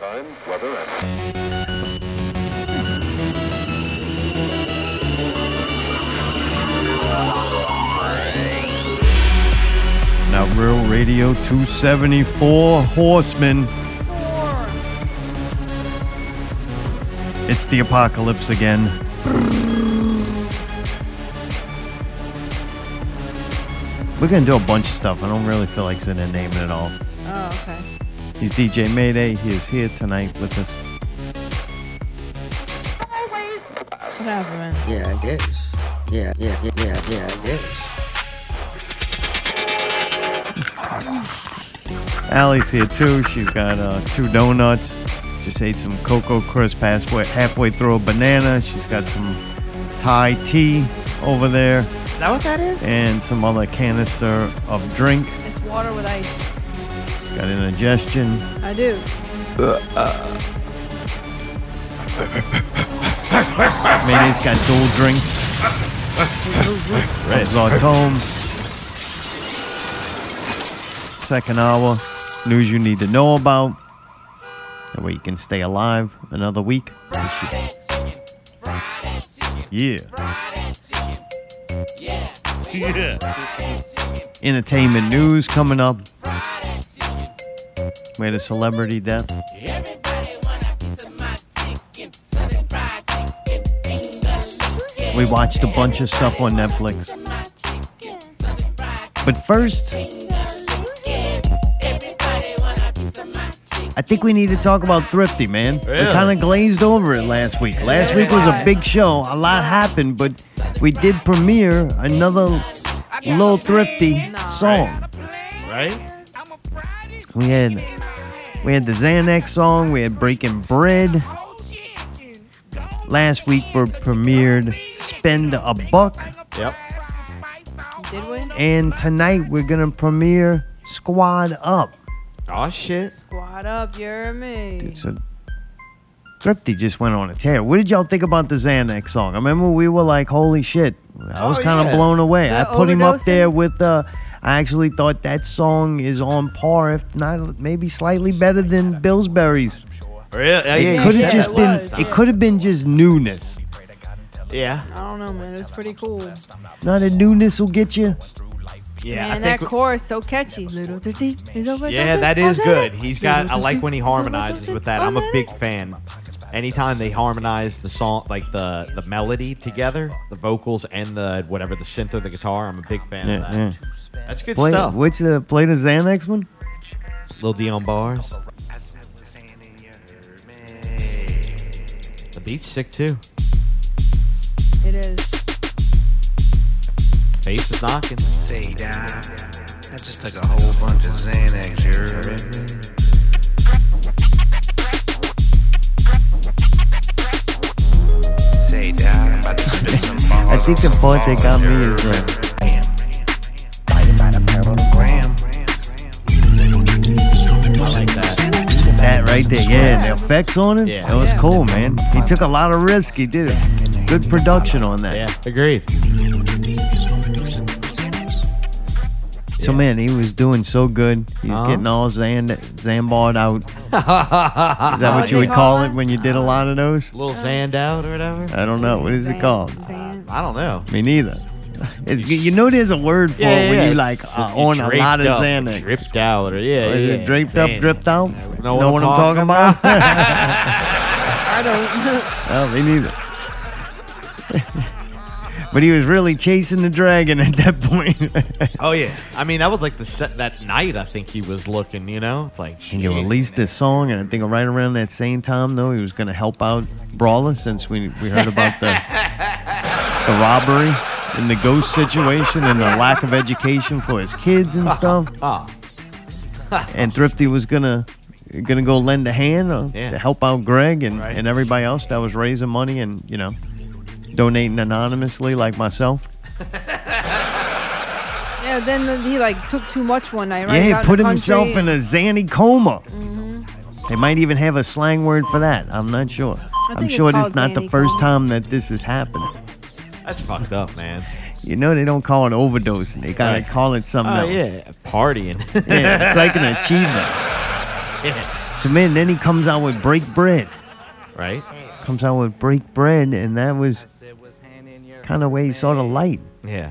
Time, weather, and. Now, Real Radio 274 Horsemen. It's the apocalypse again. We're gonna do a bunch of stuff. I don't really feel like sitting and naming it at all. Okay. He's DJ Mayday. He is here tonight with us. What happened, man? Yeah, I guess. Yeah, yeah, yeah, yeah, yeah, I guess. Allie's here too. She's got uh, two donuts. Just ate some Cocoa Crisp halfway, halfway through a banana. She's got some Thai tea over there Is that what that is? and some other canister of drink. It's water with ice. Got indigestion. I do. May's got dual drinks. Red Zartome. Second hour. News you need to know about. That way you can stay alive another week. Yeah. Yeah. Entertainment news coming up. We had a celebrity death. We watched a bunch of stuff on Netflix. But first, I think we need to talk about Thrifty, man. We kind of glazed over it last week. Last week was a big show. A lot happened, but we did premiere another Lil Thrifty song. Right? We had we had the Xanax song. We had Breaking Bread. Last week we premiered Spend a Buck, Yep. Did we? and tonight we're gonna premiere Squad Up. Oh shit. Squad up, you're me. Dude, so Thrifty just went on a tear. What did y'all think about the Xanax song? I remember we were like, "Holy shit!" I was Oh, kind of yeah. blown away. The I put him up there with. Uh, I actually thought that song is on par, if not maybe slightly better than Billsbury's. Really? Yeah, it could have just it been. It could have been just newness. Yeah. I don't know, man. It was pretty cool. Not a newness will get you. Yeah. man, I that think. chorus so catchy. Little Thrifty is over. yeah, that is oh, good. He's got. I like when he harmonizes harmonizes with that. I'm a big fan. Anytime they harmonize the song, like the the melody together, the vocals and the whatever the synth or the guitar, I'm a big fan Yeah, of that. yeah. That's good Play, stuff. which uh, play the Xanax one? Lil Dion bars. The beat's sick too. It is. Bass is knocking. Say, Dad, I just took a whole bunch of Xanax, you heard me? I think the part that got me is uh, like that. that right there. Yeah, the effects on it. Yeah. That was cool, man. He took a lot of risk. He did it. Good production on that. Yeah, agreed. So man, he was doing so good. He's Uh-huh. getting all Zan Zambarred out. Is that what you would call call it? it when you did a lot of those? A Little Zand out or whatever. I don't know. What is it called? Zan- I don't know. Me neither. It's, you know, there's a word for it when you like it's- uh, on a lot of up, Xanax. Dripped out, or yeah, Is yeah, it draped up, dripped out? Know know what I'm talking about? I don't. Oh, me neither. But he was really chasing the dragon at that point. Oh yeah, I mean that was like the set that night. I think he was looking. You know, it's like shit. released this song, and I think right around that same time, though, he was going to help out Brawler since we, we heard about the the robbery and the ghost situation and the lack of education for his kids and stuff. Ah, And Thrifty was gonna gonna go lend a hand uh, Yeah. to help out Greg and, Right. and everybody else that was raising money and you know donating anonymously like myself. yeah, then he like took too much one night, right? yeah, he Out put the himself country. in a Zanny coma. They might even have a slang word for that. I'm not sure. I'm think it's sure this is called not the Zanny first coma. time that this is happening. that's fucked up, man. You know they don't call it overdosing. They gotta Right. call it something Oh else. yeah, partying. Yeah, it's like an achievement. Yeah. So man, then he comes out with Break Bread. Right? Comes out with Break Bread, and that was kind of way he saw the light. Yeah.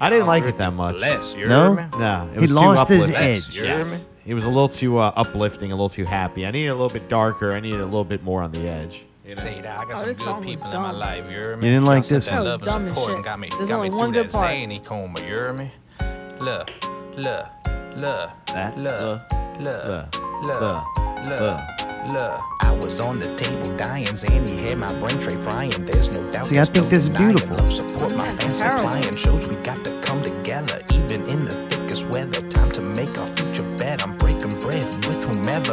I didn't like it that much. No? No, it He was too lost his uplifting. edge. You heard me? Yes. He was a little too uh, uplifting, a little too happy. I needed a little bit darker. I needed a little bit more on the edge. You know? Say that I got Oh, some good people in my life, you heard me? You didn't like this one? love That was and dumb as support shit. and got me, got me only through one that good part. zany coma, you heard me? Look, look, look, look, look, look, look, look, look, look. I was on the table dying, Zany had my brain tray frying. There's no doubt. See, I think no this is beautiful. Love support my fans supplying shows we got to come together, even in the thickest weather. Time to make our future bet. I'm breaking bread with whomever.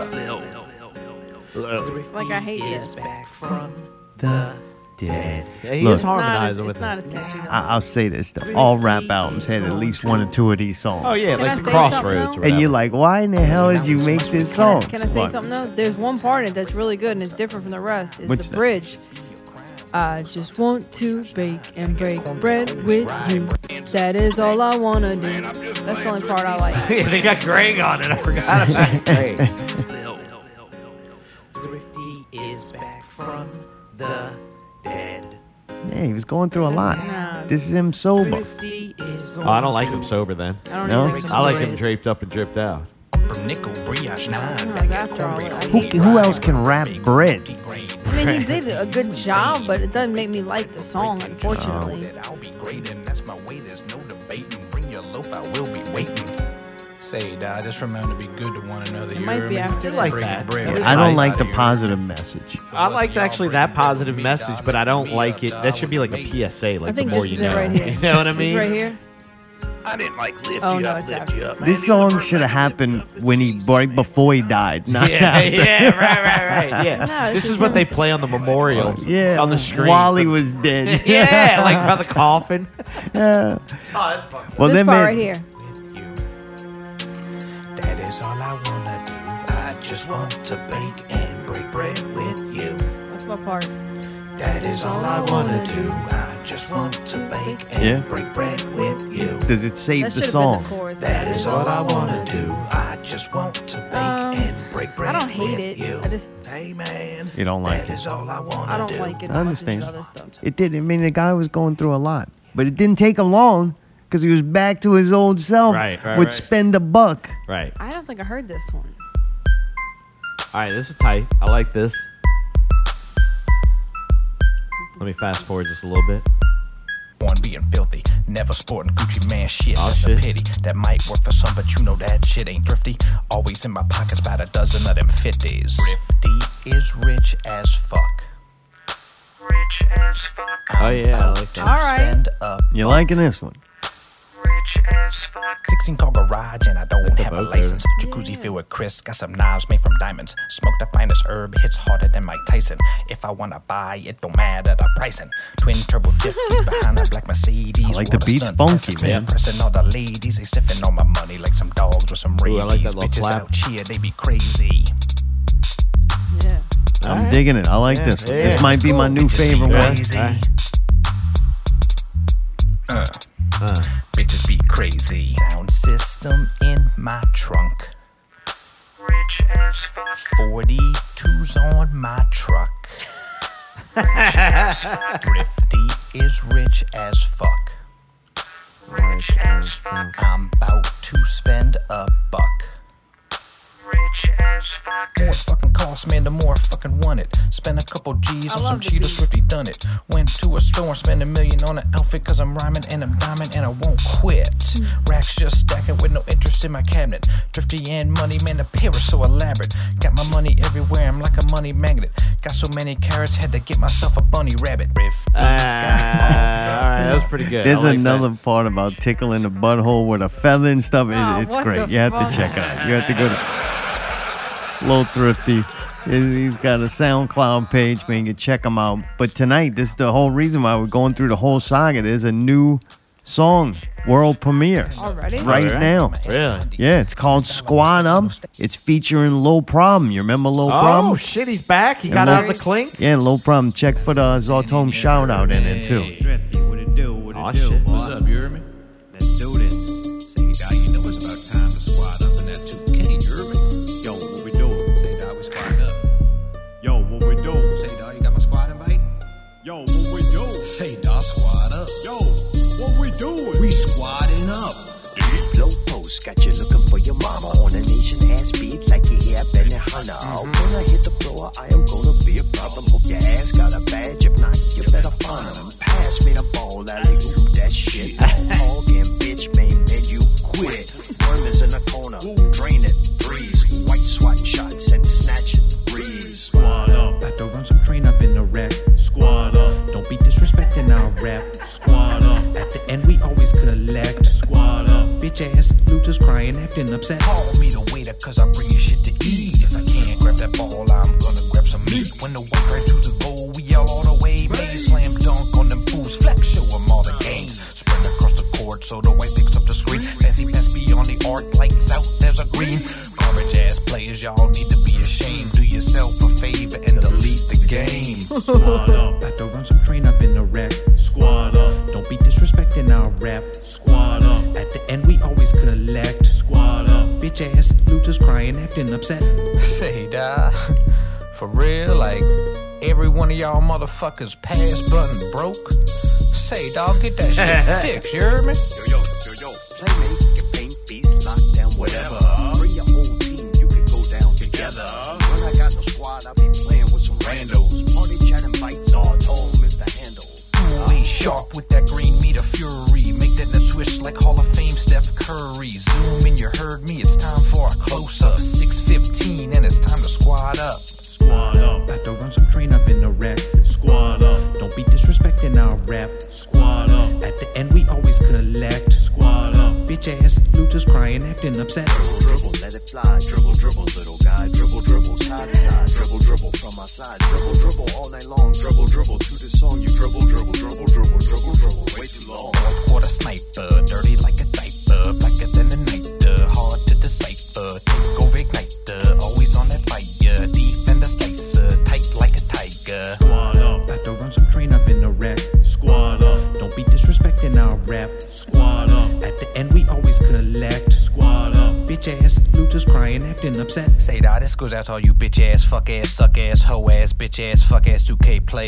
Like I hate this. back from The dead. Yeah, he Look. is It's not harmonizing with not as catchy. though. I- I'll say this: though. all rap albums had at least one or two of these songs. Oh yeah, Can I like the say crossroads. something, or? And you're like, why in the hell did you make this song? Can I say What? something else? There's one part in it that's really good and it's different from the rest. It's What's the that? bridge. I just want to bake and break bread with you. That is all I wanna do. That's the only part I like. yeah, they got Greg on it. I forgot about Greg. Thrifty is back from the dead. Yeah, he was going through a lot. Nah. This is him sober. Is Oh, I don't like him sober then. I don't No? even think I like him draped up and dripped out. from nickel brioche nine. Oh, Back after at all, cornbread, I Who, who else can rap bread? I mean, he did a good job, but it doesn't make me like the song, unfortunately. That Say, dog, just remember to be good to one another. It you might be me? after like this. that. bread I don't like the positive message. I like actually that positive message, but I don't like it. That should be like a PSA. Like the more you know. right here. You know what I mean? right here. I didn't like lift Oh, you no, up, lift after. you up. This song should have happened when he right before he died, not Yeah, after. yeah, right, right, right. Yeah. No, this this is is what they play on the memorial. Yeah, on the screen while he was dead. yeah, like by the coffin. Yeah. Oh, that's fucking. Well, this then, part man, right here. With you. That is all I wanna do. I just want to bake and break bread with you. That's my part. That is all I wanna do. I just want to bake and Yeah. break bread with you. does it save That the should have song? been the chorus. That is all I wanna do. I just want to bake Um, and break bread I don't hate with it. you. I just Hey man, You don't like that it. is all I wanna I don't do. like it. I as much as understand. It did. I mean, the guy was going through a lot, but it didn't take him long because he was back to his old self. Right, right, Would right. spend a buck. Right. I don't think I heard this one. All right, this is tight. I like this. Let me fast forward just a little bit. One being filthy, never sporting Gucci man shit. Oh, Aw, That's shit. a pity. That might work for some, but you know that shit ain't thrifty. Always in my pockets, about a dozen of them fifties. Thrifty is rich as fuck. Rich as fuck, Oh yeah, I like that. All right. spend a You liking this one? Rich as fuck. 16 car garage and I don't the have a boat, license. Jacuzzi filled with Chris, got some knives made from diamonds. Smoke the finest herb, hits harder than Mike Tyson. If I wanna buy, it don't matter the pricing. Twin turbo disc keys behind a black Mercedes. I like the beats funky, man. Pressing all the ladies, they sniffing all my money like some dogs with some rabies. Ooh, I like that little Bitches clap. out here, they be crazy. Yeah. I'm Alright. digging it. I like Yeah, this. yeah. This might be my new Bitches favorite one. Crazy. Alright. Uh. Uh, Bitches be crazy. Sound system in my trunk. Rich as fuck. 42's on my truck. Thrifty is rich as fuck. Rich as fuck. I'm about to spend a buck. Rich as fuck. More fucking cost, man, the more I fucking want it. Spend a couple G's on some love the Cheetos, beat. Swifty done it. Went to a store and spent a million on an outfit cause I'm rhyming and I'm diamond and I won't quit. Racks just stacking with no interest in my cabinet. Thrifty and money, man, the pair is so elaborate. Got my money everywhere, I'm like a money magnet. Got so many carrots, had to get myself a bunny rabbit. Thrifty's got Ah, all right, that was pretty good. There's like another part about tickling the butthole with a feather and stuff. It- Oh, it's great. the You have fuck? to check it out. You have to go to Low Thrifty. He- He's got a SoundCloud page, man. You can check him out. But tonight, this is the whole reason why we're going through the whole saga. There's a new song, world premiere, Already? right Alright. now. Really? Yeah, it's called Squad Up. It's featuring Low Problem. You remember Low Oh Problem? Oh shit, he's back. He And got Low- out of the clink. Yeah, Low Problem. Check for the Zartome shout out in it, too. Thrifty, what it do? What it Aw, do, shit. What's up, you heard me? Bitch ass looters crying, acting upset. Call me the waiter, cause I bring you shit to eat. If I can't grab that ball, I'm gonna grab some meat. When the white guy the goal, we yell all the way. Baby slam dunk on them fools, flex, show 'em all the games. Spread across the court so the white picks up the screen. Fancy pants beyond the arc, lights out, there's a green. Garbage ass players, y'all need to be ashamed. Do yourself a favor and delete the game. acting upset. Say, da, for real, like every one of y'all motherfuckers pass button broke. Say, dog, get that shit fixed, you heard me?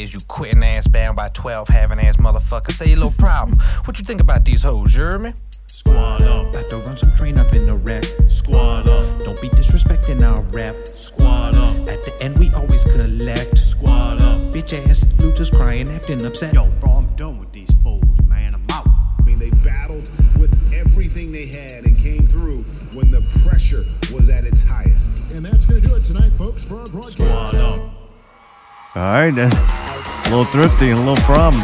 Plays. You quitting ass, bound by 12, having ass motherfucker. Say a little problem. What you think about these hoes, you hear me? Squad up. About to run some train up in the wreck. Squad up. Don't be disrespecting our rap. Squad up. At the end, we always collect. Squad up. Bitch ass looters crying, acting upset. Yo, bro, I'm done with these fools, man. I'm out. I mean, they battled with everything they had and came through when the pressure was at its highest. And that's going to do it tonight, folks, for our broadcast. Squad up. All right, then. A little thrifty and a little problem.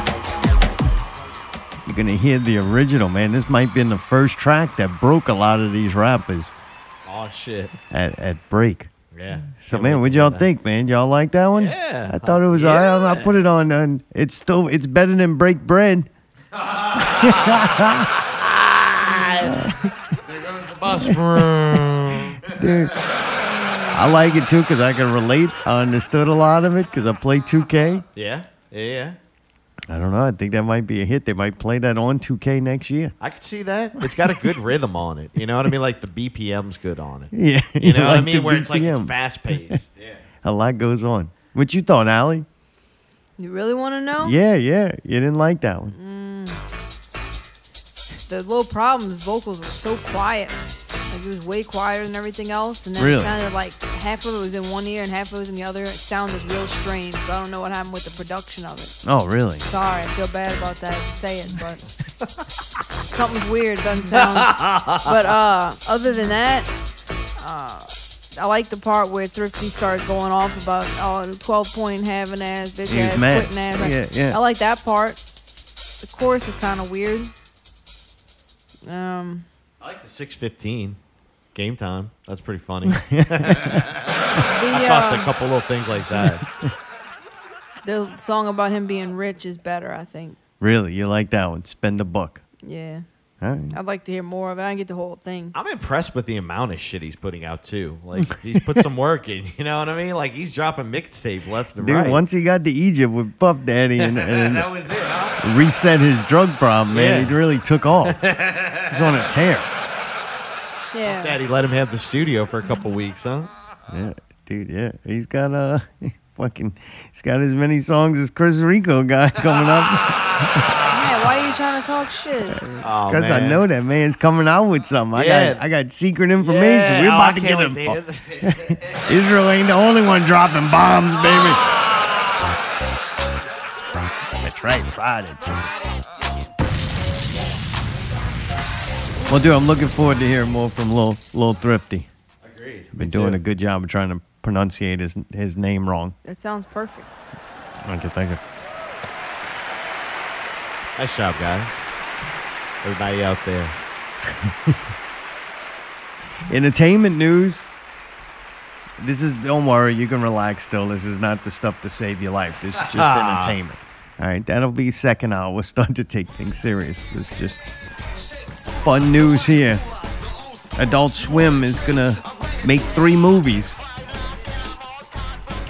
You're gonna hear the original, man. This might be in the first track that broke a lot of these rappers Oh shit. at, at break. Yeah. So man, what to y'all think, man? Y'all like that one? Yeah. I thought it was alright. I, I put it on, and it's still it's better than break bread. There goes the bus. Dude. I like it too because I can relate. I understood a lot of it because I play 2K. yeah. Yeah. Yeah. I don't know. I think that might be a hit. They might play that on 2K next year. I could see that. It's got a good rhythm on it. You know what I mean? Like the BPM's good on it. Yeah, You know what I mean? Where it's like it's fast paced. Yeah. A lot goes on. What you thought, Allie? You really want to know? Yeah, yeah. You didn't like that one. Mm. The little problem is vocals were so quiet. Like it was way quieter than everything else, and then Really? it sounded like half of it was in one ear and half of it was in the other. It sounded real strange. So I don't know what happened with the production of it. Oh, really? Sorry, I feel bad about that to say it, but something's weird. Doesn't sound. But uh, other than that, uh, I like the part where Thrifty started going off about oh, 12 point having ass, bitch ass, mad. quitting ass. Yeah, yeah. I like that part. The chorus is kind of weird. Um, I like the 615 game time. That's pretty funny. the I thought a uh, couple little things like that. the song about him being rich is better. I think. Really? You like that one? Spend a buck. Yeah, All right. I'd like to hear more of it. I didn't get the whole thing. I'm impressed with the amount of shit he's putting out too. Like he's put some work in. You know what I mean? Like he's dropping mixtape left and right. Dude, right. once he got to Egypt with Puff Daddy and, and that was it. Huh? reset his drug problem, man, Yeah. he really took off. He's on a tear. Yeah. Daddy let him have the studio for a couple weeks, huh? Yeah, dude. Yeah, he's got uh, fucking, he's got as many songs as Chris Rico got coming up. Yeah, why are you trying to talk shit? Oh, Because I know that man's coming out with something. I Yeah. got, I got secret information. Yeah. We're Oh, about I to can't get wait to him. hear it. Israel ain't the only one dropping bombs, baby. That's right, Friday. Well, dude, I'm looking forward to hearing more from Lil, Lil Thrifty. Agreed. Been doing a good job of trying to pronunciate his his name wrong. That sounds perfect. Thank you, thank you. Nice job, guys. Everybody out there. Entertainment news. This is don't worry, you can relax still. This is not the stuff to save your life. This is just entertainment. All right, that'll be second hour. We'll start to take things serious. This is just fun news here. Adult Swim is gonna make three movies.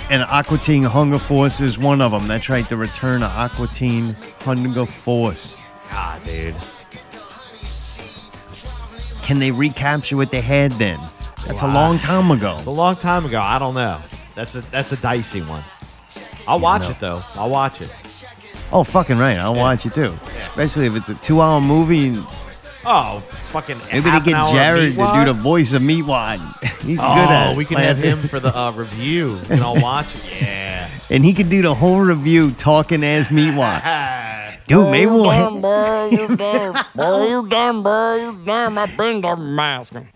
And Aqua Teen Hunger Force is one of them. That's right, the return of Aqua Teen Hunger Force. God, dude. Can they recapture what they had then? That's a long time ago. A long time ago. I don't know. That's a that's a dicey one. I'll watch no. it though. I'll watch it. Oh, fucking right. I'll watch it too. Especially if it's a two hour movie. Oh, fucking. Maybe they half an get Jared to do the voice of Meatwad. He's Oh, good at we can have him for the uh, review. We can all watch it. Yeah. And he could do the whole review talking as Meatwad. Dude, maybe we'll. damn, boy, you damn, boy, you damn, boy, you damn, I've been to masking.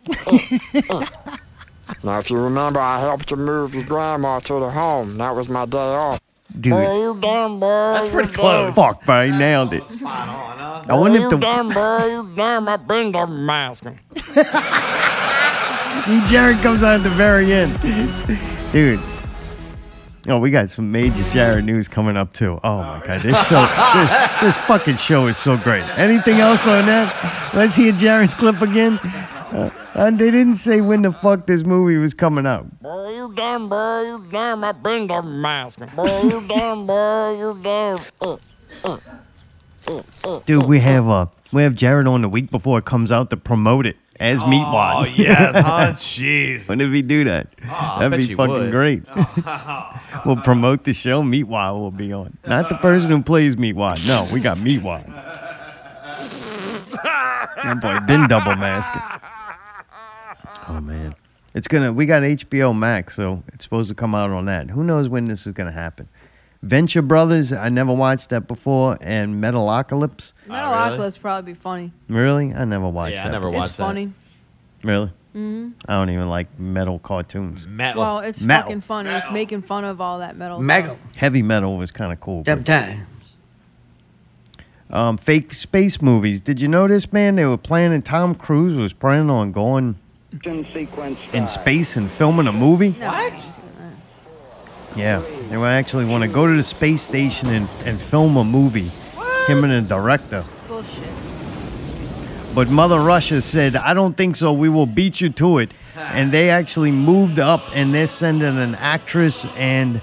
now, if you remember, I helped you move your grandma to the home. That was my day off. Dude, Boy, you damn, boy, That's you pretty damn. close. fuck, bro. He nailed it. Spot on, huh? I wonder Boy, if you the. damn, bro? you damn, I've been to masking. Jared comes out at the very end. Dude. Oh, we got some major Jared news coming up too. Oh my god, this show, this this fucking show is so great. Anything else on that? Let's hear Jared's clip again. Uh, and they didn't say when the fuck this movie was coming out. Boy, you damn, boy, you damn, I've been to masking. Boy, you damn, boy, you damn. Uh, uh, uh. Dude, we have uh we have Jared on the week before it comes out to promote it as Meatwad. Oh yes, huh? Jeez. when did we do that? I That'd be fucking would. great. we'll promote the show. Meatwad will be on. Not the person who plays Meatwad. No, we got Meatwad. That boy been double masking. Oh man. It's gonna we got HBO Max, so it's supposed to come out on that. Who knows when this is gonna happen? Venture Brothers, I never watched that before, and Metalocalypse. Metalocalypse probably be funny. Really? I never watched Yeah, I never before. It's funny. Really? Mm-hmm. I don't even like metal cartoons. Metal. Well, it's Metal. fucking funny. It's making fun of all that metal. Mega. stuff. Heavy metal was kind of cool. Sometimes. Um, fake space movies. Did you notice, man? They were planning. Tom Cruise was planning on going in space and filming a movie. What? Yeah, they would actually want to go to the space station and, and film a movie. Him and a director. Bullshit. But Mother Russia said, "I don't think so. We will beat you to it." And they actually moved up, and they're sending an actress and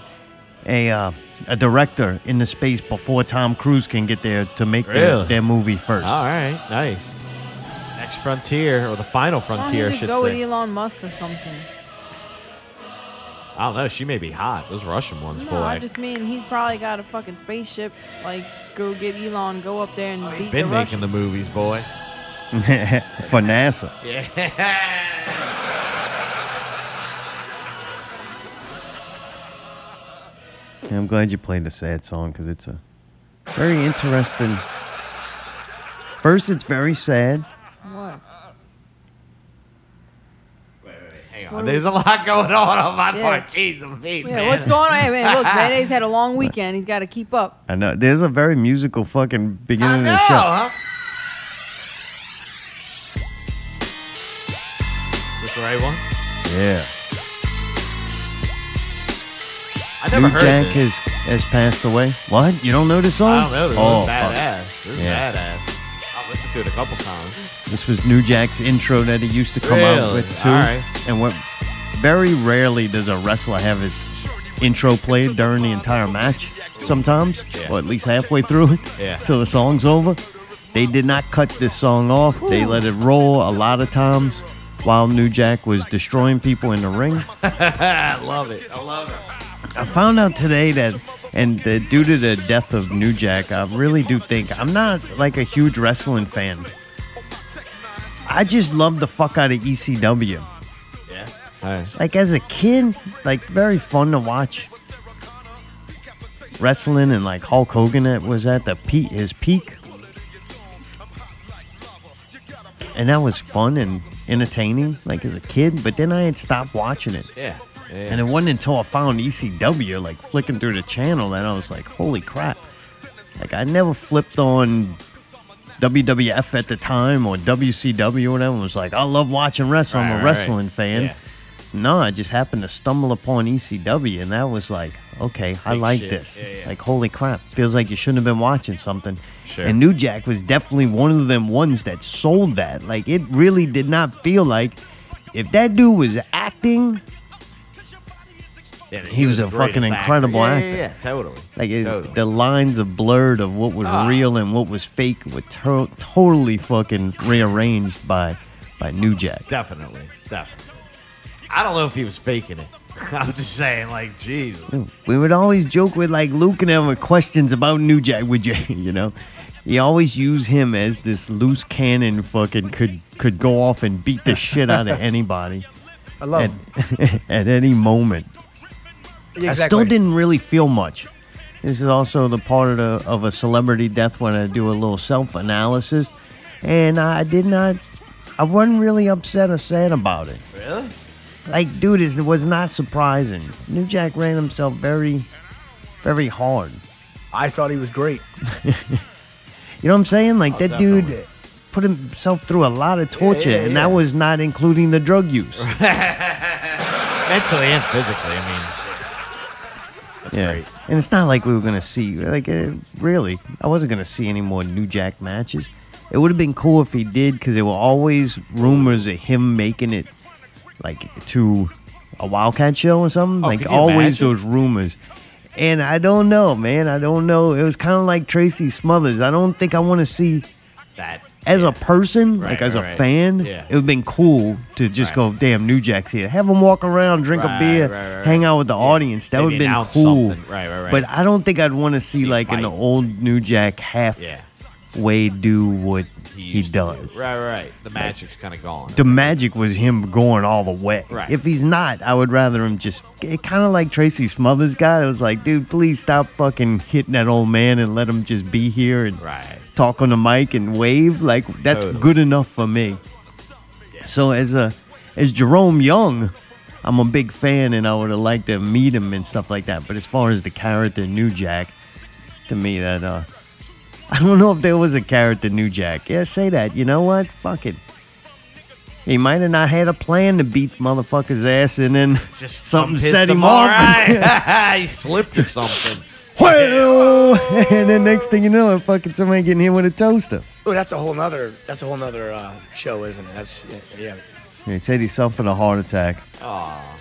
a uh, a director in the space before Tom Cruise can get there to make their, Really? their movie first. All right, nice. Next frontier or the final Why frontier, I you should go with say. Elon Musk or something? I don't know. She may be hot. Those Russian ones, No, boy. I just mean he's probably got a fucking spaceship. Like, go get Elon, go up there and beat He's been the making the movies, boy. For NASA. Yeah. I'm glad you played the sad song because it's a very interesting. First, it's very sad. What? Wait hang on. are There's we- a lot going on on my Yeah. part. Jeez, Louise, Yeah, man. what's going on? Hey, man, look, Mayday's had a long weekend. He's got to keep up. I know there's a very musical fucking I beginning know, of the show. huh? This the right one? Yeah. I never New heard Jack this. has has passed away. What? You don't know this song? I don't know. This oh, is fuck. badass. This is Yeah. badass. I've listened to it a couple times. This was New Jack's intro that he used to come out with too. All right. And what very rarely does a wrestler have his intro played during the entire match. Sometimes, Yeah. or at least halfway through it, Yeah. till the song's over. They did not cut this song off. They let it roll a lot of times while New Jack was destroying people in the ring. I love it. I love it. I found out today that, and uh, due to the death of New Jack, I really do think I'm not like a huge wrestling fan. I just love the fuck out of ECW. Yeah. All right. Like as a kid, like very fun to watch. Wrestling and like Hulk Hogan that was at the peak, his peak, and that was fun and entertaining, like as a kid. But then I had stopped watching it. Yeah. And it wasn't until I found ECW, like flicking through the channel, that I was like, holy crap. Like, I never flipped on WWF at the time or WCW or whatever was like, I love watching wrestling. I'm Right, a right, wrestling fan. Yeah. No, I just happened to stumble upon ECW, and that was like, okay, I Big like shit. this. Yeah, yeah. Like, holy crap, feels like you shouldn't have been watching something. Sure. And New Jack was definitely one of them ones that sold that. Like, it really did not feel like if that dude was acting, Yeah, He was a fucking actor. incredible yeah, actor. Yeah, yeah, totally. like it, Totally. the lines are blurred of what was Ah. real and what was fake were to- totally fucking rearranged by by New Jack. Definitely, definitely. I don't know if he was faking it. I'm just saying, like, Jesus. We would always joke with like Luke and him with questions about New Jack. Would you, you know? You always use him as this loose cannon. Fucking could could go off and beat the shit out of anybody I love at, him. at any moment. Yeah, I still didn't really feel much. This is also the part of, the, of a celebrity death when I do a little self analysis, and I did not. I wasn't really upset or sad about it. Really? Like, dude, it was not surprising. New Jack ran himself very, very hard. I thought he was great. You know what I'm saying? Like Oh, that definitely. dude put himself through a lot of torture, yeah, and yeah. that was not including the drug use. Mentally and physically, I mean. That's yeah, great. and it's not like we were gonna see like uh, really. I wasn't gonna see any more New Jack matches. It would have been cool if he did, because there were always rumors of him making it like to a Wildcat show or something. Oh, like always imagine? those rumors. And I don't know, man. I don't know. It was kind of like Tracy Smothers. I don't think I want to see That. As a person, Right, like as right, a fan, Yeah. it would have been cool to just Right. go, damn, New Jack's here. Have him walk around, drink a beer, hang out with the audience. That would have been cool. something. Right, right, right. But I don't think I'd want to see See like an old New Jack half Yeah. way do what he, used to do. does. Right, right. The magic's kind of gone. The magic was him going all the way. Right. If he's not, I would rather him just kind of like Tracy Smothers guy. It was like, dude, please stop fucking hitting that old man and let him just be here and Right. Talk on the mic and wave. Like that's Totally. good enough for me. So as a as Jerome Young, I'm a big fan and I would have liked to meet him and stuff like that. But as far as the character New Jack, to me that uh I don't know if there was a character New Jack. Yeah, say that. You know what? Fuck it. He might have not had a plan to beat motherfucker's ass and then Just something set him off. off. Right. he slipped or something. Well, and then next thing you know, fucking somebody getting hit with a toaster. Oh, that's a whole nother. That's a whole nother uh, show, isn't it? That's yeah. yeah. He said he suffered a heart attack. Aw.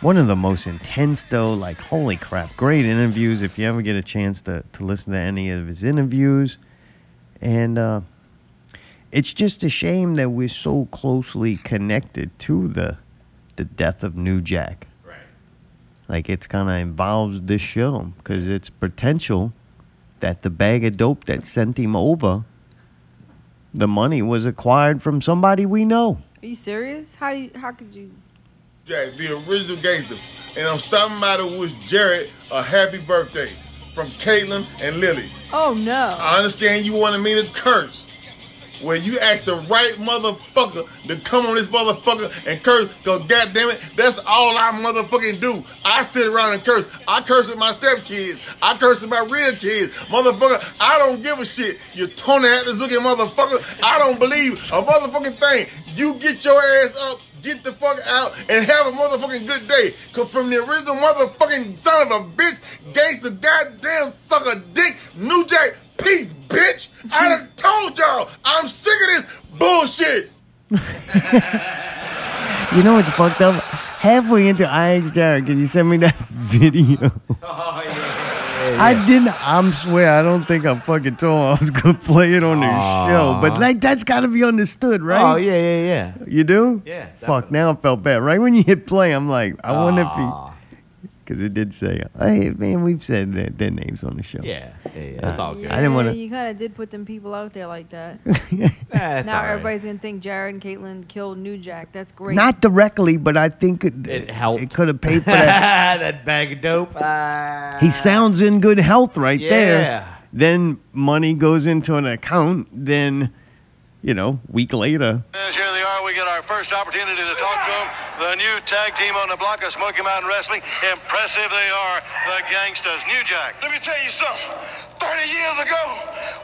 One of the most intense, though, like, holy crap. Great interviews if you ever get a chance to, to listen to any of his interviews. And uh, it's just a shame that we're so closely connected to the, the death of New Jack. Right. Like, it's kind of involves this show because it's potential that the bag of dope that sent him over, the money was acquired from somebody we know. Are you serious? How do you? How could you? Jack, the original gangster. And I'm stopping by to wish Jared a happy birthday from Caitlin and Lily. Oh no! I understand you wanted me to curse. Well, you ask the right motherfucker to come on this motherfucker and curse, cause goddamn it, that's all I motherfucking do. I sit around and curse. I curse at my stepkids. I curse at my real kids. Motherfucker, I don't give a shit. You Tony Atlas looking motherfucker. I don't believe a motherfucking thing. You get your ass up, get the fuck out, and have a motherfucking good day. Cause from the original motherfucking son of a bitch, gangster, goddamn sucker dick, New Jack, peace, bitch. I done told y'all, I'm sick of this bullshit. You know what's fucked up? Halfway into I asked Jared, can you send me that video? Oh, yeah. I didn't. I'm swear, I don't think I fucking told I was gonna play it on the show. But like, that's got to be understood, right? Oh, yeah, yeah, yeah. You do? Yeah, Fuck. Now I felt bad. Right when you hit play, I'm like, I wonder if Aw. he, because it did say, hey man, we've said their, their names on the show. Yeah, yeah, yeah. That's all uh, good. Yeah, I didn't wanna- You kind of did put them people out there like that. That's now all right. everybody's gonna think Jared and Caitlyn killed New Jack. That's great. Not directly, but I think it, It helped. It could have paid for that. that bag of dope. He sounds in good health right there. Then money goes into an account. Then, you know, week later, here they are, we get our first opportunity to talk to them. The new tag team on the block of Smoky Mountain Wrestling. Impressive they are, the gangsters. New Jack. Let me tell you something. 30 years ago,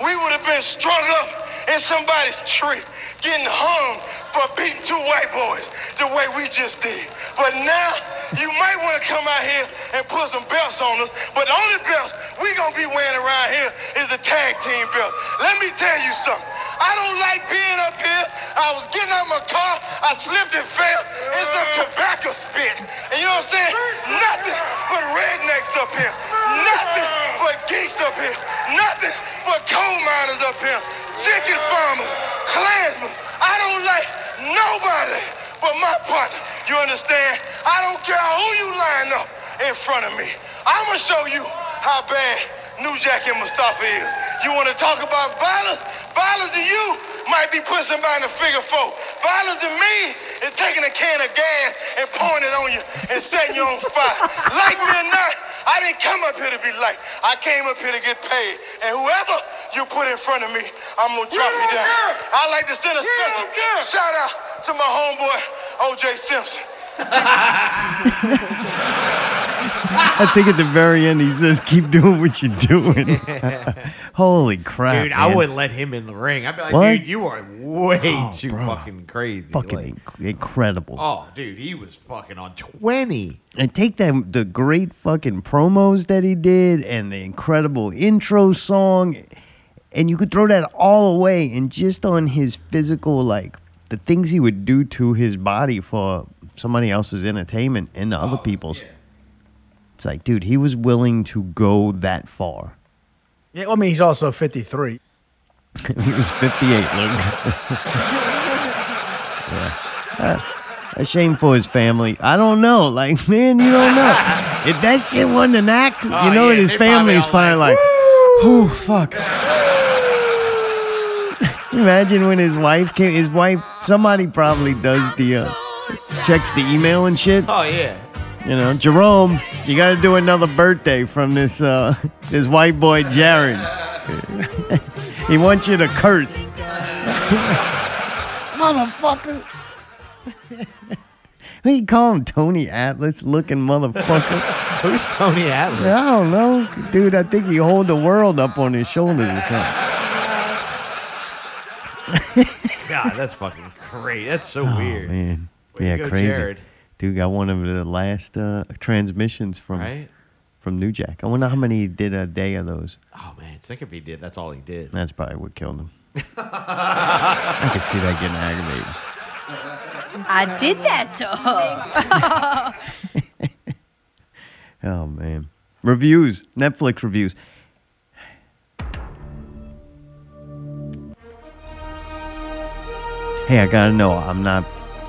we would have been strung up in somebody's tree, getting hung for beating two white boys the way we just did. But now, you might want to come out here and put some belts on us, but the only belts we gonna be wearing around here is a tag team belt. Let me tell you something. I don't like being up here. I was getting out of my car, I slipped and fell It's some tobacco spit. And you know what I'm saying? Nothing but rednecks up here. Nothing but geeks up here. Nothing but coal miners up here. Chicken farmers, clansmen. I don't like nobody but my partner. You understand? I don't care who you line up in front of me. I'ma show you how bad New Jack and Mustafa is. You want to talk about violence? Violence to you might be putting somebody in a figure four. Violence to me is taking a can of gas and pouring it on you and setting you on fire. like me or not, I didn't come up here to be liked. I came up here to get paid. And whoever you put in front of me, I'm gonna drop you down. I like to send a special shout out to my homeboy OJ Simpson. I think at the very end he says, "Keep doing what you're doing." Holy crap, Dude, I man. wouldn't let him in the ring. I'd be like, What? dude, you are way Oh, too bro. fucking crazy. Fucking Like, incredible. oh, dude, he was fucking on 20. And take that the great fucking promos that he did and the incredible intro song, and you could throw that all away and just on his physical like the things he would do to his body for somebody else's entertainment and the other people's. It's like, dude, he was willing to go that far. Yeah, well, I mean, he's also 53. he was 58, look yeah. Uh, a shame for his family. I don't know. Like, man, you don't know. if that shit wasn't an act, you Oh, know, yeah, his they probably family is probably like, oh, fuck. Imagine when his wife came, his wife, somebody probably does the, uh, checks the email and shit. Oh, yeah. You know, Jerome, you got to do another birthday from this uh this white boy Jared. he wants you to curse. Motherfucker. We call him Tony Atlas looking motherfucker. Who's Tony Atlas? I don't know. Dude, I think he hold the world up on his shoulders or something. God, that's fucking crazy. That's so Oh, weird. man. Way yeah, go, crazy. Jared. Dude got one of the last uh, transmissions from Right? from New Jack. I wonder how many he did a day of those. Oh, man. Think if he did, that's all he did. That's probably what killed him. I could see that getting aggravated. I did that to her. Oh man. Reviews, Netflix reviews. Hey, I gotta know. I'm not.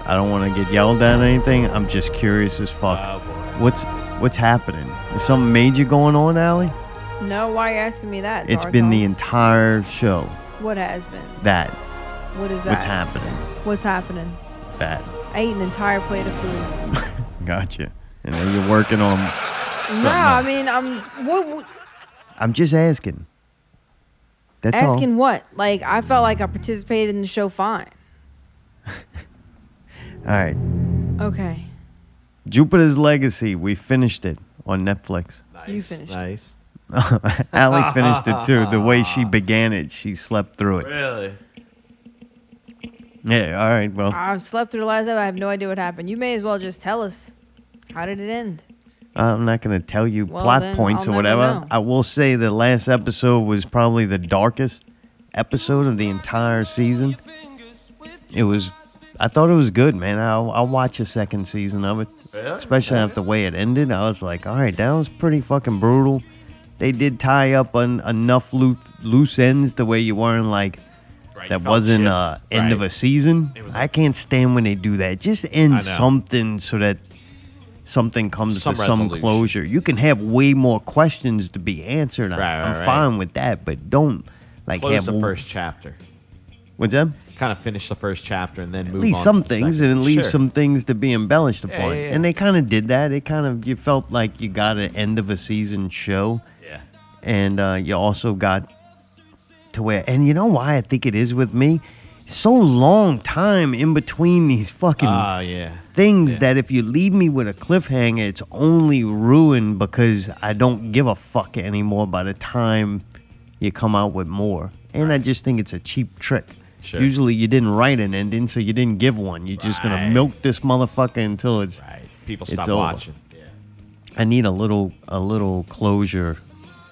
I don't want to get yelled at or anything. I'm just curious as fuck. Oh, what's What's happening? Is something major going on, Allie? No, why are you asking me that? It's been the entire show. What has been? That. What is that? What's happening? What's happening? That. I ate an entire plate of food. Gotcha. And then you're working on. no, something I mean, I'm what, what- I'm just asking. That's all. asking what? Like, I felt like I participated in the show fine. All right. Okay, Jupiter's Legacy. We finished it on Netflix. you finished. Nice. Allie finished it too. The way she began it, she slept through it. Really? Yeah. All right. Well, I slept through the last episode. I have no idea what happened. You may as well just tell us. How did it end? I'm not going to tell you Well, plot points I'll or whatever. know. I will say the last episode was probably the darkest episode of the entire season. It was. I thought it was good, man. I'll, I'll watch a second season of it, Really? especially after the way it ended. I was like, all right, that was pretty fucking brutal. They did tie up on enough loose, loose ends the way you weren't like Right, that wasn't shit. uh, end of a season. I can't stand when they do that. Just end something so that something comes Some to some closure. You can have way more questions to be answered. I- Right, right, I'm right. fine with that, but don't like Close have the first chapter. What's that? Kind of finish the first chapter and then At move least on some things, second. and leave Sure. some things to be embellished upon. yeah, yeah. And they kind of did that. It kind of you felt like you got an end of a season show. Yeah. and uh, you also got to where and you know why i think it is with me so long time in between these fucking Ah, yeah. things that if you leave me with a cliffhanger it's only ruined because i don't give a fuck anymore by the time you come out with more and I just think it's a cheap trick. Sure. Usually, you didn't write an ending, so you didn't give one. You're just gonna Right. milk this motherfucker until it's Right. People it's stop over. watching. I need a little a little closure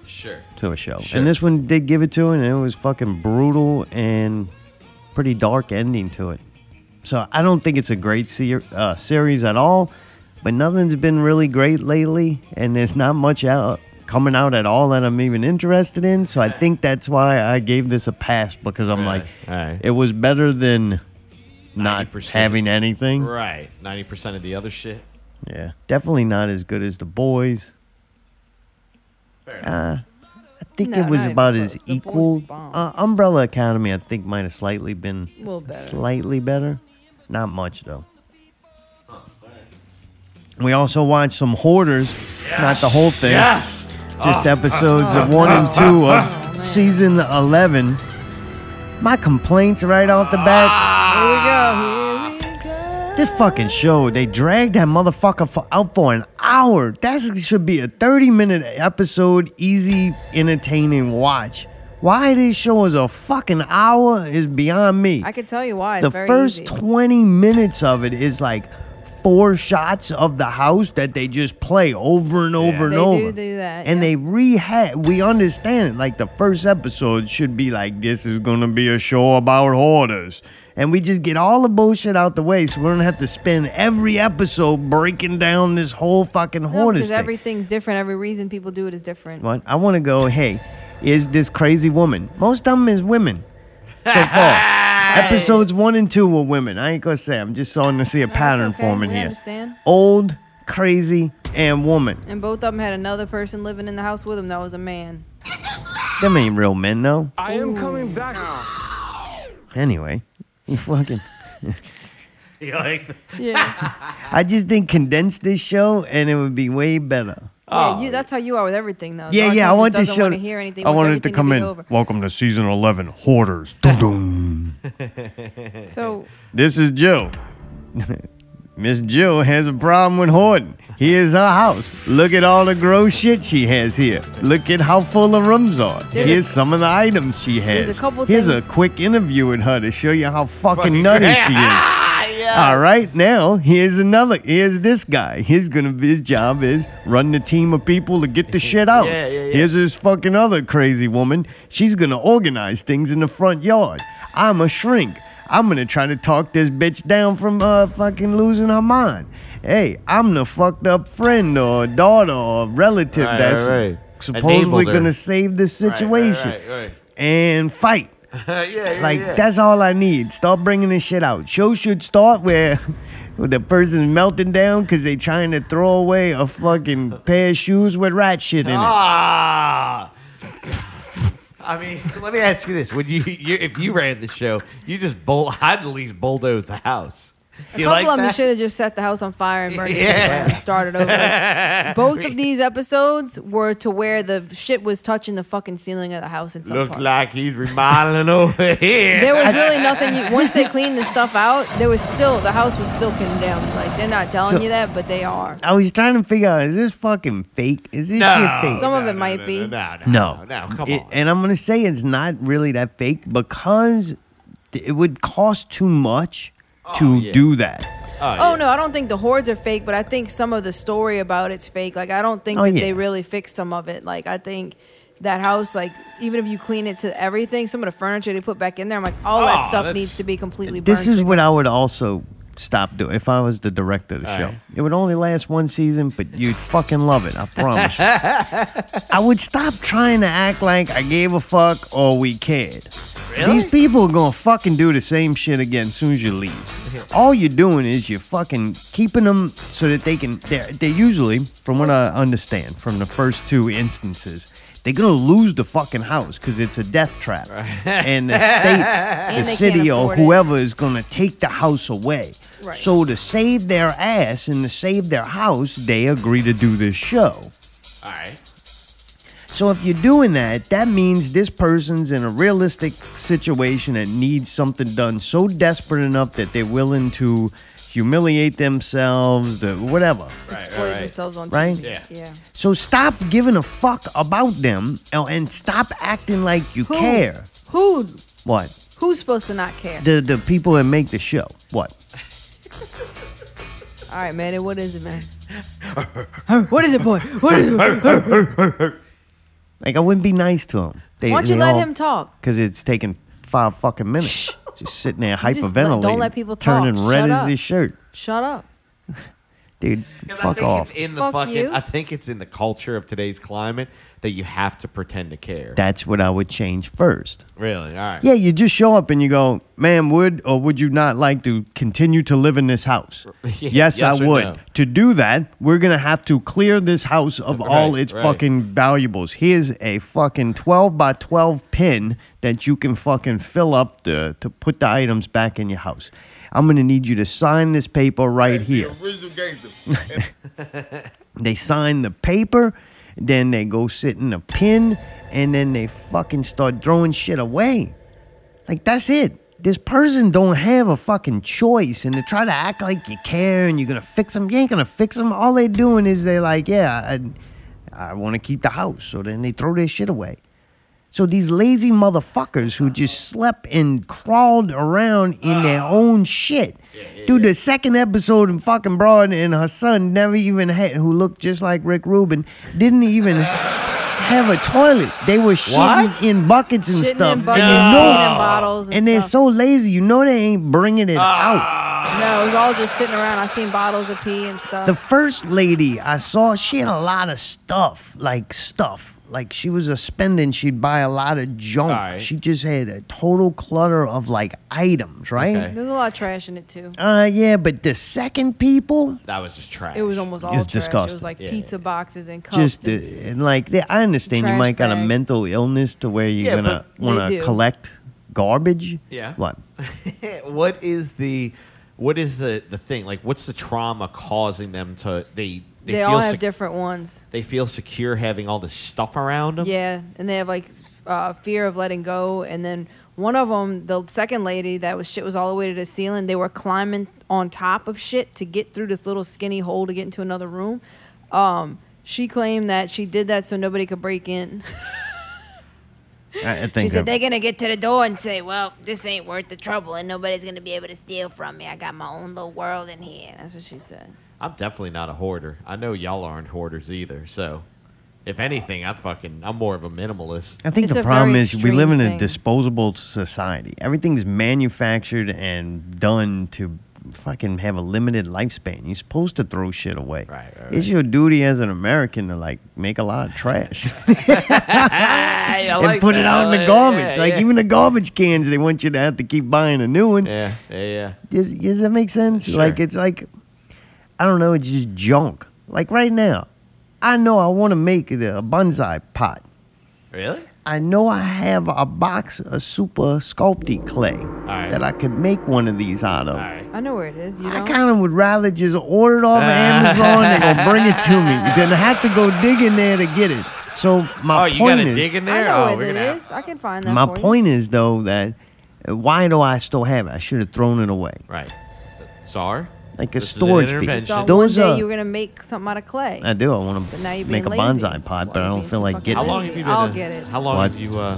Sure. to a show, Sure. and this one did give it to it, and it was fucking brutal and pretty dark ending to it. So I don't think it's a great ser- uh, series at all, but nothing's been really great lately, and there's not much out coming out at all that I'm even interested in. So I think that's why I gave this a pass because I'm like, Alright. it was better than not 90%. having anything. Right. Ninety percent of the other shit. Yeah, definitely not as good as the boys. Uh, I think No, it was about as The equal. Uh, Umbrella Academy, I think, might have slightly been A better. slightly better. Not much though. We also watched some Hoarders, not the whole thing. Yes. Just Oh. episodes of one and ah. two of ah. season eleven. My complaints right off the bat. Here we go. Here we go. This fucking show, they dragged that motherfucker for, out for an hour. That should be a 30 minute episode, easy, entertaining watch. Why this show is a fucking hour is beyond me. I can tell you why. It's the very first easy. 20 minutes of it is like four shots of the house that they just play over and over and They over. do do that, And yeah. they rehat. We understand it. Like the first episode should be like, this is gonna be a show about hoarders. And we just get all the bullshit out the way so we don't have to spend every episode breaking down this whole fucking No, hoarders because thing. everything's different. Every reason people do it is different. What? I want to go, hey, is this crazy woman? Most of them is women so far. Episodes one and two were women. I ain't going to say. I'm just starting to see a pattern okay. forming We here. understand. Old, crazy, and woman. And both of them had another person living in the house with them that was a man. Them ain't real men, though. I am coming back. Anyway, you fucking. You like? Yeah. I just think condense this show and it would be way better. Yeah, you, ah. that's how you are with everything, though. Yeah, Dark yeah. I Knight want just this doesn't show. wanna hear anything. I wants wanted to come be in. over. Welcome to season 11, Hoarders. Dum-dum. So This is Jill. Miss Jill has a problem with hoarding. Here's her house. Look at all the gross shit she has here. Look at how full the rooms are. There's a- Here's some of the items she has. a couple Here's a quick interview with her to show you how fucking, Fucking nutty she is. All right, now here's another. Here's this guy. He's gonna. His job is run the team of people to get the shit out. Yeah, yeah, yeah. Here's this fucking other crazy woman. She's gonna organize things in the front yard. I'm a shrink. I'm gonna try to talk this bitch down from uh fucking losing her mind. Hey, I'm the fucked up friend or daughter or relative Right, that's right, right. suppose we're gonna save this situation and fight. yeah, yeah, Like yeah. that's all I need. Start bringing this shit out. Show should start where, where the person's melting down because they're trying to throw away a fucking pair of shoes with rat shit in it. Ah. I mean, let me ask you this: Would you, you if you ran the show, you just bull, I'd at least bulldoze the house. A You couple like of them should have just set the house on fire and burned it Yeah. down and started over. Both of these episodes were to where the shit was touching the fucking ceiling of the house in some Looks part. like he's remodeling over here. There was really nothing. You, once they cleaned the stuff out, there was still the house was still condemned. Like they're not telling So- you that, but they are. I was trying to figure out is this fucking fake? Is this No. shit fake? Some of it might be. No, no, No, no, come It- on. and I'm gonna say it's not really that fake because it would cost too much Oh, to Oh, yeah. do that. Oh, oh no, I don't think the hoards are fake, but I think some of the story about it's fake. Like I don't think Oh, that yeah. they really fixed some of it. Like I think that house, like even if you clean it to everything, some of the furniture they put back in there, I'm like, all Oh, that stuff needs to be completely burnt. This is what I would also stop doing if I was the director of the All show. right. It would only last one season, but you'd fucking love it. I promise. you. I would stop trying to act like I gave a fuck or we cared. Really? These people are gonna fucking do the same shit again as soon as you leave. All you're doing is you're fucking keeping them so that they can. They're, they're usually, from what I understand, from the first two instances, they're gonna lose the fucking house because it's a death trap, and the state, the city, or whoever is gonna take the house away. Right. So to save their ass and to save their house, they agree to do this show. All right. So if you're doing that, that means this person's in a realistic situation that needs something done so desperate enough that they're willing to humiliate themselves, the whatever. exploit themselves on Right? TV. Yeah. So stop giving a fuck about them and- and stop acting like you Who? care. Who? What? Who's supposed to not care? The the people that make the show. What? All right, man. What is it, man? what is it, boy? What is it? Like I wouldn't be nice to him. They, Why don't you let all- him talk? Cause it's taking five fucking minutes. just sitting there just hyperventilating. don't let people talk. Turning red Shut as up. his shirt. Shut up. Dude, Fuck I fuck think off. it's in the Fuck fucking. you. I think it's in the culture of today's climate that you have to pretend to care. That's what I would change first. really? All right. Yeah, you just show up and you go, ma'am, would or would you not like to continue to live in this house? Yeah, yes, I or would. no? To do that, we're going to have to clear this house of all Right, its right. fucking valuables. Here's a fucking 12 by 12 pin that you can fucking fill up to, to put the items back in your house. I'm going to need you to sign this paper right here. Original gangster. They sign the paper, then they go sit in a pin, and then they fucking start throwing shit away. Like that's it. This person don't have a fucking choice, and to try to act like you care and you're gonna fix them, you ain't gonna fix them. All they're doing is they're like, yeah, I, I want to keep the house, so then they throw their shit away. So these lazy motherfuckers who just slept and crawled around in their own shit. Dude, the second episode of fucking Broad and her son never even had, who looked just like Rick Rubin, didn't even have a toilet. They were shitting What? in buckets and Shitting in stuff. buckets, And you peeing know- in bottles and and they're stuff. so lazy. You know they ain't bringing it Ah. out. No, it was all just sitting around. I seen bottles of pee and stuff. The first lady I saw, she had a lot of stuff, like stuff. Like she was a spending, she'd buy a lot of junk. Alright. She just had a total clutter of like items, right? Okay. There's a lot of trash in it too. Uh, yeah, but the second people, That was just trash. It was almost all It's trash. It was like Yeah. pizza boxes and cups. just uh, and- and like they, I understand you Trash might got a mental illness to where you're Yeah, gonna wanna collect garbage. Yeah. What? what is the what is the the thing like what's the trauma causing them to they they, they all have sec- different ones. they feel secure having all this stuff around them Yeah, and they have like uh, fear of letting go. And then one of them, the second lady, that was shit was all the way to the ceiling. They were climbing on top of shit to get through this little skinny hole to get into another room. Um, she claimed that she did that so nobody could break in. I, I She think said they're gonna get to the door and say, "Well, this ain't worth the trouble, and nobody's gonna be able to steal from me. I got my own little world in here." That's what she said. i'm definitely not a hoarder i know y'all aren't hoarders either so if anything i'm fucking i'm more of a minimalist I think It's the a problem very is we extreme live in a thing. disposable society. Everything's manufactured and done to fucking have a limited lifespan. You're supposed to throw shit away. Right, right, It's your duty as an American to like make a lot of trash and like put it out in the Yeah, garbage. yeah, like yeah. even the garbage cans, they want you to have to keep buying a new one. yeah yeah yeah Does, does that make sense? Sure. Like it's like I don't know, it's just junk. Like right now, I know I want to make it a bonsai pot. really I know I have a box of super Sculpey clay right. that I could make one of these out of. all right I know where it is. You I know. kind of would rather just order it off of Amazon and go bring it to me than have to go dig in there to get it. So my oh you point gotta is, dig in I there know oh where we're it gonna have. I can find that. my for you. point is though that uh, why do I still have it? I should have thrown it away. right sorry Like a This is an storage piece. intervention. Thought Those one day are- you were gonna make something out of clay. I do. I want But now to you're make a being lazy. bonsai pot, Why but I you don't being feel so like fucking getting how it. long have you been I'll a, get it. how long What? have you uh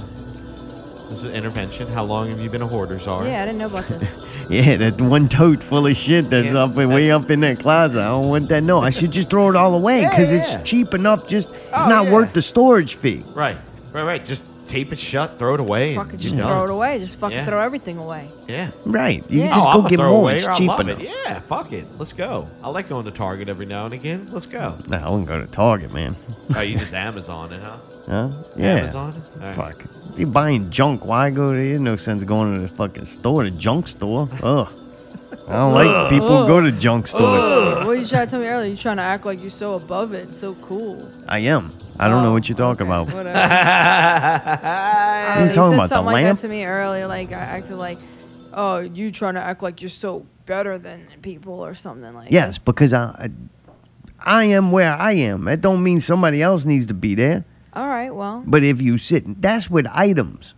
this is an intervention how long have you been a hoarder sorry Yeah, I didn't know about this. Yeah, that one tote full of shit that's Yeah. up way up in that closet. I don't want that. No, I should just throw it all away Yeah, because yeah. it's cheap enough. Just it's Oh, not yeah. worth the storage fee. right right right just tape it shut throw it away and fucking just you're throw it away. Just fucking Yeah. thay everything away. yeah Right. You Yeah. can just oh, go I'm get a more. throwaway It's or I cheap love enough. it. Yeah, fuck it. Let's go. I like going to Target every now and again. Let's go. Nah, I wouldn't go to Target, man. Oh, you just Amazon it, huh? Huh? Yeah. Amazon? All right. Fuck. If you're buying junk, why go there? There's no sense going to the fucking store, the junk store. Ugh. I don't like people who go to junk stores. what you trying to tell me earlier? You trying to act like you're so above it, so cool. I am. I don't know what you're talking about. Whatever. I What are you don't talking said about, the something like lamp? that to me earlier. Like I acted like, oh, you trying to act like you're so better than people or something like. That. Yes, because I, I I am where I am. That don't mean somebody else needs to be there. All right. Well. But if you sit, that's with items.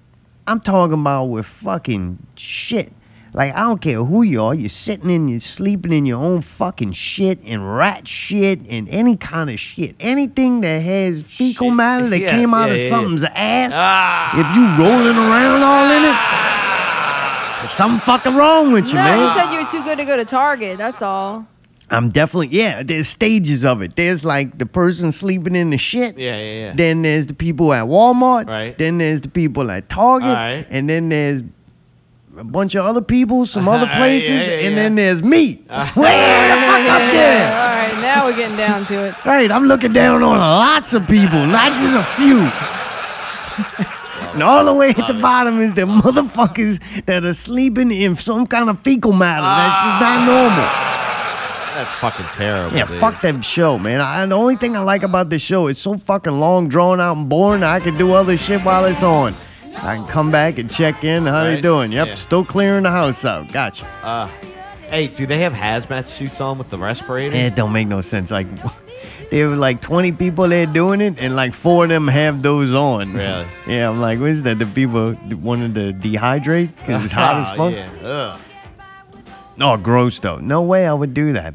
I'm talking about with fucking shit. Like I don't care who you are, you're sitting in, you're sleeping in your own fucking shit and rat shit and any kind of shit, anything that has fecal matter that Yeah, came out yeah, of yeah, something's yeah. ass. Ah. If you rolling around all in it, there's something fucking wrong with you, no, man. you said you were too good to go to Target. That's all. I'm definitely yeah. There's stages of it. There's like the person sleeping in the shit. Yeah, yeah, yeah. Then there's the people at Walmart. Right. Then there's the people at Target. Alright. And then there's a bunch of other people, some other places, yeah, and yeah. then there's me. Way the fuck up there. all right, now we're getting down to it. Right, I'm looking down on lots of people, not just a few. And all the way at the bottom is the motherfuckers that are sleeping in some kind of fecal matter. That's just not ah. normal. That's fucking terrible. Yeah, dude. fuck that show, man. I, the only thing I like about this show, it's so fucking long, drawn out, and boring. I can do other shit while it's on. I can come back and check in. How they Right, doing? Yep, yeah. still clearing the house out. Gotcha. Uh, hey, do they have hazmat suits on with the respirator? It don't make no sense. Like, there were like 20 people there doing it, and like four of them have those on. Really? Yeah, I'm like, what is that? The people wanted to dehydrate because it's hot as Ah, fuck? Yeah. Ugh. Oh, gross though. No way I would do that.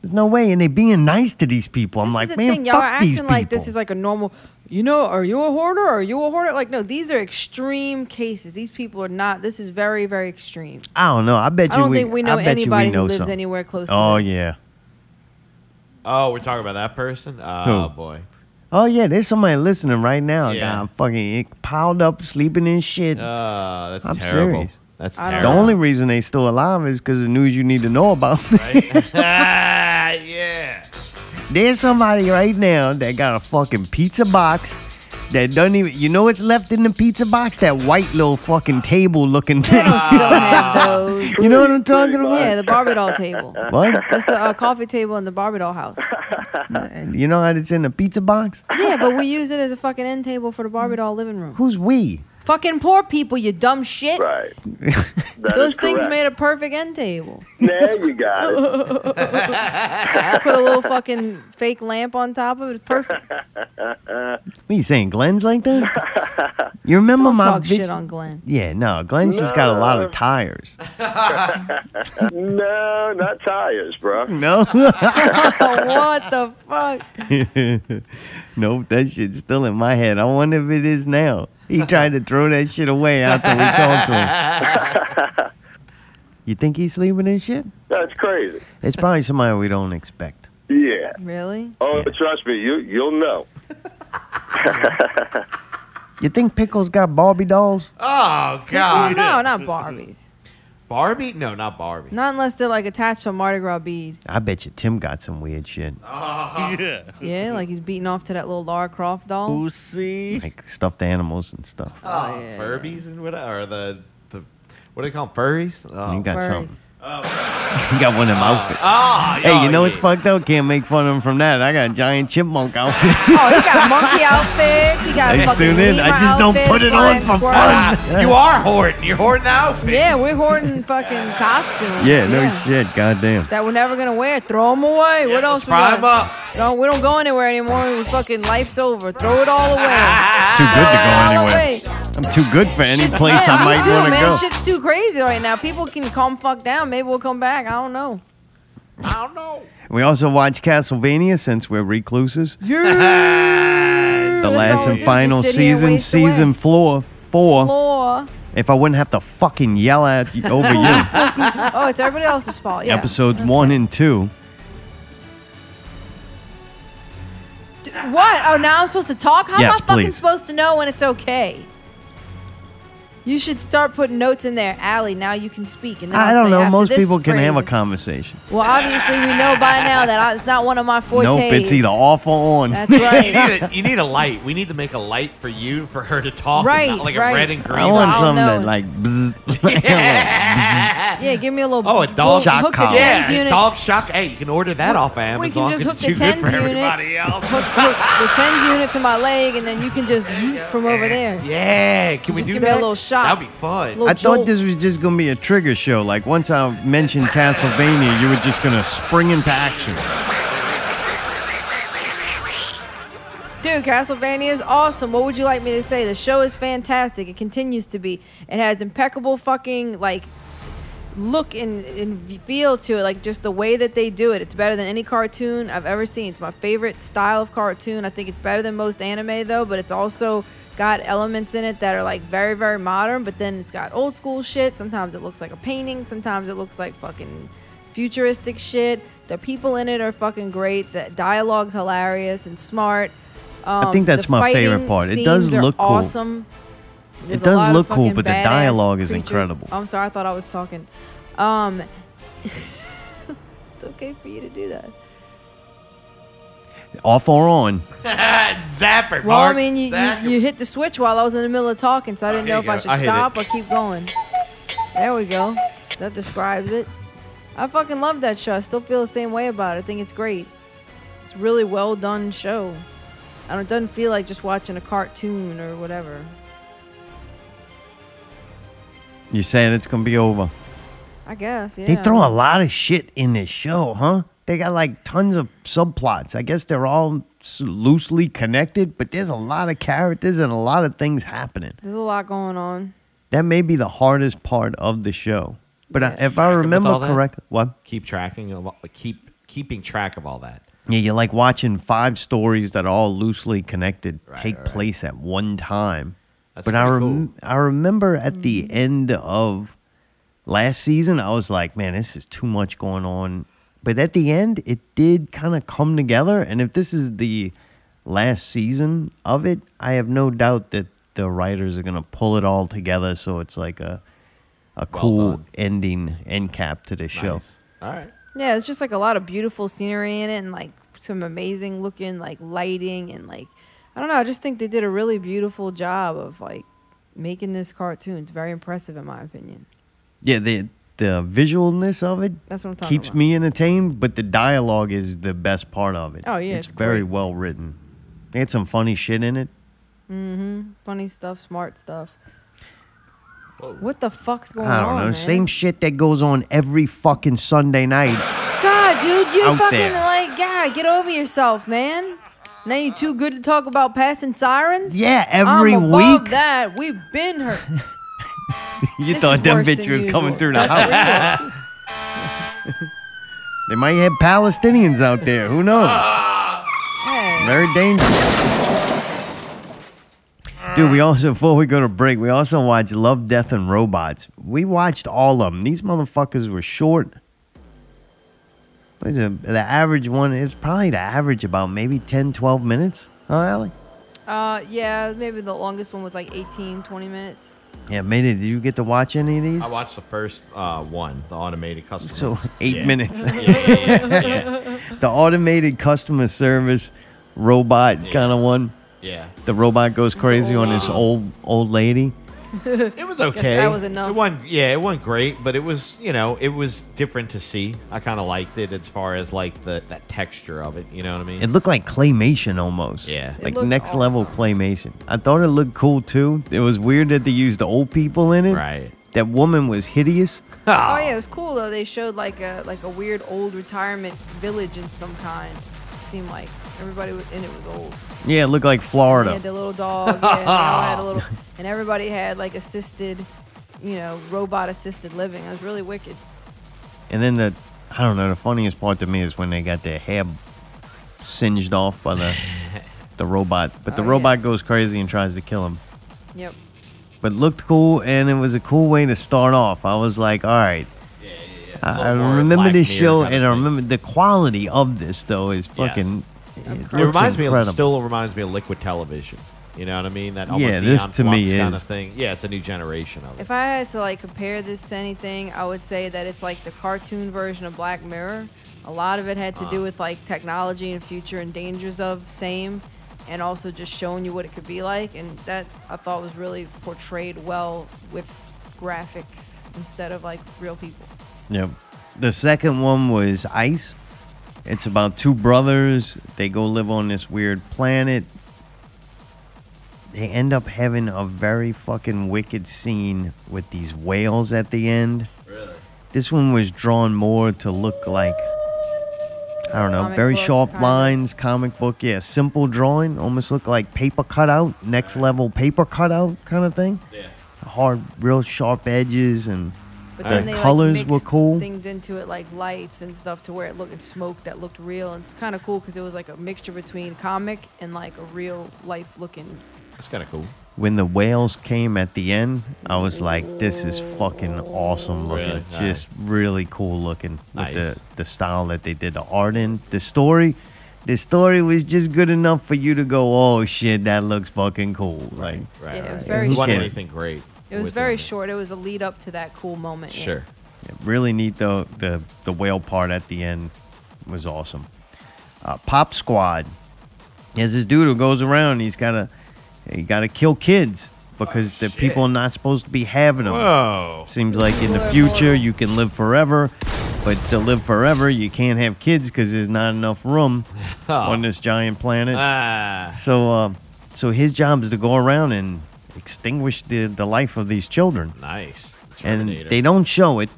There's no way. And they being nice to these people. I'm like, This is the man, thing, y'all fuck are these acting people. like this is like a normal. You know, are you a hoarder? Are you a hoarder? Like, no, these are extreme cases. These people are not. This is very, very extreme. I don't know. I bet you I don't we, think we know I bet you anybody we know who lives some. anywhere close to Oh this. yeah. Oh, we're talking about that person? Oh, Who? boy. Oh yeah. There's somebody listening right now. Yeah. God, fucking piled up, sleeping in shit. Uh, that's I'm terrible. serious. That's I don't the only reason they still alive is because the news you need to know about. yeah. There's somebody right now that got a fucking pizza box that doesn't even. You know what's left in the pizza box? That white little fucking table looking thing. Still have those. you know what I'm talking about? Yeah, the Barbie doll table. What? That's a, a coffee table in the Barbie doll house. You know how it's in the pizza box? Yeah, but we use it as a fucking end table for the Barbie doll living room. Who's we? Fucking poor people, you dumb shit. Right. That Those is things correct. made a perfect end table. There you got it. Put a little fucking fake lamp on top of it. It's perfect. What are you saying, Glenn's like that? You remember Don't my talk vid- shit on Glenn. Yeah, no, Glenn's just got a lot of tires. no, not tires, bro. No. what the fuck? nope, that shit's still in my head. I wonder if it is now. He tried to throw that shit away after we talked to him. You think he's leaving in shit? That's crazy. It's probably somebody we don't expect. Yeah. Really? Oh, trust me, you you'll know. You think Pickles got Barbie dolls? Oh, God. No, not Barbies. Barbie? No, not Barbie. Not unless they're like attached to a Mardi Gras bead. I bet you Tim got some weird shit. Yeah. Yeah, like he's beating off to that little Lara Croft doll. Pussy. Like stuffed animals and stuff. Ah, oh, Furbies and whatever. Or the, the, what do they call them? Furries? Oh. You got Furries. something. He got one of them outfits. Oh, ah, ah, Hey, you know yeah. what's fucked up? Can't make fun of him from that. I got a giant chipmunk outfit. Oh, he got a monkey outfits. He got Hey, fucking tune in. I just don't outfits, put it on for squirrel. fun. Ah, you are hoarding. You're hoarding outfits. Yeah, we're hoarding fucking costumes. yeah, no shit. Goddamn. That we're never gonna wear. Throw them away. what else? we fry 'em got? up. No, we don't go anywhere anymore. We fucking life's over. Throw it all away. Too good to go All anywhere. Away. I'm too good for any place I might want to man. go. Shit's too crazy right now. People can calm fuck down. Maybe we'll come back. I don't know. I don't know. We also watch Castlevania since we're recluses. Yeah. the That's last and final just sit here and season, away. season floor four. Floor. If I wouldn't have to fucking yell at you- over you. oh, it's everybody else's fault. Yeah. Episodes one and two. D- What? Oh, now I'm supposed to talk? How Yes, am I fucking please. supposed to know when it's okay? You should start putting notes in there, Allie. Now you can speak. And then I I'll don't say know. after Most this people can have a phrase- conversation. Well, obviously we know by now that I, it's not one of my fortes. Nope, it's either off or on. That's you, right. need a, you need a light. We need to make a light for you for her to talk. and Right, not like right. a red and green. I want I'll something know. that like. bzz. Yeah, give me a little. Oh, a dog we'll shock hook the collar. tens Yeah, unit. dog shock. Hey, you can order that off we Amazon. can just hook 'cause the it's too good tens for unit. everybody else. Hook, hook the tens unit to my leg, and then you can just from over there. Yeah, can we Just do give that? me a little shot. That'd be fun. I thought jolt. this was just gonna be a trigger show. Like once I mentioned Castlevania, you were just gonna spring into action. Dude, Castlevania is awesome. What would you like me to say? The show is fantastic. It continues to be. It has impeccable fucking like look and, and feel to it, like just the way that they do it. It's better than any cartoon I've ever seen. It's my favorite style of cartoon. I think it's better than most anime though, but it's also got elements in it that are like very very modern. But then it's got old school shit. Sometimes it looks like a painting. Sometimes it looks like fucking futuristic shit. The people in it are fucking great. The dialogue's hilarious and smart. Um, I think that's my favorite part. It does look cool. Awesome. There's It does look cool, but the dialogue is creatures. incredible. I'm sorry, I thought I was talking. Um, it's okay for you to do that. Off or on? Zapper, Mark. Well, I mean, you, you, you hit the switch while I was in the middle of talking, so I didn't here know you if I should I stop it. or keep going. There we go. That describes it. I fucking love that show. I still feel the same way about it. I think it's great. It's a really well done show. I don't, it doesn't feel like just watching a cartoon or whatever. You saying it's gonna be over? I guess, yeah. They throw a lot of shit in this show, huh? They got like tons of subplots. I guess they're all loosely connected, but there's a lot of characters and a lot of things happening. There's a lot going on. That may be the hardest part of the show. But I, if I Tracking with remember correctly, what? Keep tracking of keep keeping track of all that. Yeah, you're like watching five stories that are all loosely connected take place at one time. That's but I pretty rem- I remember at the mm-hmm. end of last season, I was like, man, this is too much going on. But at the end, it did kind of come together. And if this is the last season of it, I have no doubt that the writers are gonna pull it all together so it's like a a cool ending end cap to the show. All right. Yeah, it's just like a lot of beautiful scenery in it and like some amazing looking like lighting and like I don't know, I just think they did a really beautiful job of like making this cartoon. It's very impressive in my opinion. Yeah, the the visualness of it That's what I'm talking keeps about. me entertained, but the dialogue is the best part of it. Oh, yeah, it's, it's very great. well written. They had some funny shit in it. Mm-hmm. Funny stuff, smart stuff. What the fuck's going I don't on? know, man? same shit that goes on every fucking Sunday night. God, dude, you Out fucking there. like God, get over yourself, man. Now you too good to talk about passing sirens? Yeah, every I'm above week. that. We've been hurt. you This thought is them worse than bitches was coming usual. through the That's house. they might have Palestinians out there. Who knows? Very dangerous. Dude, we also before we go to break, we also watched Love, Death, and Robots. We watched all of them. These motherfuckers were short. What is it? The average one is probably the average about maybe 10, 12 minutes. Huh, Allie? Uh, yeah, maybe the longest one was like 18, 20 minutes. Yeah, it. Did you get to watch any of these? I watched the first uh, one, the automated customer. So eight Yeah. minutes. yeah, yeah, yeah, yeah. the automated customer service robot kind of one. Yeah. The robot goes crazy on this old old lady. It was okay. that was enough. It wasn't, yeah, it wasn't great, but it was, you know, it was different to see. I kind of liked it as far as like the that texture of it. You know what I mean? It looked like claymation almost. Yeah. It Like looked next level claymation. I thought it looked cool too. It was weird that they used the old people in it. Right. That woman was hideous. Oh yeah, it was cool though. They showed like a like a weird old retirement village of some kind. seemed like everybody was- in it was old. Yeah, it looked like They Florida. had the little dog. Yeah, and they had a little, and everybody had like assisted, you know, robot assisted living. It was really wicked. And then the, I don't know, the funniest part to me is when they got their hair singed off by the the robot. But the Oh, yeah. robot goes crazy and tries to kill him. Yep. But looked cool, and it was a cool way to start off. I was like, all right. I, I remember this Mirror show, and I remember the quality of this though is Yes. Fucking. It, It looks reminds me, of, still reminds me of liquid television. You know what I mean? That almost Yeah, this to me Flux kind is. of thing. Yeah, it's a new generation of it. If I had to like compare this to anything, I would say that it's like the cartoon version of Black Mirror. A lot of it had to Uh. do with like technology and future and dangers of same, and also just showing you what it could be like. And that I thought was really portrayed well with graphics instead of like real people. Yep. The second one was Ice. It's about two brothers. They go live on this weird planet. They end up having a very fucking wicked scene with these whales at the end. Really? This one was drawn more to look like I don't know, Comic very book, sharp kinda. lines, comic book, yeah, simple drawing, almost look like paper cutout, next level paper cutout kind of thing. Yeah. Hard, real sharp edges and But The then they colors like, were mixed cool. Things into it like lights and stuff to where it looked and smoke that looked real. And it's kind of cool because it was like a mixture between comic and like a real life looking. That's kind of cool. When the whales came at the end, I was like, "This is fucking awesome looking. Really? Just really cool looking Nice. with the the style that they did the art in. The story, the story was just good enough for you to go, "Oh shit, that looks fucking cool." Like, Right. Yeah, it was right. very who wasn't cares? anything great. It was very it. short. It was a lead up to that cool moment. Sure. Yeah, really neat though. The the whale part at the end was awesome. Uh, Pop Squad. There's this dude who goes around. He's gotta he gotta kill kids because the people are not supposed to be having them. Whoa. Seems like in the future you can live forever, but to live forever you can't have kids because there's not enough room on this giant planet. Ah. So uh, so his job is to go around and extinguish the the life of these children. Nice. And Terminator. they don't show it,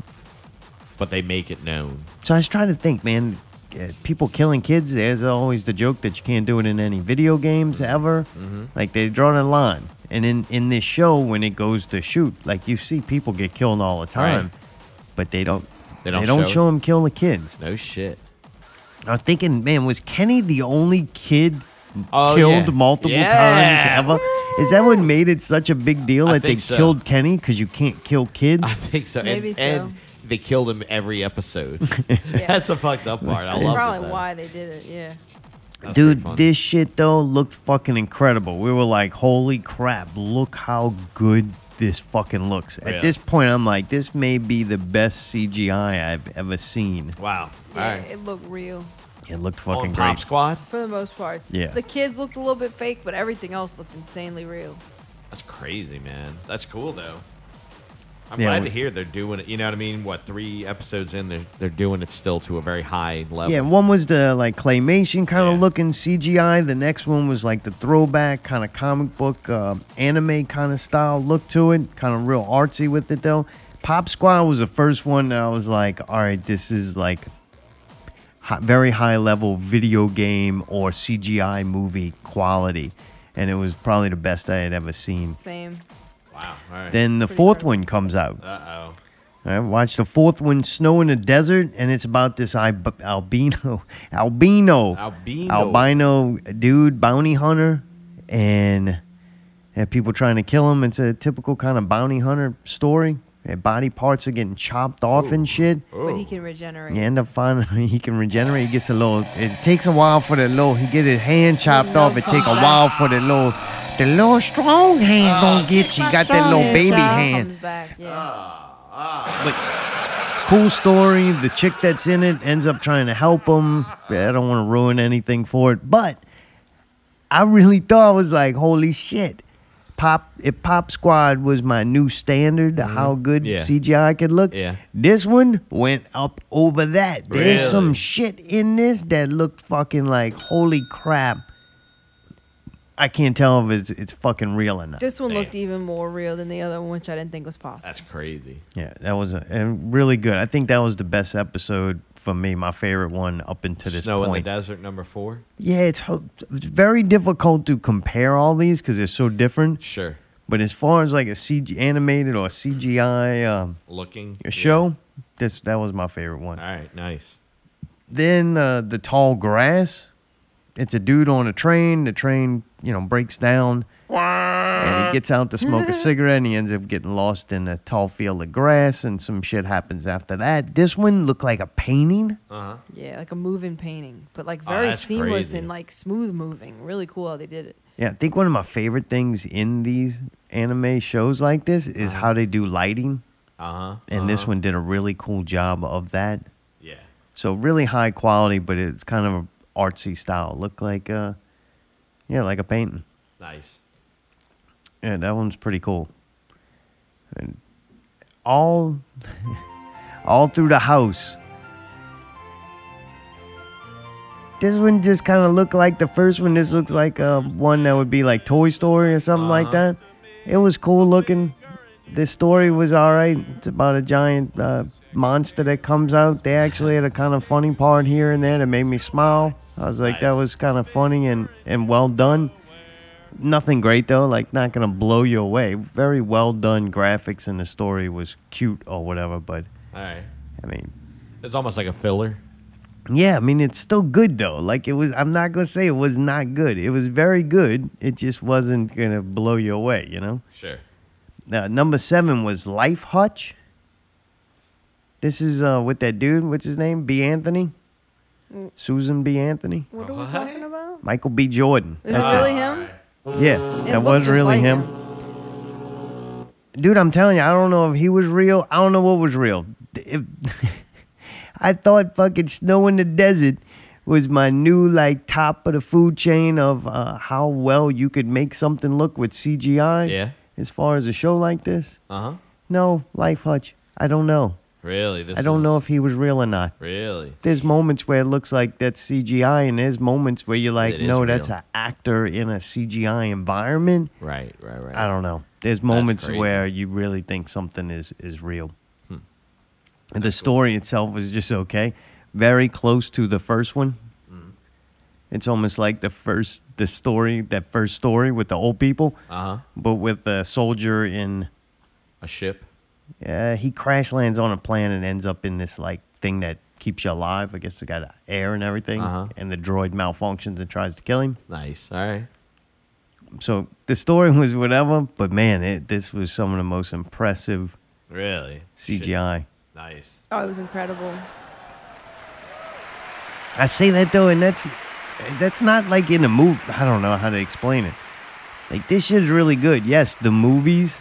but they make it known. So I was trying to think, man. uh, People killing kids. There's always the joke that you can't do it in any video games ever. Mhm. Like they draw a line, and in in this show, when it goes to shoot, like you see people get killed all the time, Right. but they don't. They don't, show show, them kill the kids. No shit. I was thinking, man, was Kenny the only kid Oh, killed yeah. multiple Yeah. times ever? Is that what made it such a big deal I that they think so. killed Kenny because you can't kill kids? I think so. Maybe and, so. and they killed him every episode. That's the fucked up part. I That's love probably that. why they did it. Yeah. That's Dude, pretty fun. this shit though looked fucking incredible. We were like, holy crap, look how good this fucking looks. Really? At this point, I'm like, this may be the best CGI I've ever seen. Wow. Yeah, All right. it looked real It looked On fucking Pop great. Squad? for the most part. Yeah. The kids looked a little bit fake, but everything else looked insanely real. That's crazy, man. That's cool though. I'm Yeah, glad we- to hear they're doing it. You know what I mean? What three episodes in? They're they're doing it still to a very high level. Yeah, one was the like claymation kind of looking CGI. The next one was like the throwback kind of comic book uh, anime kind of style look to it, kind of real artsy with it though. Pop Squad was the first one that I was like, all right, this is like hi- very high level video game or CGI movie quality, and it was probably the best I had ever seen. Same. Wow. All right. Then the fourth one comes out. Uh oh. I watched the fourth one, Snow in the Desert, and it's about this I- albino, albino, Albino. albino dude, bounty hunter, and have people trying to kill him. It's a typical kind of bounty hunter story. Their body parts are getting chopped off and shit. But he can regenerate. You end up finding he can regenerate. He gets a little. It takes a while for the little. He get his hand chopped off. It take a while for the little. The little strong hand ah. gonna get you. Got that little baby hand. Comes back. Yeah. Ah, ah. But cool story. The chick that's in it ends up trying to help him. I don't want to ruin anything for it, but I really thought I was like, holy shit. Pop if Pop Squad was my new standard, of how good Mm-hmm. Yeah. CGI could look. Yeah. This one went up over that. There's some shit in this that looked fucking like holy crap. I can't tell if it's it's fucking real or not. This one looked even more real than the other one, which I didn't think was possible. That's crazy. Yeah, that was a, and really good. I think that was the best episode for me, my favorite one up until this Snow in the desert, number four. yeah, it's, it's very difficult to compare all these because they're so different. Sure. But as far as like a CG animated or a CGI um, Looking. a show, this that was my favorite one. All right. Nice. Then uh, the tall grass. It's a dude on a train. The train, you know, breaks down, and he gets out to smoke a cigarette, and he ends up getting lost in a tall field of grass, and some shit happens after that. This one looked like a painting. Uh huh. Yeah, like a moving painting, but like Oh, very that's seamless crazy. and like smooth moving. Really cool how they did it. Yeah, I think one of my favorite things in these anime shows like this is how they do lighting. Uh huh. And this one did a really cool job of that. Yeah. So really high quality, but it's kind of a artsy style. Look like uh yeah, like a painting. Nice. Yeah, that one's pretty cool. And all all through the house. This one just kind of looked like the first one. This looks like uh, one that would be like Toy Story or something like that. It was cool looking. The story was all right. It's about a giant uh, monster that comes out. They actually had a kind of funny part here and there that made me smile. I was like, that was kind of funny and, and well done. Nothing great though, like not gonna blow you away. Very well done graphics and the story was cute or whatever, but All right. I mean, It's almost like a filler. yeah, I mean it's still good though. Like it was I'm not gonna say it was not good. It was very good. It just wasn't gonna blow you away, you know? Sure. Uh, number seven was Life Hutch. This is uh with that dude, what's his name? B. Anthony? Mm. Susan B. Anthony? What are we talking about? Michael B. Jordan. Is That's it really him? Yeah, It that looked was just really like him. Dude, I'm telling you, I don't know if he was real. I don't know what was real. If I thought fucking snow in the desert was my new like top of the food chain of uh, how well you could make something look with CGI. Yeah. As far as a show like this, Uh huh. no, Life Hutch. I don't know. Really? This I don't is- know if he was real or not. Really? There's moments where it looks like that's CGI, and there's moments where you're like, It is no, that's real. an actor in a CGI environment. Right, right, right. I don't know. There's moments crazy. where you really think something is is real. Hmm. And the story itself was just okay. Very close to the first one. It's almost like the first the story, that first story with the old people, Uh huh. but with the soldier in A ship. uh, he crash lands on a planet and ends up in this like thing that keeps you alive. I guess it's got air and everything, Uh-huh. and the droid malfunctions and tries to kill him. Nice. All right. So the story was whatever, but man, it, this was some of the most impressive Really? CGI. Nice. Oh, it was incredible. I say that though, and that's that's not like in a movie. I don't know how to explain it. Like this shit is really good. Yes, the movies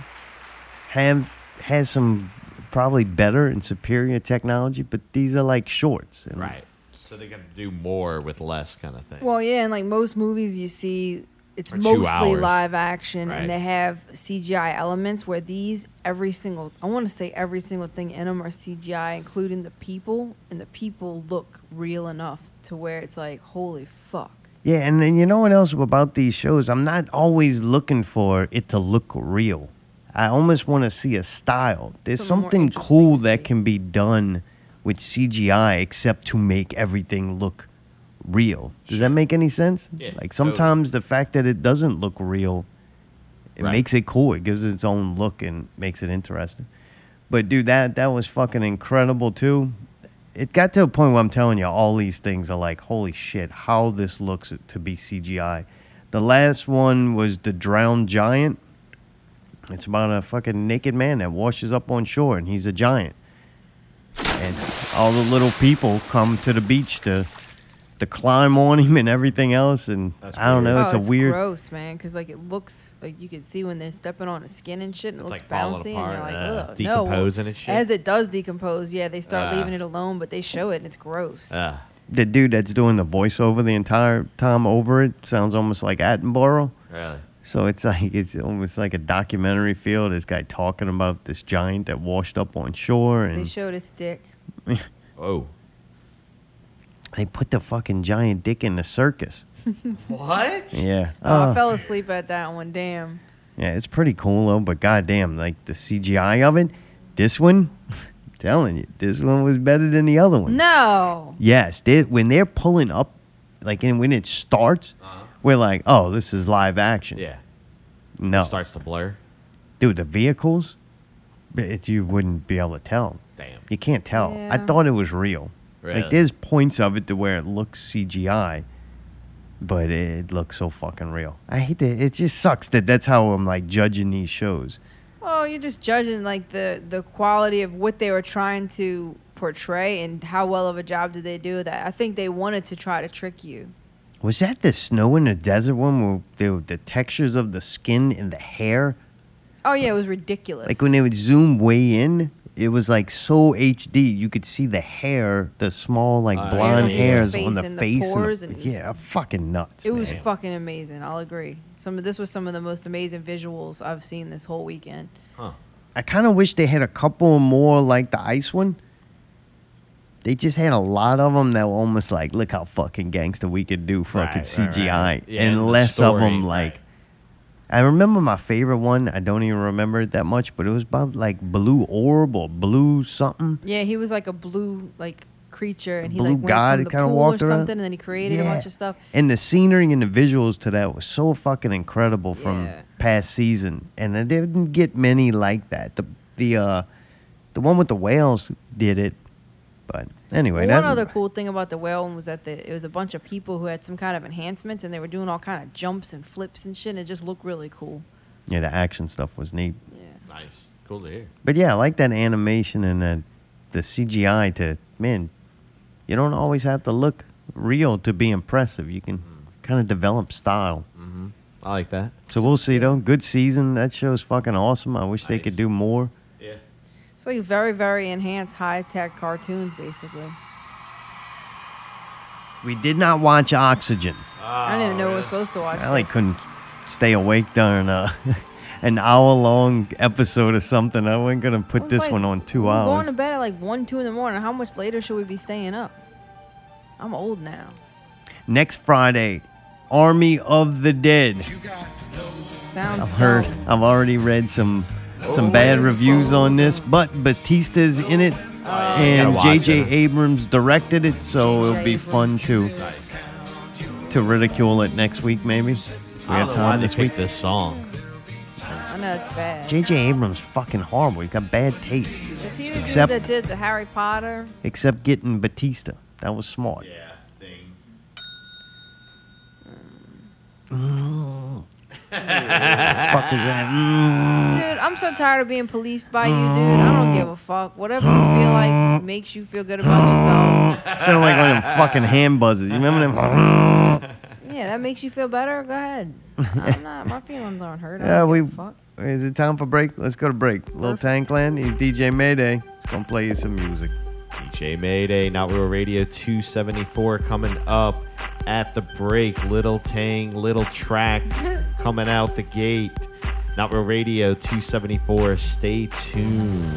have has some probably better and superior technology, but these are like shorts. and Right. So they're gonna do more with less, kind of thing. Well, yeah, and like most movies, you see it's mostly hours. live action, Right. and they have CGI elements. Where these, every single, I want to say every single thing in them are CGI, including the people, and the people look real enough to where it's like, holy fuck. Yeah, and then you know what else about these shows? I'm not always looking for it to look real. I almost want to see a style. There's Something something cool that can be done with CGI except to make everything look real. Does that make any sense? Yeah, like totally. sometimes the fact that it doesn't look real it Right. makes it cool. It gives it its own look and makes it interesting. But dude, that that was fucking incredible too. It got to a point where I'm telling you, all these things are like, holy shit, how this looks to be CGI. The last one was the drowned giant. It's about a fucking naked man that washes up on shore, and he's a giant. And all the little people come to the beach to to climb on him and everything else. And I don't know, it's oh, a weird. gross, man, because like it looks like you can see when they're stepping on the skin and shit, and it looks like, falling bouncy, and apart, you're like, uh, ugh, no. decomposing and shit? As it does decompose, yeah, they start Ah. leaving it alone, but they show it, and it's gross. Ah. the dude that's doing the voiceover the entire time over it sounds almost like Attenborough. Really? So it's like it's almost like a documentary feel. This guy talking about this giant that washed up on shore, and They and showed its dick. Oh. They put the fucking giant dick in the circus. What? Yeah. Oh, Uh, I fell asleep at that one. Damn. yeah, it's pretty cool though. But goddamn, like the CGI of it, this one, telling you, this one was better than the other one. No. Yes, they, when they're pulling up, like and when it starts, we're like, oh, this is live action. Yeah. No. It starts to blur. Dude, the vehicles, it, you wouldn't be able to tell. Damn. You can't tell. I thought it was real. Really? Like, there's points of it to where it looks CGI, but it looks so fucking real. I hate that. It just sucks that that's how I'm like judging these shows. Oh, you're just judging like the the quality of what they were trying to portray and how well of a job did they do with that. I think they wanted to try to trick you. Was that the snow in the desert one where the, the textures of the skin and the hair? Oh yeah, it was ridiculous. Like when they would zoom way in, it was like so HD. You could see the hair, the small like Uh, blonde yeah. hairs Face on the and the face. and the- pores and- yeah, fucking nuts. it was man. fucking amazing. I'll agree. Some of this was some of the most amazing visuals I've seen this whole weekend. Huh. I kind of wish they had a couple more like the ice one. They just had a lot of them that were almost like, look how fucking gangster we could do fucking Right, right, CGI, right. Yeah, and and the less of story, them like. I remember my favorite one. I don't even remember it that much, but it was about like blue orb or blue something. Yeah, he was like a blue like creature, and he Blue like god kinda pool walked or around. something, and then he created a bunch of stuff. And the scenery and the visuals to that was so fucking incredible from Yeah. past season, and I didn't get many like that. The the uh, the one with the whales did it, but anyway, Well, that's one other cool thing about the whale one was that the, it was a bunch of people who had some kind of enhancements, and they were doing all kind of jumps and flips and shit. And it just looked really cool. yeah, the action stuff was neat. Yeah, nice. Cool to hear. But yeah, I like that animation and the, the CGI to man. You don't always have to look real to be impressive. You can kind of develop style. Mm-hmm. I like that. So we'll see though. Good season. That show's fucking awesome. I wish they could do more. It's like very, very enhanced, high tech cartoons, basically. We did not watch Oxygen. I didn't even know we were oh, supposed to watch. I like couldn't stay awake during uh, a, an hour long episode or something. I wasn't gonna put It's this like, one on two we're hours. Going to bed at like one, two in the morning. How much later should we be staying up? I'm old now. Next Friday, Army of the Dead. Sounds. I've heard. I've already read some some bad reviews on this, but Batista's in it, and J.J. Abrams directed it, so it'll be fun to to ridicule it next week, maybe. We I have don't know why time they this week. picked this song. I know it's bad. J.J. Abrams fucking horrible. He's got bad taste. Is he the Except dude that did the Harry Potter? except getting Batista. That was smart. Yeah, thing. Fuck is that? Mm. Dude, I'm so tired of being policed by you, dude. I don't give a fuck. Whatever you feel like makes you feel good about yourself. Sound like one of them fucking hand buzzers. You remember them? Yeah, that makes you feel better. Go ahead. I'm not. My feelings aren't hurt. Yeah, we. fuck. Is it time for break? Let's go to break. Little Tankland. He's DJ Mayday. He's gonna play you some music. DJ Mayday, Not Real Radio 274 coming up at the break. Little Tang, Little Track coming out the gate. Not Real Radio 274. Stay tuned.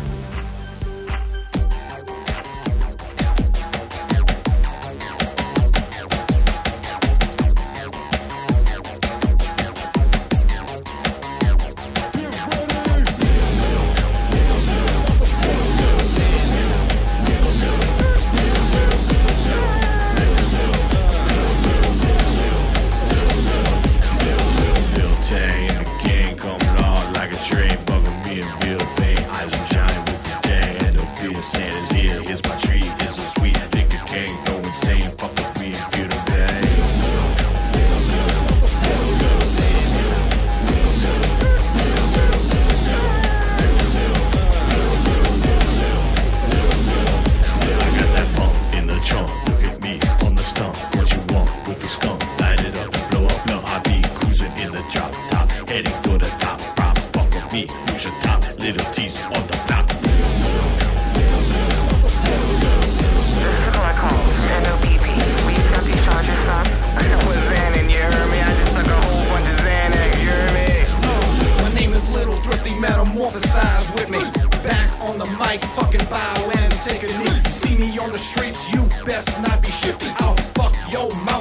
Your top. Little T's on the block. My name is Little Thrifty, metamorphosize with me. Back on the mic, fucking bow and take a knee. See me on the streets, you best not be shifty. I'll fuck your mouth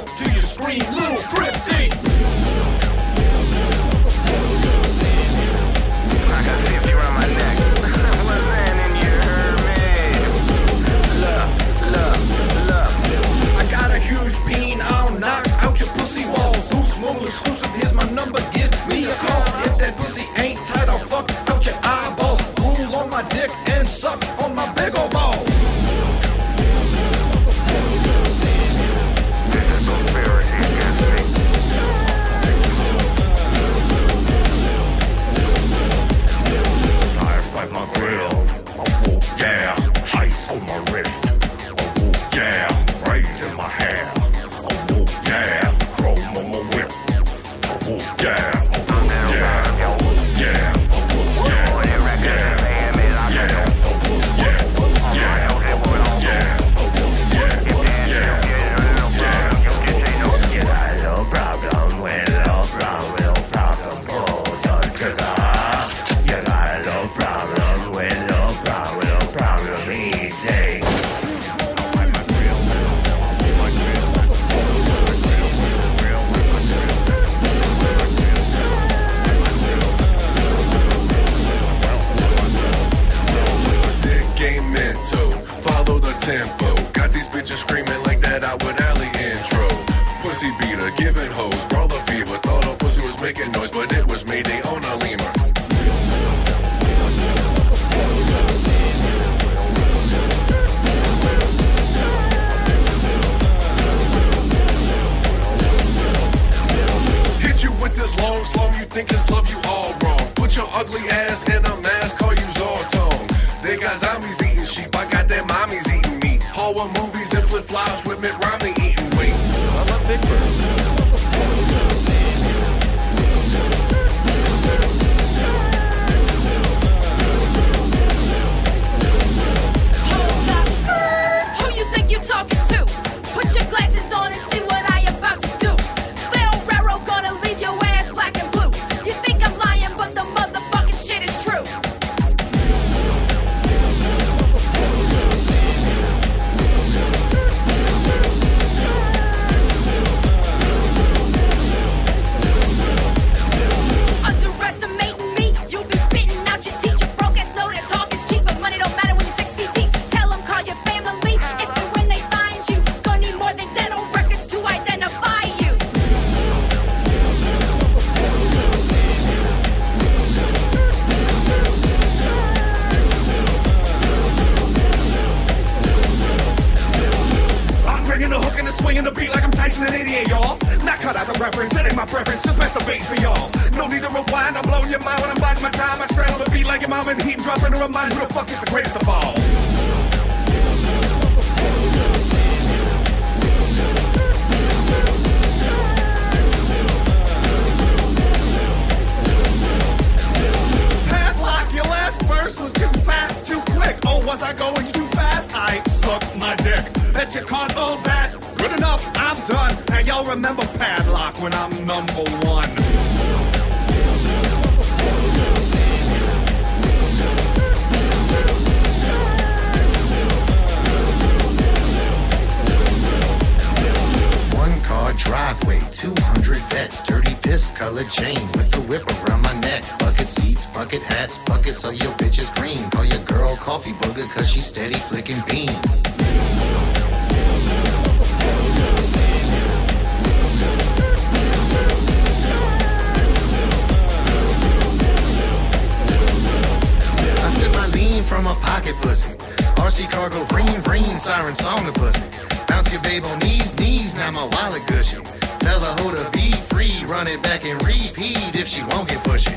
target pussy. RC cargo, ring, ring, siren song of pussy. Bounce your babe on knees, knees, now my wallet gushy. Tell her hoe to be free, run it back and repeat if she won't get pushy.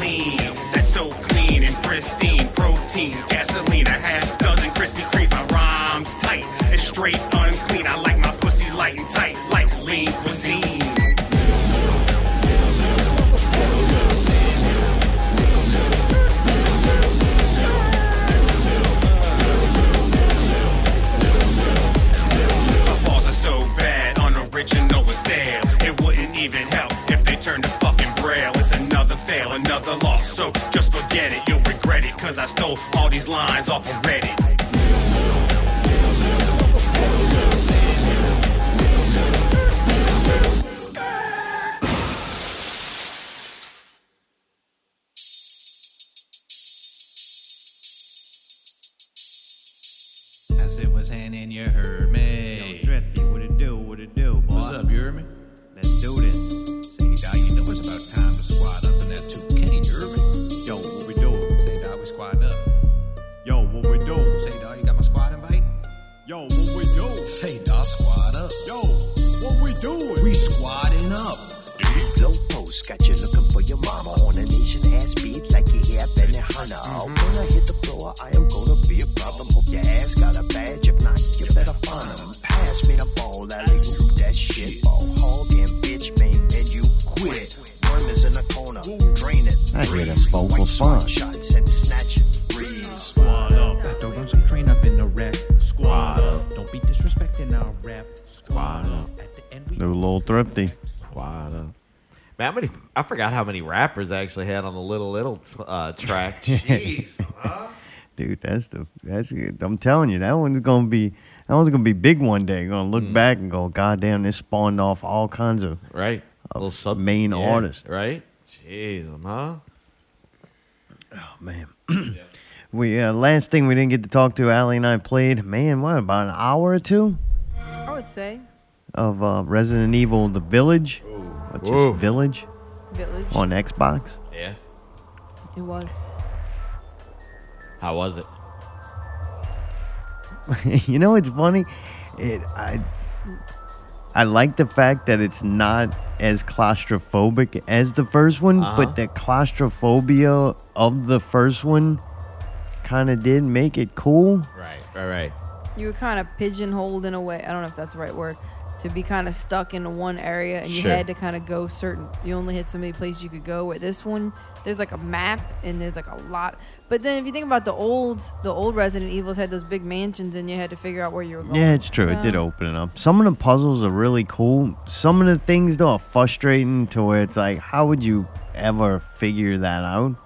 Lean, that's so clean and pristine. Protein, gasoline. straight unclean. I like my pussy light and tight, like lean cuisine. The balls are so bad, unoriginal and stale. It wouldn't even help if they turned to fucking braille. It's another fail, another loss. So just forget it, you'll regret it. Cause I stole all these lines off of Reddit. Man, how many? I forgot how many rappers I actually had on the little little uh, track. Jeez, huh? dude, that's the that's. Good. I'm telling you, that one's gonna be that one's gonna be big one day. Gonna look mm. back and go, God damn, this spawned off all kinds of right uh, of sub- main yeah, artists, right? Jeez, um, huh? Oh man. yeah. We uh, last thing we didn't get to talk to Allie and I played man what about an hour or two I would say of uh, Resident Evil The Village. Ooh or just Ooh. Village Village. on Xbox. Yeah. It was. How was it? you know, it's funny. It I I like the fact that it's not as claustrophobic as the first one, Uh-huh. but the claustrophobia of the first one kind of did make it cool. Right, right, right. You were kind of pigeonholed in a way. I don't know if that's the right word. To be kind of stuck in one area, and you Sure. had to kind of go certain. You only had so many places you could go. Where this one, there's like a map, and there's like a lot. But then if you think about the old, the old Resident Evils had those big mansions, and you had to figure out where you were going. Yeah, it's true. It did open it up. Some of the puzzles are really cool. Some of the things though are frustrating to where it's like, how would you ever figure that out?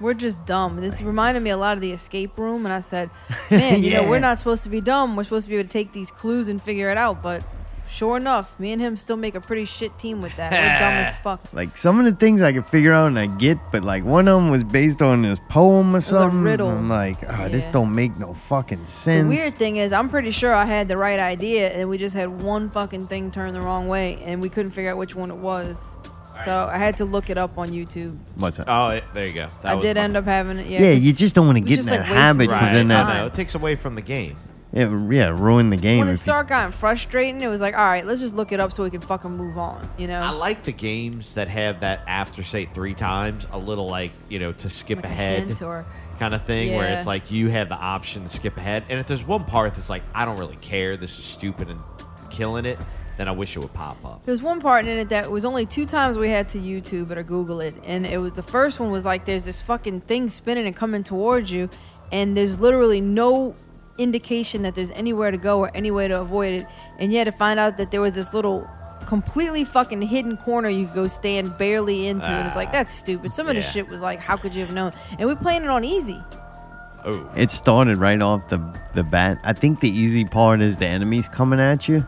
We're just dumb. This reminded me a lot of the escape room, and I said, "Man, you know, we're not supposed to be dumb. We're supposed to be able to take these clues and figure it out." But sure enough, me and him still make a pretty shit team with that. We're dumb as fuck. Like some of the things I could figure out and I get, but like one of them was based on this poem or a something. riddle. I'm like, oh, this don't make no fucking sense. The weird thing is, I'm pretty sure I had the right idea, and we just had one fucking thing turn the wrong way, and we couldn't figure out which one it was. So I had to look it up on YouTube. What's that? Oh, it, there you go. That I was did my- end up having it. Yeah, Yeah, 'cause you just don't want to we get in just, that like, wasted habit because too then that I know. It takes away from the game. It, yeah ruin the game. when it if you- started getting frustrating, it was like, all right, let's just look it up so we can fucking move on. You know? I like the games that have that after say three times, a little like you know to skip Like ahead or- kind of thing, where it's like you have the option to skip ahead. And if there's one part that's like I don't really care, this is stupid and killing it, then I wish it would pop up. There's one part in it that was only two times we had to YouTube it or Google it, and it was the first one was like there's this fucking thing spinning and coming towards you, and there's literally no indication that there's anywhere to go or any way to avoid it, and you had to find out that there was this little completely fucking hidden corner you could go stand barely into, and it's like that's stupid. Some of the Yeah. shit was like, how could you have known? And we playing it on easy. Oh, It started right off the the bat. I think the easy part is the enemies coming at you.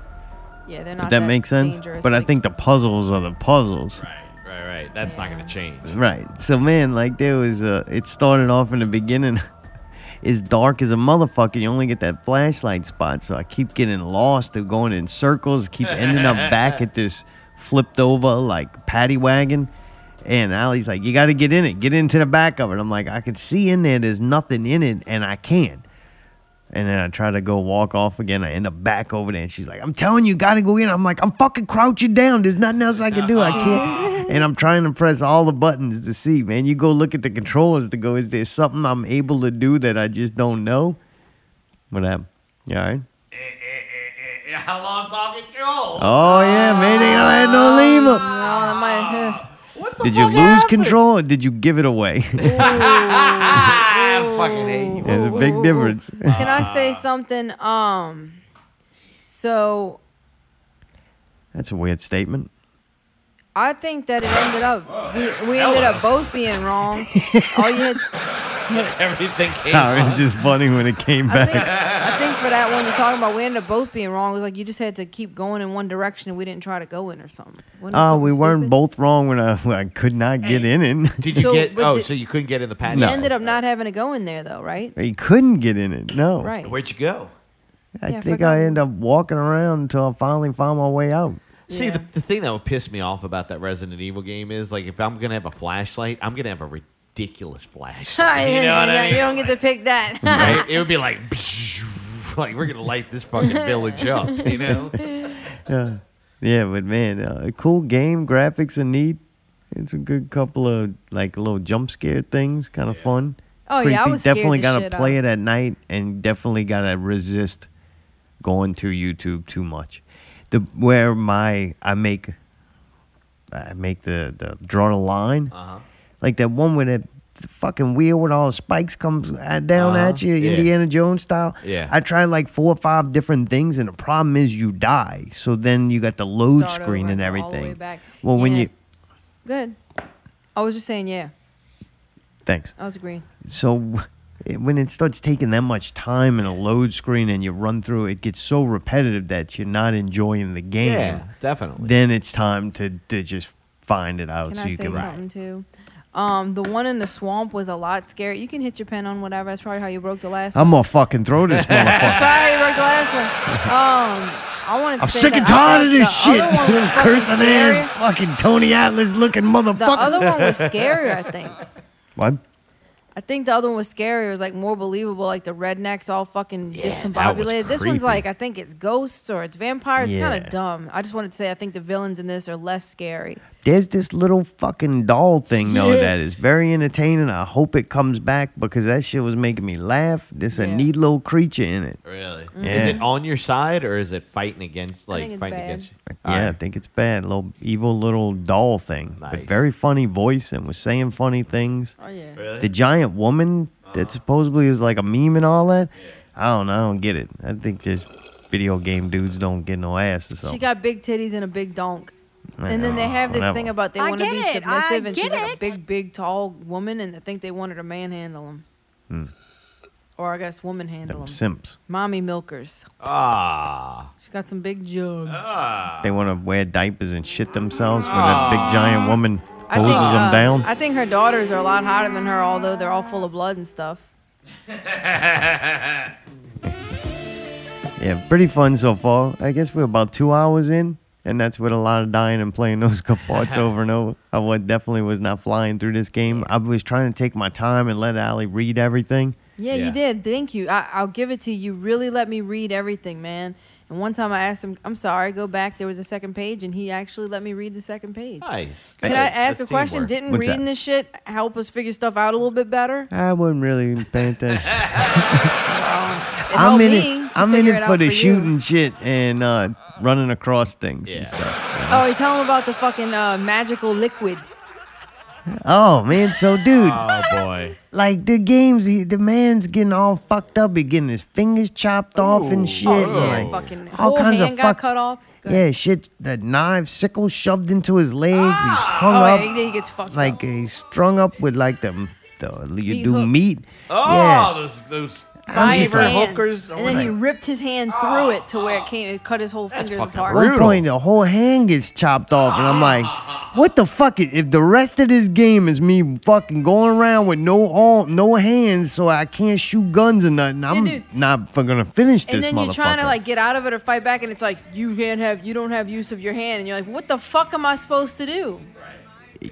Yeah, they're If not that, makes sense. dangerous, But I think the puzzles are the puzzles. Right, right. Right. That's not going to change. Right. So man, like there was uh it started off in the beginning. It's dark as a motherfucker. You only get that flashlight spot. So I keep getting lost and going in circles, keep ending up back at this flipped over like paddy wagon. And Allie's like, You gotta get in it, get into the back of it. I'm like, I can see in there there's nothing in it, and I can't. And then I try to go walk off again. I end up back over there, and she's like, "I'm telling you, gotta go in." I'm like, "I'm fucking crouching down. There's nothing else I can do. I can't." and I'm trying to press all the buttons to see. Man, you go look at the controllers to go. Is there something I'm able to do that I just don't know? What happened? You all right? How long talking show? Oh yeah, man, they don't have no lever. No, oh, that might. Did you lose control or did you give it away? I fucking hate you. There's a big difference. Can I say something? Um, so That's a weird statement. I think that it ended up we, we ended up both being wrong. All you had, Everything came Sorry, up. it's just funny when it came I back. think, I think for that one you're talking about, we ended up both being wrong. It was like you just had to keep going in one direction and we didn't try to go in or something. Wasn't it Oh, something we weren't stupid? both wrong when I, when I could not get in it. Did you So, get? but Oh, the- so you couldn't get in the You patio? No. ended up not having to go in there though, right? He couldn't get in it. No. Right. Where'd you go? I Yeah, I think forgot. I ended up walking around until I finally found my way out. See, the, the thing that would piss me off about that Resident Evil game is like if I'm gonna have a flashlight, I'm gonna have a ridiculous flashlight. You know what I mean? You don't get to pick that. Right? It would be like, like we're gonna light this fucking village up. You know? Yeah, yeah, but man, uh, a cool game. Graphics are neat. It's a good couple of like little jump scare things, kind of fun. Oh, yeah, I was definitely gotta shit play out. it at night, and definitely gotta resist going to YouTube too much. The where my I make I make the the draw the line, Uh-huh. Like that one with that fucking wheel with all the spikes comes at- down Uh-huh, at you, yeah. Indiana Jones style. Yeah. I tried like four or five different things, and the problem is you die. So then you got the load Start screen over and and all the everything. way back. Well, when you Good. I was just saying, yeah. thanks. I was agreeing. So it- when it starts taking that much time and a load screen and you run through, it gets so repetitive that you're not enjoying the game. Yeah, definitely. Then it's time to, to just find it out Can so I you say can. something too? Um, the one in the swamp was a lot scary. You can hit your pen on whatever. That's probably how you broke the last one. I'm one. gonna fucking throw this That's probably how you broke the last one. Um, I wanted to I'm sick and tired of this shit. other one was fucking Cursing ass fucking Tony Atlas looking motherfucker. The other one was scarier, I think. What? I think the other one was scarier. It was like more believable, like the rednecks all fucking that was discombobulated. This one's like I think it's ghosts or it's vampires. It's kind of dumb. I just wanted to say I think the villains in this are less scary. There's this little fucking doll thing though Yeah. that is very entertaining. I hope it comes back because that shit was making me laugh. There's a neat little creature in it. Really? Yeah. Is it on your side or is it fighting against like fighting bad. against you? Yeah, I think it's bad. Little evil little doll thing. But very funny voice and was saying funny things. Oh yeah. Really? The giant woman that supposedly is like a meme and all that. I don't know. I don't get it. I think just video game dudes don't get no ass or something. She something. got big titties and a big donk. And then they have this Whatever. thing about they I want to get be it. I submissive, and she's get like a it. big, big, tall woman, and they think they wanted her to manhandle them, Hmm. or I guess woman handle Them them. simps. Mommy milkers. Ah. She's got some big jugs. They want to wear diapers and shit themselves when a big giant woman I hoses think, them uh, down. I think her daughters are a lot hotter than her, although they're all full of blood and stuff. Yeah, pretty fun so far. I guess we're about two hours in, and that's with a lot of dying and playing those parts over and over. I wa- definitely was not flying through this game. I was trying to take my time and let Allie read everything. Yeah, you did. Thank you. I, I'll give it to you. You really let me read everything, man. And one time I asked him, I'm sorry, go back. There was a second page, and he actually let me read the second page. Nice. Can I ask That's a question? teamwork. Didn't What's reading that? this shit help us figure stuff out a little bit better? I wasn't really paying attention. I'm helped in me it. to I'm in figure it it for the for you. shooting shit and uh, running across things and stuff. Oh, you tell him about the fucking uh, magical liquid. Oh man, so dude, Oh boy. like the games, he, the man's getting all fucked up. He getting his fingers chopped off and shit. Oh, yeah, like, fucking all whole kinds hand of got fuck. cut off. Go Yeah, shit. The knife, sickle shoved into his legs. He's ah. hung oh, up. yeah, he, he gets fucked like up. he's strung up with like the, the you Meat do hooks. meat. Oh, yeah. those those By his just like- hand. hookers. And then he ripped his hand through it to where it came. It cut his whole fingers apart. At one point, the whole hand gets chopped off, and I'm like, "What the fuck? i- If the rest of this game is me fucking going around with no arm, no hands, so I can't shoot guns or nothing, I'm dude. not gonna finish this. And then you're trying to like get out of it or fight back, and it's like you can't have, you don't have use of your hand, and you're like, what the fuck am I supposed to do?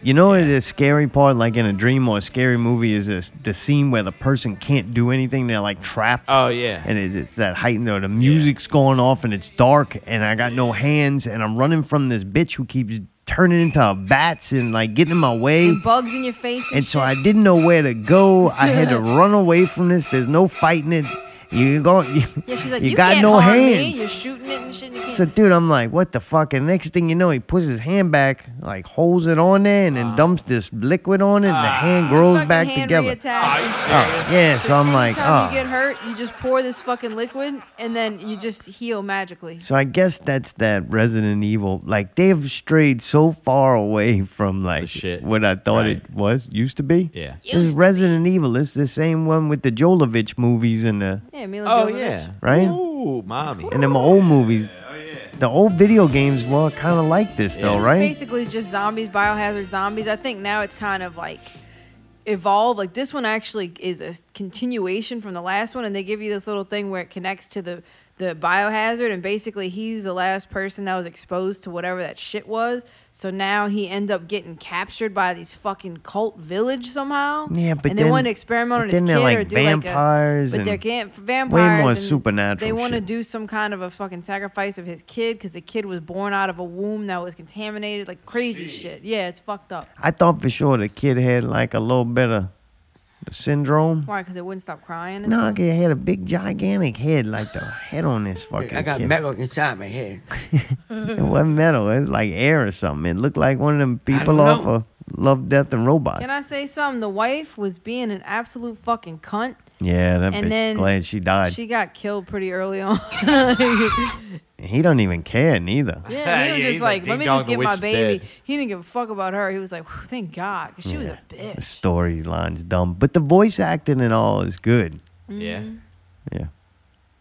You know what the scary part, like in a dream or a scary movie, is this the scene where the person can't do anything. They're like trapped. Oh yeah. And it, it's that heightened, or the music's going off and it's dark, and I got no hands, and I'm running from this bitch who keeps turning into bats and like getting in my way. And bugs in your face. And, And so I didn't know where to go. I had to run away from this. There's no fighting it. You go. You, Yeah, she's like, you you, got no harm hands. me. You're shooting it and shit. And you can't. So, dude, I'm like, what the fuck? And next thing you know, he puts his hand back, like holds it on there, and then dumps this liquid on it, and the hand grows back hand together. Oh, yeah. So I'm like, Anytime oh. you get hurt, you just pour this fucking liquid, and then you just heal magically. So I guess that's that Resident Evil. Like they've strayed so far away from like what I thought it was used to be. Yeah. This is Resident Evil. It's the same one with the Jovovich movies and the Yeah, Mila Oh Jovovich. yeah. right. Ooh, mommy. And them old movies. Oh, the old video games were kind of like this though, It's right? Basically, just zombies, biohazard zombies. I think now it's kind of like evolved. Like this one actually is a continuation from the last one, and they give you this little thing where it connects to the the biohazard, and basically he's the last person that was exposed to whatever that shit was. So now he ends up getting captured by these fucking cult village somehow. Yeah, but and they then- want to experiment on his then kid they're like or do vampires like a. But they're and can't vampires. more and supernatural They want to do some kind of a fucking sacrifice of his kid because the kid was born out of a womb that was contaminated, like crazy shit. Yeah, it's fucked up. I thought for sure the kid had like a little bit of the syndrome. Why? Because it wouldn't stop crying. No, stuff? he had a big gigantic head, like the head on this fucking. I got kid. metal inside my head. It wasn't metal. It was like air or something. It looked like one of them people don't off of Love, Death, and Robots. Can I say something? The wife was being an absolute fucking cunt. Yeah, that And bitch. glad she died. She got killed pretty early on. he don't even care neither. yeah, he was Yeah, just like, like, let me just get my baby. dead." He didn't give a fuck about her. He was like, thank God, because she was a bitch. storyline's dumb, but the voice acting and all is good. Mm-hmm. Yeah. Yeah,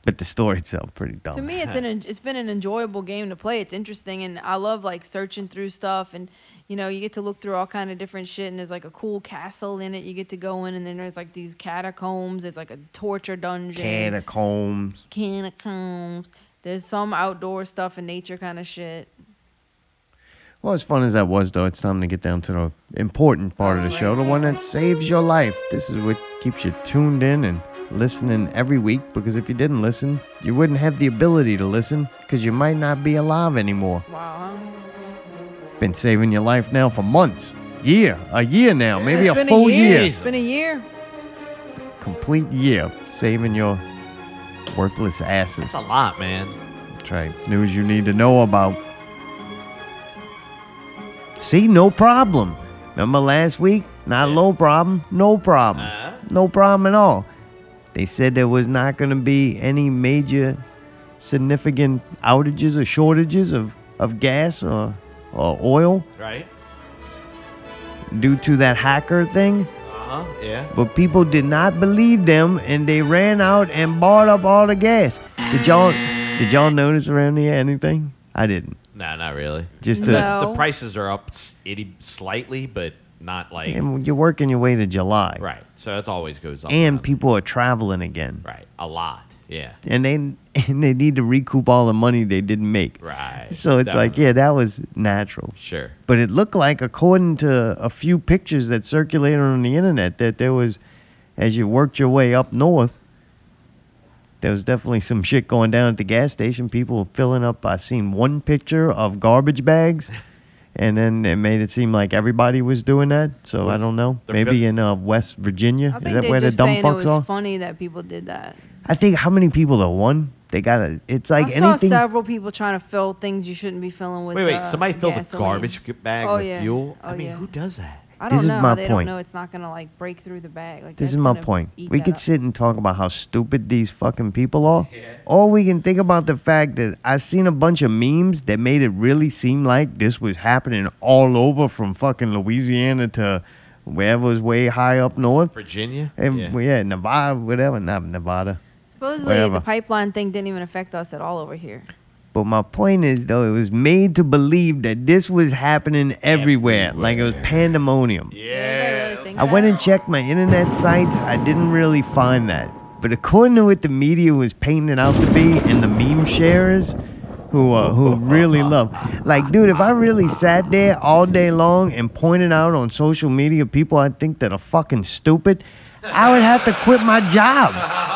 but the story itself pretty dumb. To me, it's an it's been an enjoyable game to play. It's interesting, and I love like searching through stuff, and you know, you get to look through all kind of different shit. And there's like a cool castle in it. You get to go in, and then there's like these catacombs. It's like a torture dungeon. Catacombs. Catacombs. There's some outdoor stuff and nature kind of shit. Well, as fun as that was, though, it's time to get down to the important part of the show, the one that saves your life. This is what keeps you tuned in and listening every week, because if you didn't listen, you wouldn't have the ability to listen, because you might not be alive anymore. Wow. Been saving your life now for months, year, a year now, maybe a been full year. It's been a year. complete year saving your worthless asses. That's a lot, man. That's right. News you need to know about. See, no problem. Remember last week? Not a low problem, no problem. Uh-huh. No problem at all. They said there was not going to be any major significant outages or shortages of, of gas or, or oil Right? due to that hacker thing. Uh huh. Yeah. But people did not believe them, and they ran out and bought up all the gas. Did y'all did y'all notice around here anything? I didn't. No, not really. Just the, the- the prices are up s- itty slightly, but not like And you're working your way to July, right. So it always goes up. and people are traveling again, right, a lot. Yeah. and they and they need to recoup all the money they didn't make. Right. So it's like, yeah, that was natural. Sure. But it looked like, according to a few pictures that circulated on the internet, that there was, as you worked your way up north, there was definitely some shit going down at the gas station. People were filling up. I seen one picture of garbage bags, and then it made it seem like everybody was doing that. So I don't know. Maybe vi- in uh, West Virginia. I Is think that they're where the just dumb saying it fucks was are? funny that people did that. I think how many people are one? They gotta. It's like I saw anything. several people trying to fill things you shouldn't be filling with. Wait, wait. uh, Somebody filled a gasoline. garbage bag Oh, with yeah. fuel. Oh, I mean, yeah. who does that? I This don't is know. my they point. don't know it's not gonna like break through the bag. Like This that's is my gonna point. eat We that could up. sit and talk about how stupid these fucking people are. Or we can think about the fact that I seen a bunch of memes that made it really seem like this was happening all over from fucking Louisiana to wherever was way high up north. Virginia. And Yeah. yeah, Nevada, whatever, not Nevada. Supposedly whatever. the pipeline thing didn't even affect us at all over here. But my point is, though, it was made to believe that this was happening everywhere, like it was pandemonium. Yeah. I went and checked my internet sites. I didn't really find that. But according to what the media was painting it out to be, and the meme sharers, who uh, who really love, like, dude, if I really sat there all day long and pointed out on social media people I think that are fucking stupid, I would have to quit my job.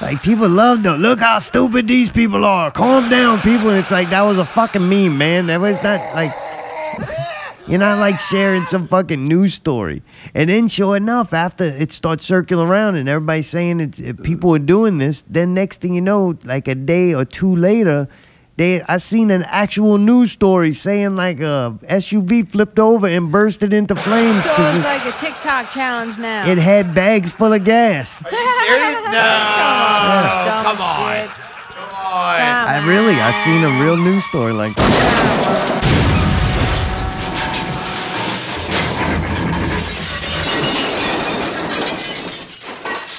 Like people love them. look how stupid these people are. Calm down, people. And it's like that was a fucking meme, man. That was not like you're not like sharing some fucking news story. And then, sure enough, after it starts circling around and everybody's saying it, people are doing this, then next thing you know, like a day or two later, they I seen an actual news story saying like a SUV flipped over and bursted into flames So 'cause it's it, like a TikTok challenge now. it had bags full of gas. Dumb come on. shit. I really, I seen a real news story like that.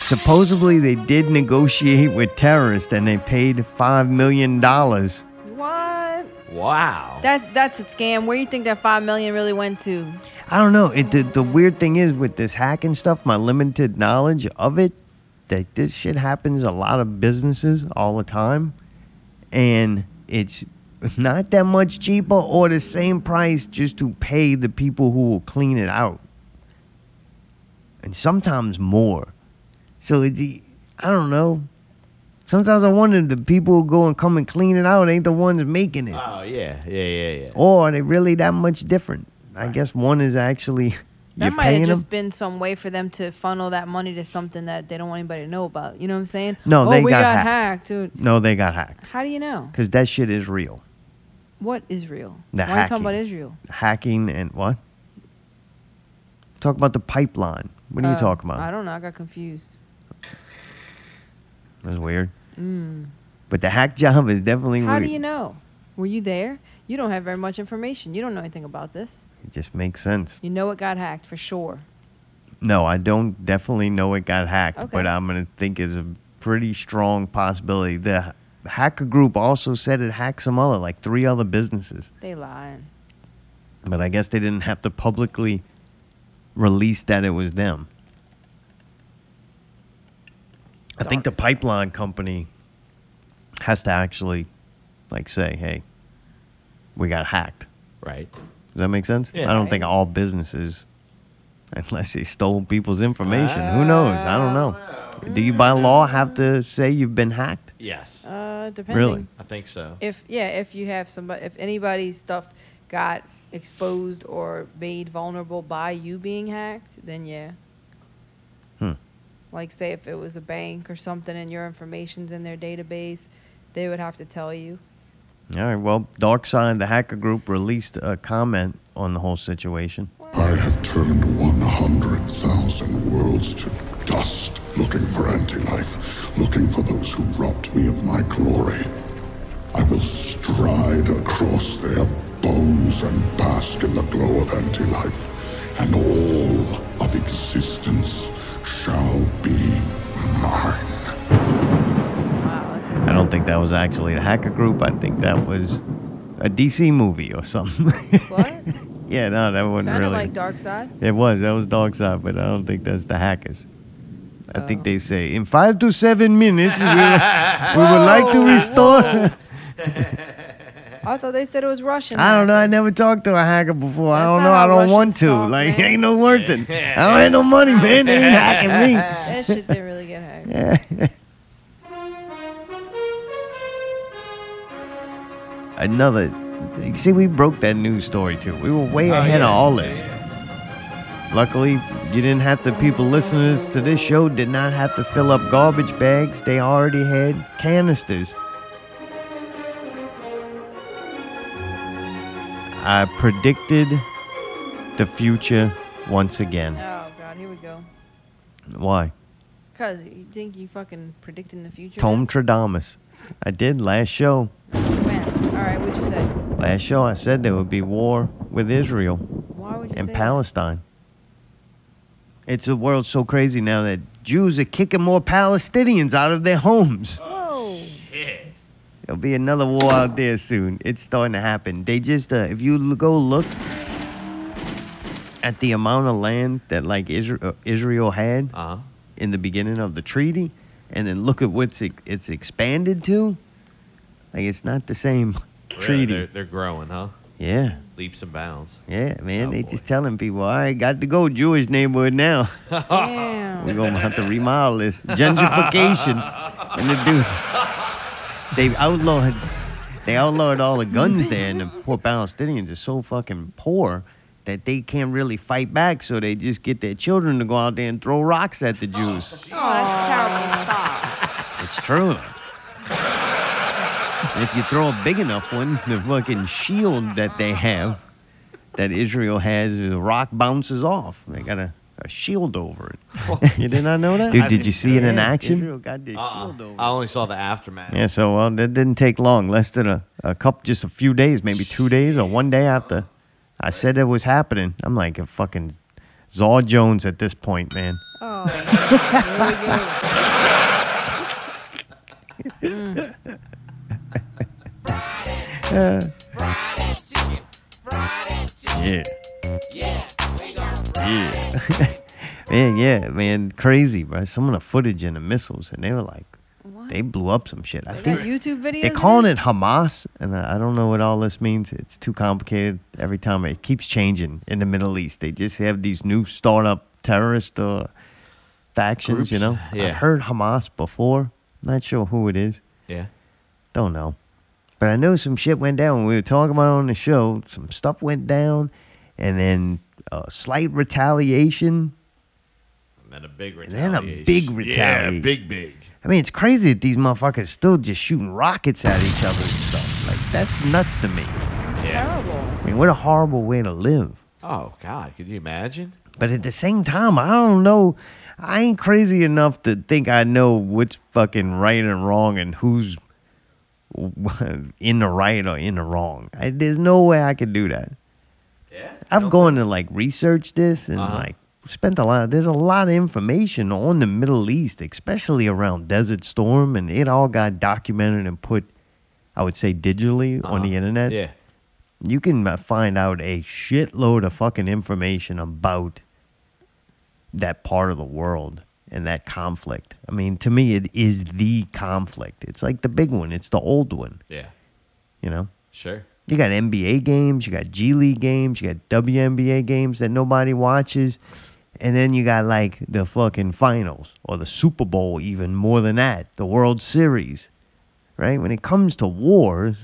Supposedly, they did negotiate with terrorists and they paid $5 million. What? Wow. That's that's a scam. Where do you think that five million really went to? I don't know. It, the, the weird thing is with this hacking stuff, my limited knowledge of it, that this shit happens a lot of businesses all the time. And it's not that much cheaper or the same price just to pay the people who will clean it out. And sometimes more. So it's, I don't know. Sometimes I wonder if the people who go and come and clean it out ain't the ones making it. Oh yeah, yeah, yeah, yeah. Or are they really that much different? I guess one is actually That you're might have just them. been some way for them to funnel that money to something that they don't want anybody to know about. You know what I'm saying? No, oh, they we got got, hacked. hacked, dude. No, they got hacked How do you know? because that shit is real. What is real? The Why are you talking about. Israel? Hacking and what? Talk about the pipeline. What are you Uh, talking about? I don't know. I got confused. That's weird. Mm. But the hack job is definitely. How do you know? Were you there? You don't have very much information. You don't know anything about this. It just makes sense. You know it got hacked for sure. No, I don't definitely know it got hacked, Okay. but I'm gonna think is a pretty strong possibility. The hacker group also said it hacked some other, like three other businesses, They lying. but I guess they didn't have to publicly release that it was them. I think the pipeline company has to actually, like, say, "Hey, we got hacked." Right. Does that make sense? Yeah. I don't think all businesses, unless they stole people's information. Who knows? I don't know. Do you by law have to say you've been hacked? Yes. Uh, depending. Really? I think so. If yeah, if you have somebody, if anybody's stuff got exposed or made vulnerable by you being hacked, then yeah. Like say if it was a bank or something and your information's in their database, they would have to tell you. All right. Well, DarkSide, the hacker group, released a comment on the whole situation. I have turned 100,000 worlds to dust, looking for anti-life, looking for those who robbed me of my glory. I will stride across their bones and bask in the glow of anti-life, and all of existence shall be mine. I don't think that was actually the hacker group. I think that was a DC movie or something. What? yeah, no, that wasn't Sounded really. like Dark Side. It was. That was DarkSide, but I don't think that's the hackers. I think Oh. they say in five to seven minutes we, we would like to restore. I thought they said it was Russian. I don't know. I never talked to a hacker before. I don't know. I don't want to. talk, like, man. ain't no worth it. I don't have no money, man. They ain't hacking me. That shit didn't really get hacked. Yeah. Another. you See, we broke that news story too. We were way Oh, ahead of all this. Luckily, you didn't have to. People listening to this show did not have to fill up garbage bags. They already had canisters. I predicted the future once again. Oh God, here we go. Why? Cause you think you fucking predicting the future? Tom Tradamus. I did last show. Man, all right, what'd you say? Last show, I said there would be war with Israel Why would you and say Palestine. It's a world so crazy now that Jews are kicking more Palestinians out of their homes. that? Whoa. There'll be another war out there soon. It's starting to happen. They just, uh, if you l- go look at the amount of land that like Israel, uh, Israel had Uh-huh. in the beginning of the treaty, and then look at what's it, it's expanded to, like it's not the same Really, treaty. They're, they're growing, huh? Yeah. Leaps and bounds. Yeah, man, they just telling people, all right, got to go Jewish neighborhood now. Damn. We're gonna have to remodel this gentrification, and the dude, they outlawed, they outlawed all the guns there, and the poor Palestinians are so fucking poor that they can't really fight back, so they just get their children to go out there and throw rocks at the Jews. Oh, that's terrible. Stop. It's true. And if you throw a big enough one, the fucking shield that they have, that Israel has, the rock bounces off. They got a, a shield over it. you did not know that? Dude, did you see it in action? Israel got this Uh-uh. I only saw the aftermath. Yeah, so well, that didn't take long. Less than a, a couple, just a few days, maybe two days or one day after I said it was happening. I'm like a fucking Zaw Jones at this point, man. Oh. Here we go. Mm. Uh, yeah. Yeah. man, yeah, man, crazy, bro. Some of the footage and the missiles, and they were like, they blew up some shit. I They think YouTube videos. they're calling it Hamas, and I I don't know what all this means. It's too complicated. Every time it keeps changing in the Middle East, they just have these new startup terrorist uh, factions. You know, Yeah. I've heard Hamas before. Not sure who it is. Yeah. Don't know. But I know some shit went down we were talking about it on the show. Some stuff went down, and then a slight retaliation. And then a big retaliation. And then a big retaliation. Yeah, retaliation. big, big. I mean, it's crazy that these motherfuckers still just shooting rockets at each other and stuff. Like, that's nuts to me. It's terrible. I mean, what a horrible way to live. Oh, God. Could you imagine? But at the same time, I don't know. I ain't crazy enough to think I know what's fucking right and wrong and who's in the right or in the wrong. I, there's no way I could do that. Yeah. I've gone to like research this and Uh-huh. like spent a lot. There's a lot of information on the Middle East, especially around Desert Storm, and it all got documented and put, I would say, digitally on the internet. Uh-huh. Yeah. You can uh, find out a shitload of fucking information about that part of the world and that conflict. I mean, to me, it is the conflict. It's like the big one. It's the old one. Yeah. You know. Sure. You got NBA games, you got G League games, you got WNBA games that nobody watches, and then you got like the fucking finals or the Super Bowl, even more than that, the World Series, right? When it comes to wars,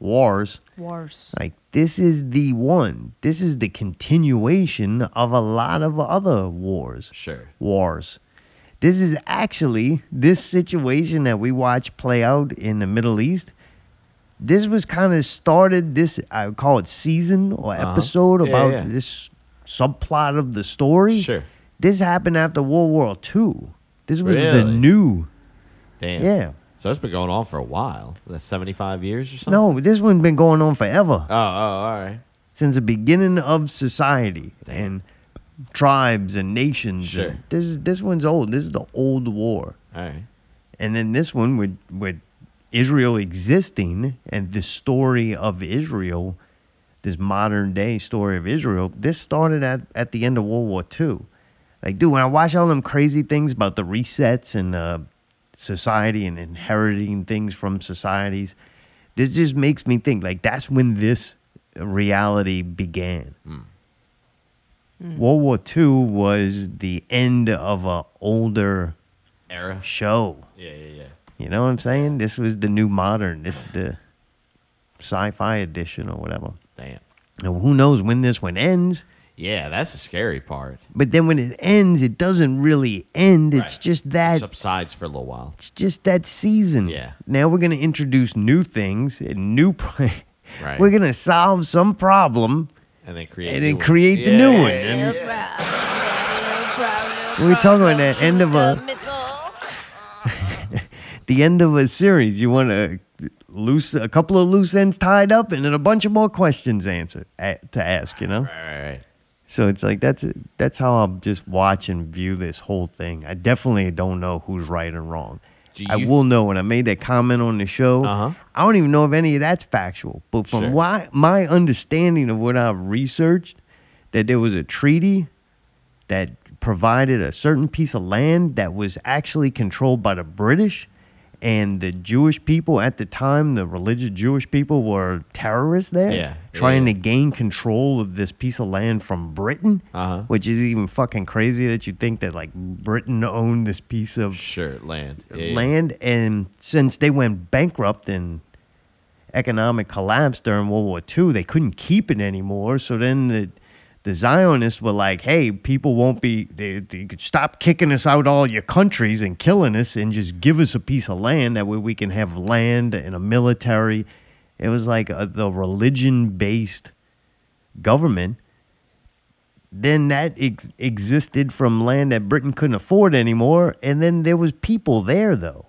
wars, wars, like this is the one. This is the continuation of a lot of other wars. Sure. Wars. This is actually this situation that we watch play out in the Middle East. This was kind of started this I would call it season or Uh-huh. episode Yeah, about yeah. this subplot of the story. Sure. This happened after World War II. This was the new. Damn. Yeah. So it's been going on for a while. That's 75 years or something? No, this one's been going on forever. Oh, oh, all right. since the beginning of society and tribes and nations. Sure. and This this one's old. This is the old war. All right. And then this one with with Israel existing and the story of Israel, this modern day story of Israel, this started at, at the end of World War II. Like, dude, when I watch all them crazy things about the resets and uh, society and inheriting things from societies, this just makes me think like that's when this reality began. World War II was the end of a older Era. show. Yeah, yeah, yeah. You know what I'm saying? This was the new modern. This is the sci-fi edition or whatever. Damn. And who knows when this one ends? Yeah, that's the scary part. But then when it ends, it doesn't really end. It's just that Subsides for a little while. it's just that season. Yeah. Now we're gonna introduce new things and new. Pro- Right. We're gonna solve some problem And then create and new then ones. create the Yeah, new one. yeah, And we're talking about the end of a the end of a series. You want to loose a couple of loose ends tied up, and then a bunch of more questions answered a- to ask. You know. Right, right. So it's like that's that's how I'll just watch and view this whole thing. I definitely don't know who's right and wrong. Do I will know when I made that comment on the show. Uh-huh. I don't even know if any of that's factual, but from Sure. why my understanding of what I've researched, that there was a treaty that provided a certain piece of land that was actually controlled by the British. And the Jewish people at the time, the religious Jewish people, were terrorists there, Yeah, trying yeah. to gain control of this piece of land from Britain, Uh-huh. which is even fucking crazy that you think that like Britain owned this piece of Sure, land. Yeah, land. And since they went bankrupt and economic collapse during World War II, they couldn't keep it anymore. So then the the Zionists were like, "Hey, people won't be. They, they could stop kicking us out all your countries and killing us, and just give us a piece of land. That way we can have land and a military." It was like a, the religion based government. Then that ex- existed from land that Britain couldn't afford anymore, and then there was people there though.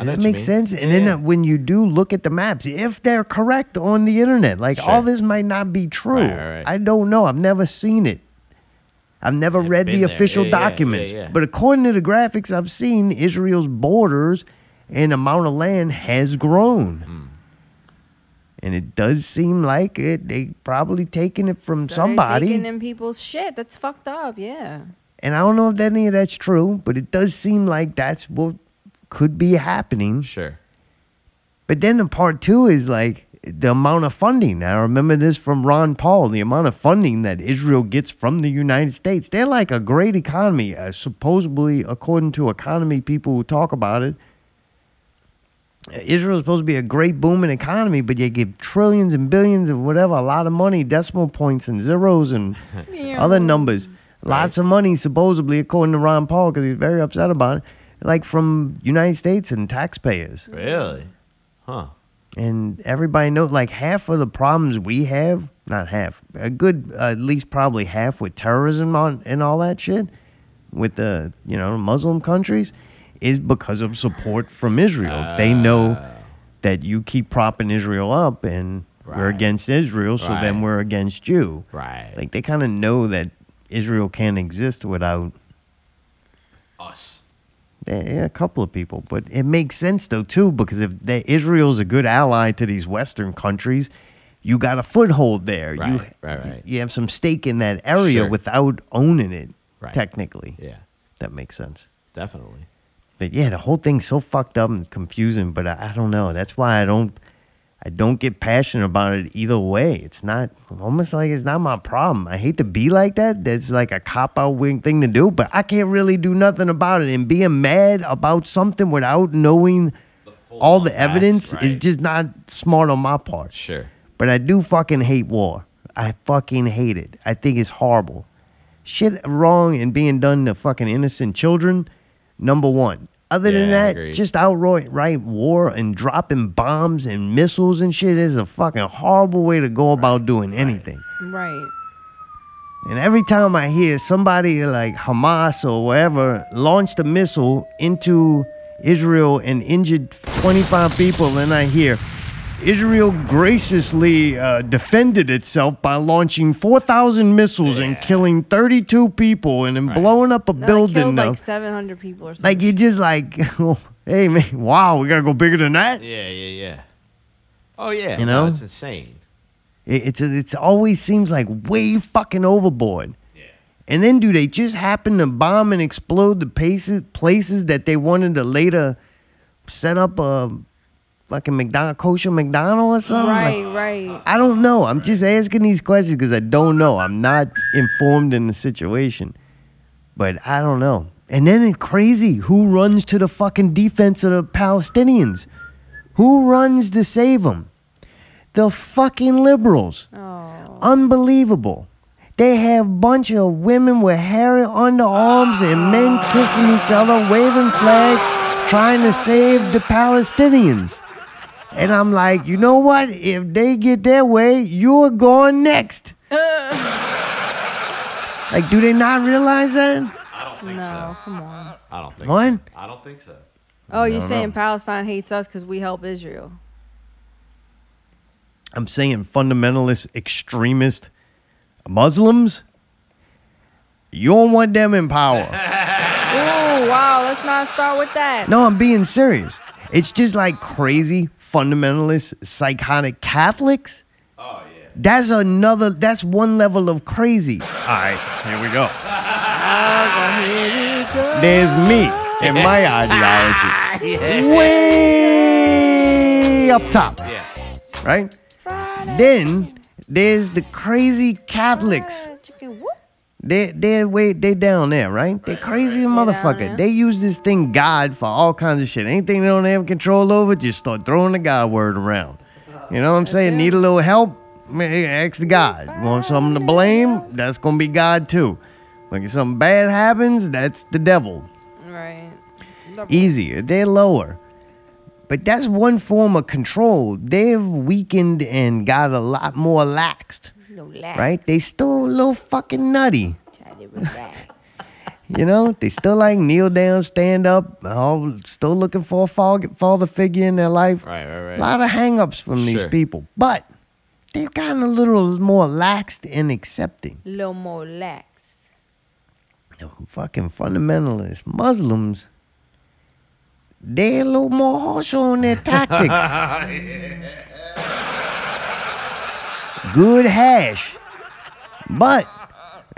I that what you make mean. sense? And then uh, when you do look at the maps, if they're correct on the internet, like all this might not be true. Right, right, right. I don't know. I've never seen it. I've never read the there. official Yeah, yeah, yeah, documents. yeah. But according to the graphics I've seen, Israel's borders and amount of land has grown. Hmm. And it does seem like it they probably taking it from So somebody. taking them people's shit. That's fucked up. Yeah. And I don't know if any of that's true, but it does seem like that's what could be happening. Sure. But then the part two is like the amount of funding. I remember this from Ron Paul the amount of funding that Israel gets from the United States. They're like a great economy, uh, supposedly, according to economy people who talk about it. Israel is supposed to be a great booming economy, but you give trillions and billions and whatever, a lot of money, decimal points and zeros and other numbers. Lots of money, supposedly, according to Ron Paul, because he's very upset about it, like from United States and taxpayers. Really? Huh. And everybody knows, like half of the problems we have not half, a good uh, at least probably half with terrorism on and all that shit with the you know Muslim countries is because of support from Israel. they know Ah. that you keep propping Israel up and we're against Israel, so then we're against you. Right. Like they kind of know that Israel can't exist without Us. Yeah, a couple of people, but it makes sense though too because if they, Israel's a good ally to these Western countries, you got a foothold there. you, Right, right, right. You have some stake in that area Sure. without owning it, Right. technically. Yeah. That makes sense. Definitely. But yeah, the whole thing's so fucked up and confusing. But I, I don't know. That's why I don't. I don't get passionate about it either way. It's not almost like it's not my problem. I hate to be like that. That's like a cop out wing thing to do, but I can't really do nothing about it. And being mad about something without knowing all the evidence is just not smart on my part. Sure. But I do fucking hate war. I fucking hate it. I think it's horrible. Shit wrong and being done to fucking innocent children, number one. Other than Yeah, I that, just outright right war and dropping bombs and missiles and shit is a fucking horrible way to go about doing anything. Right. And every time I hear somebody like Hamas or whatever launched a missile into Israel and injured 25 people, then I hear Israel graciously uh, defended itself by launching 4,000 missiles and killing 32 people and then blowing up a No, they building. killed though. like 700 people or something. Like you just like, hey man, wow, we gotta go bigger than that. Yeah, yeah, yeah. Oh yeah. You no, know? it's insane. It, it's it's always seems like way fucking overboard. Yeah. And then do they just happen to bomb and explode the places places that they wanted to later set up a fucking McDonald kosher McDonald or something? Right, Like, right. I don't know. I'm just asking these questions because I don't know. I'm not informed in the situation. But I don't know. And then it's crazy. Who runs to the fucking defense of the Palestinians? Who runs to save them? The fucking liberals. Oh. Unbelievable. They have bunch of women with hairy underarms and men kissing each other, waving flags, trying to save the Palestinians. And I'm like, you know what? If they get their way, you're going next. like, do they not realize that? I don't think no, so. come on. I don't think What? so. I don't think so. Oh, you're saying no. Palestine hates us because we help Israel? I'm saying fundamentalist, extremist Muslims. You don't want them in power. oh, wow. Let's not start with that. No, I'm being serious. It's just like crazy fundamentalist, psychotic Catholics. Oh yeah. That's another. That's one level of crazy. All right, here we go. There's me and my ideology. Way up top. Yeah. Right? Then there's the crazy Catholics. They they way they down there, right? They crazy motherfucker. They use this thing God for all kinds of shit. Anything they don't have control over, just start throwing the God word around. You know what I'm saying? Need a little help? Man, hey, ask the God. Want something to blame? That's gonna be God too. Like if something bad happens, that's the devil. Right. Easier. They're lower. But that's one form of control. They've weakened and got a lot more laxed. Right? They still a little fucking nutty. You know, they still like kneel down, stand up, all still looking for a father, father figure in their life. Right, right, right. A lot of hang-ups from these people. But they've gotten a little more laxed and accepting. A little more lax. Fucking fundamentalists, Muslims, they're a little more harsh on their tactics. Good hash. But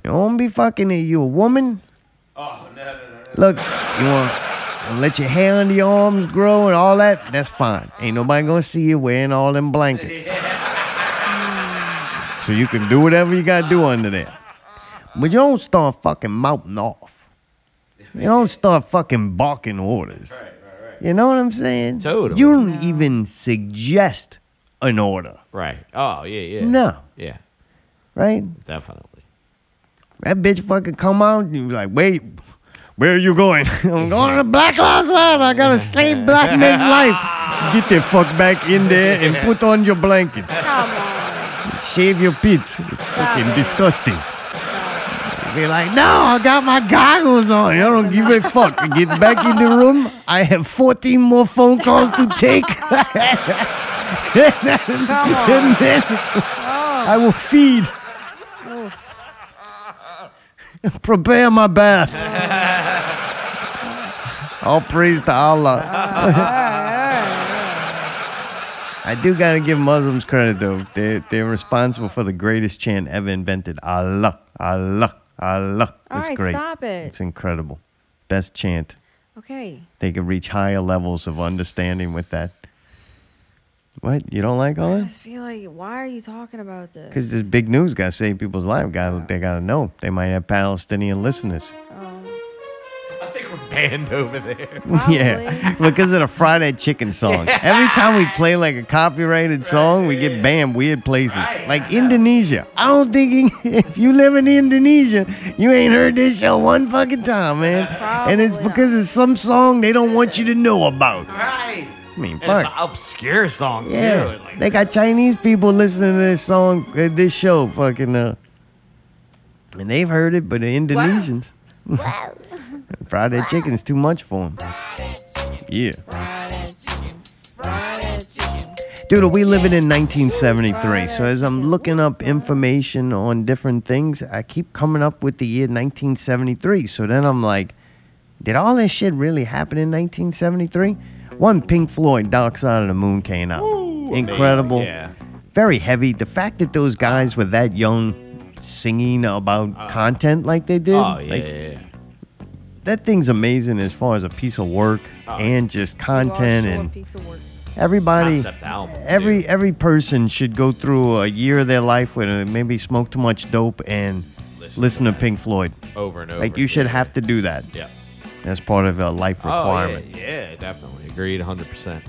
you won't be fucking it. You a woman? Oh no, no, no. Look, you want to let your hair under your arms grow and all that? That's fine. Ain't nobody gonna see you wearing all them blankets. So you can do whatever you gotta do under there. But you don't start fucking mouthing off. You don't start fucking barking orders. right You know what I'm saying? Totally. You don't even suggest an order, Right. Oh yeah, yeah. No. Yeah. right? Definitely. That bitch fucking come out and you be like, wait, where are you going? I'm going to Black Lives Matter. I gotta save black men's life. Get the fuck back in there and put on your blankets. Shave your pits. It's fucking disgusting. Be like, no, I got my goggles on. I don't give a fuck. Get back in the room. I have 14 more phone calls to take. And then oh. I will feed. Oh. Prepare my bath. All praise to Allah. Uh, I do gotta give Muslims credit though. They're, they're responsible for the greatest chant ever invented. Allah, Allah, Allah. All It's right, great. stop it. It's incredible. Best chant. Okay. They can reach higher levels of understanding with that. What? You don't like all this? I that? just feel like, why are you talking about this? Because this big news got to save people's lives. Got they got to know. They might have Palestinian oh listeners. Oh, I think we're banned over there. yeah, because of the fried egg chicken song. Every time we play like a copyrighted song, we get banned weird places. Like Indonesia. I don't think if you live in Indonesia, you ain't heard this show one fucking time, man. and it's because it's some song they don't want you to know about. Right. I mean, fuck. it's an obscure song Yeah, too. Like, they got Chinese people listening to this song, uh, this show, fucking, uh, and they've heard it, but the Indonesians, wow. fried egg chicken's too much for them. Yeah, dude, we living in 1973. So as I'm looking up information on different things, I keep coming up with the year 1973. So then I'm like, did all this shit really happen in 1973? One, Pink Floyd, Dark Side of the Moon came out. Incredible. yeah. Very heavy. The fact that those guys were that young singing about uh, content like they did. oh, yeah, like, yeah, yeah. That thing's amazing as far as a piece of work uh, and just content and piece of work. everybody album, every every person should go through a year of their life where they maybe smoke too much dope and listen, to Pink Floyd Over and over. Like you should have to do that. Yeah. As part of a life requirement. Oh, yeah, requirement. yeah, definitely. Agreed 100%.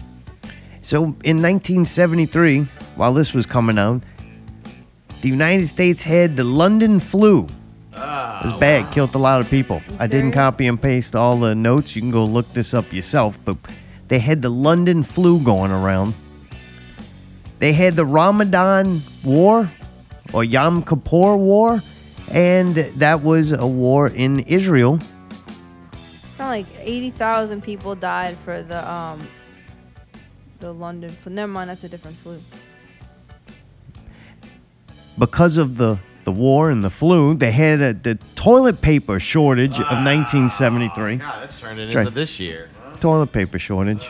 So in 1973, while this was coming out, the United States had the London flu. it was bad, killed a lot of people. I didn't copy and paste all the notes. You can go look this up yourself. But they had the London flu going around. They had the Ramadan War or Yom Kippur War, and that was a war in Israel. Something like eighty thousand people died for the um the London flu. Never mind, that's a different flu. because of the, the war and the flu, they had a, the toilet paper shortage of 1973. God, that's turning Right. into this year. Toilet paper shortage.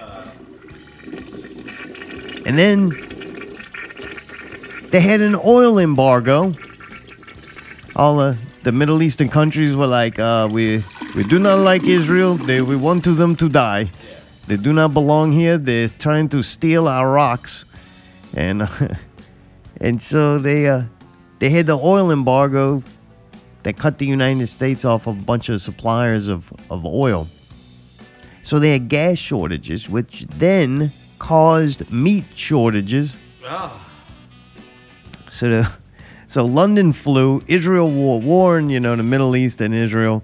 And then they had an oil embargo. All the, the Middle Eastern countries were like, uh, we, we do not like Israel. They, we want them to die. They do not belong here. They're trying to steal our rocks. And and so they uh, they had the oil embargo that cut the United States off of a bunch of suppliers of, of oil. So they had gas shortages, which then caused meat shortages. So the so London flu, Israel war, war in you know the Middle East and Israel,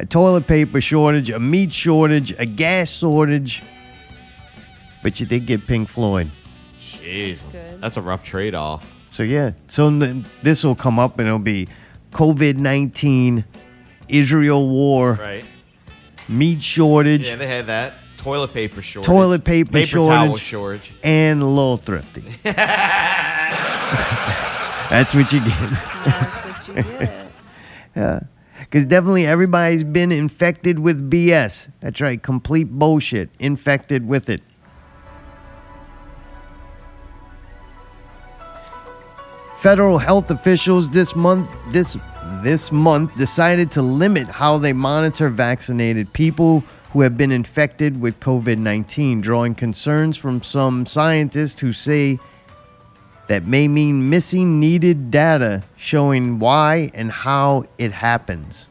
a toilet paper shortage, a meat shortage, a gas shortage. But you did get Pink Floyd. Jeez. That's a rough trade off. So yeah, so this will come up and it'll be COVID nineteen, Israel war, Right. meat shortage, Yeah, they had that. Toilet paper shortage. toilet paper, paper shortage, towel shortage. and a little thrifty. That's what you get. yeah. Because definitely everybody's been infected with BS. That's right, complete bullshit. Infected with it. Federal health officials this month this this month decided to limit how they monitor vaccinated people who have been infected with COVID-19, drawing concerns from some scientists who say that may mean missing needed data showing why and how it happens.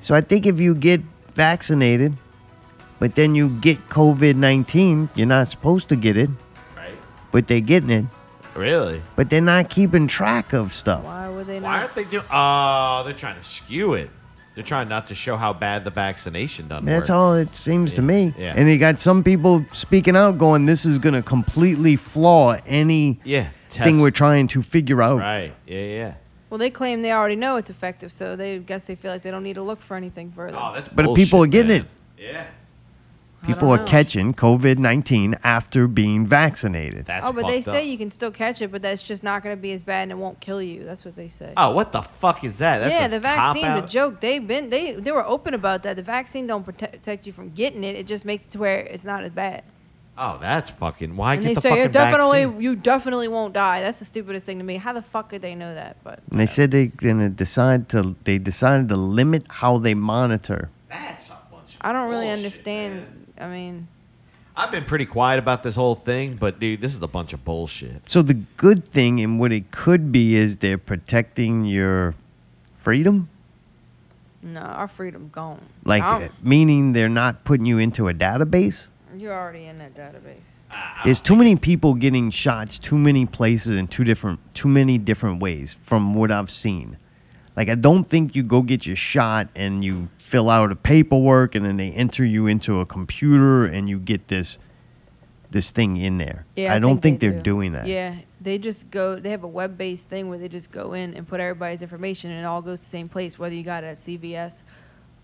So I think if you get vaccinated, but then you get COVID 19, you're not supposed to get it. Right. But they're getting it. Really? But they're not keeping track of stuff. Why would they not? Why not? aren't they doing? Oh, they're trying to skew it. They're trying not to show how bad the vaccination done. That's work. all it seems to me. Yeah. And you got some people speaking out going, this is going to completely flaw any Yeah. thing we're trying to figure out. Right. Yeah, yeah. Well, they claim they already know it's effective, so they guess they feel like they don't need to look for anything further. Oh, that's But people are getting it. Yeah. People are catching COVID 19 after being vaccinated. That's oh, but they fucked say up. you can still catch it, but that's just not going to be as bad and it won't kill you. That's what they say. Oh, what the fuck is that? That's yeah, the vaccine's a joke. They've been they they were open about that. The vaccine don't protect, protect you from getting it. It just makes it to where it's not as bad. Oh, that's fucking. Why and get they the say fucking you definitely vaccine? you definitely won't die. That's the stupidest thing to me. How the fuck could they know that? But And they said they're gonna decide to. They decided to limit how they monitor. That's a bunch. I don't really understand. I mean, I've been pretty quiet about this whole thing, but dude, this is a bunch of bullshit. So the good thing and what it could be is they're protecting your freedom, no, our freedom gone. like I'm- uh, meaning they're not putting you into a database. you're already in that database. There's too many people getting shots, too many places, in two different, too many different ways from what I've seen. Like I don't think you go get your shot and you fill out a paperwork and then they enter you into a computer and you get this, this thing in there. Yeah, I, don't think, they they're do. doing that. Yeah, they just go. They have a web-based thing where they just go in and put everybody's information, and it all goes to the same place, whether you got it at CVS,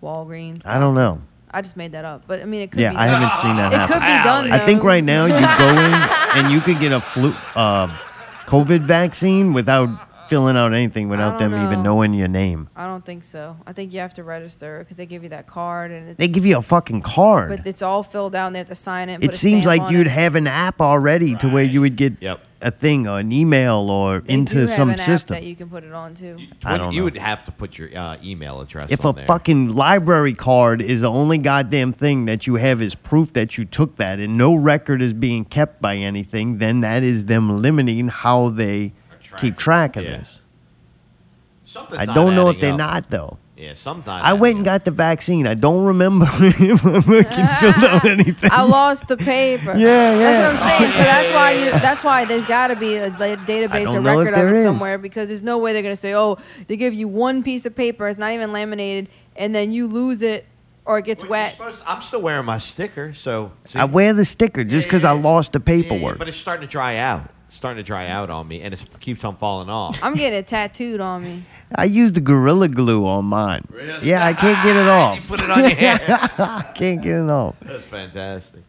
Walgreens. I don't know. I just made that up, but I mean, it could. Yeah, be I done. haven't seen that It happen. could be done. I think right now you go in and you could get a flu, uh, COVID vaccine without filling out anything, without don't them even knowing your name. I don't think so. I think you have to register because they give you that card, and it's, They give you a fucking card. but it's all filled out. and They have to sign it. it seems like you'd it. have an app already to where you would get a thing or an email or They into do have some an app system. that you can put it on too. I don't you know. would have to put your uh, email address If on a there. fucking library card is the only goddamn thing that you have is proof that you took that and no record is being kept by anything, then that is them limiting how they keep track of this. Something's I don't know if they're up. not though. Yeah, sometimes. I went and got the vaccine. I don't remember if I fucking filled out anything. I lost the paper. Yeah, yeah. That's what I'm saying. So that's why you. That's why there's got to be a, like, database don't or record of it is. somewhere because there's no way they're gonna say, oh, they give you one piece of paper, it's not even laminated, and then you lose it or it gets wet. I'm still wearing my sticker, so. see- I wear the sticker just because I lost the Yeah, yeah, paperwork. but it's starting to dry out. It's starting to dry out on me, and it keeps on falling off. I'm getting it tattooed on me. I used the Gorilla Glue on mine. Really? Yeah, I can't get it off. You put it on your hair. I can't get it off. That's fantastic.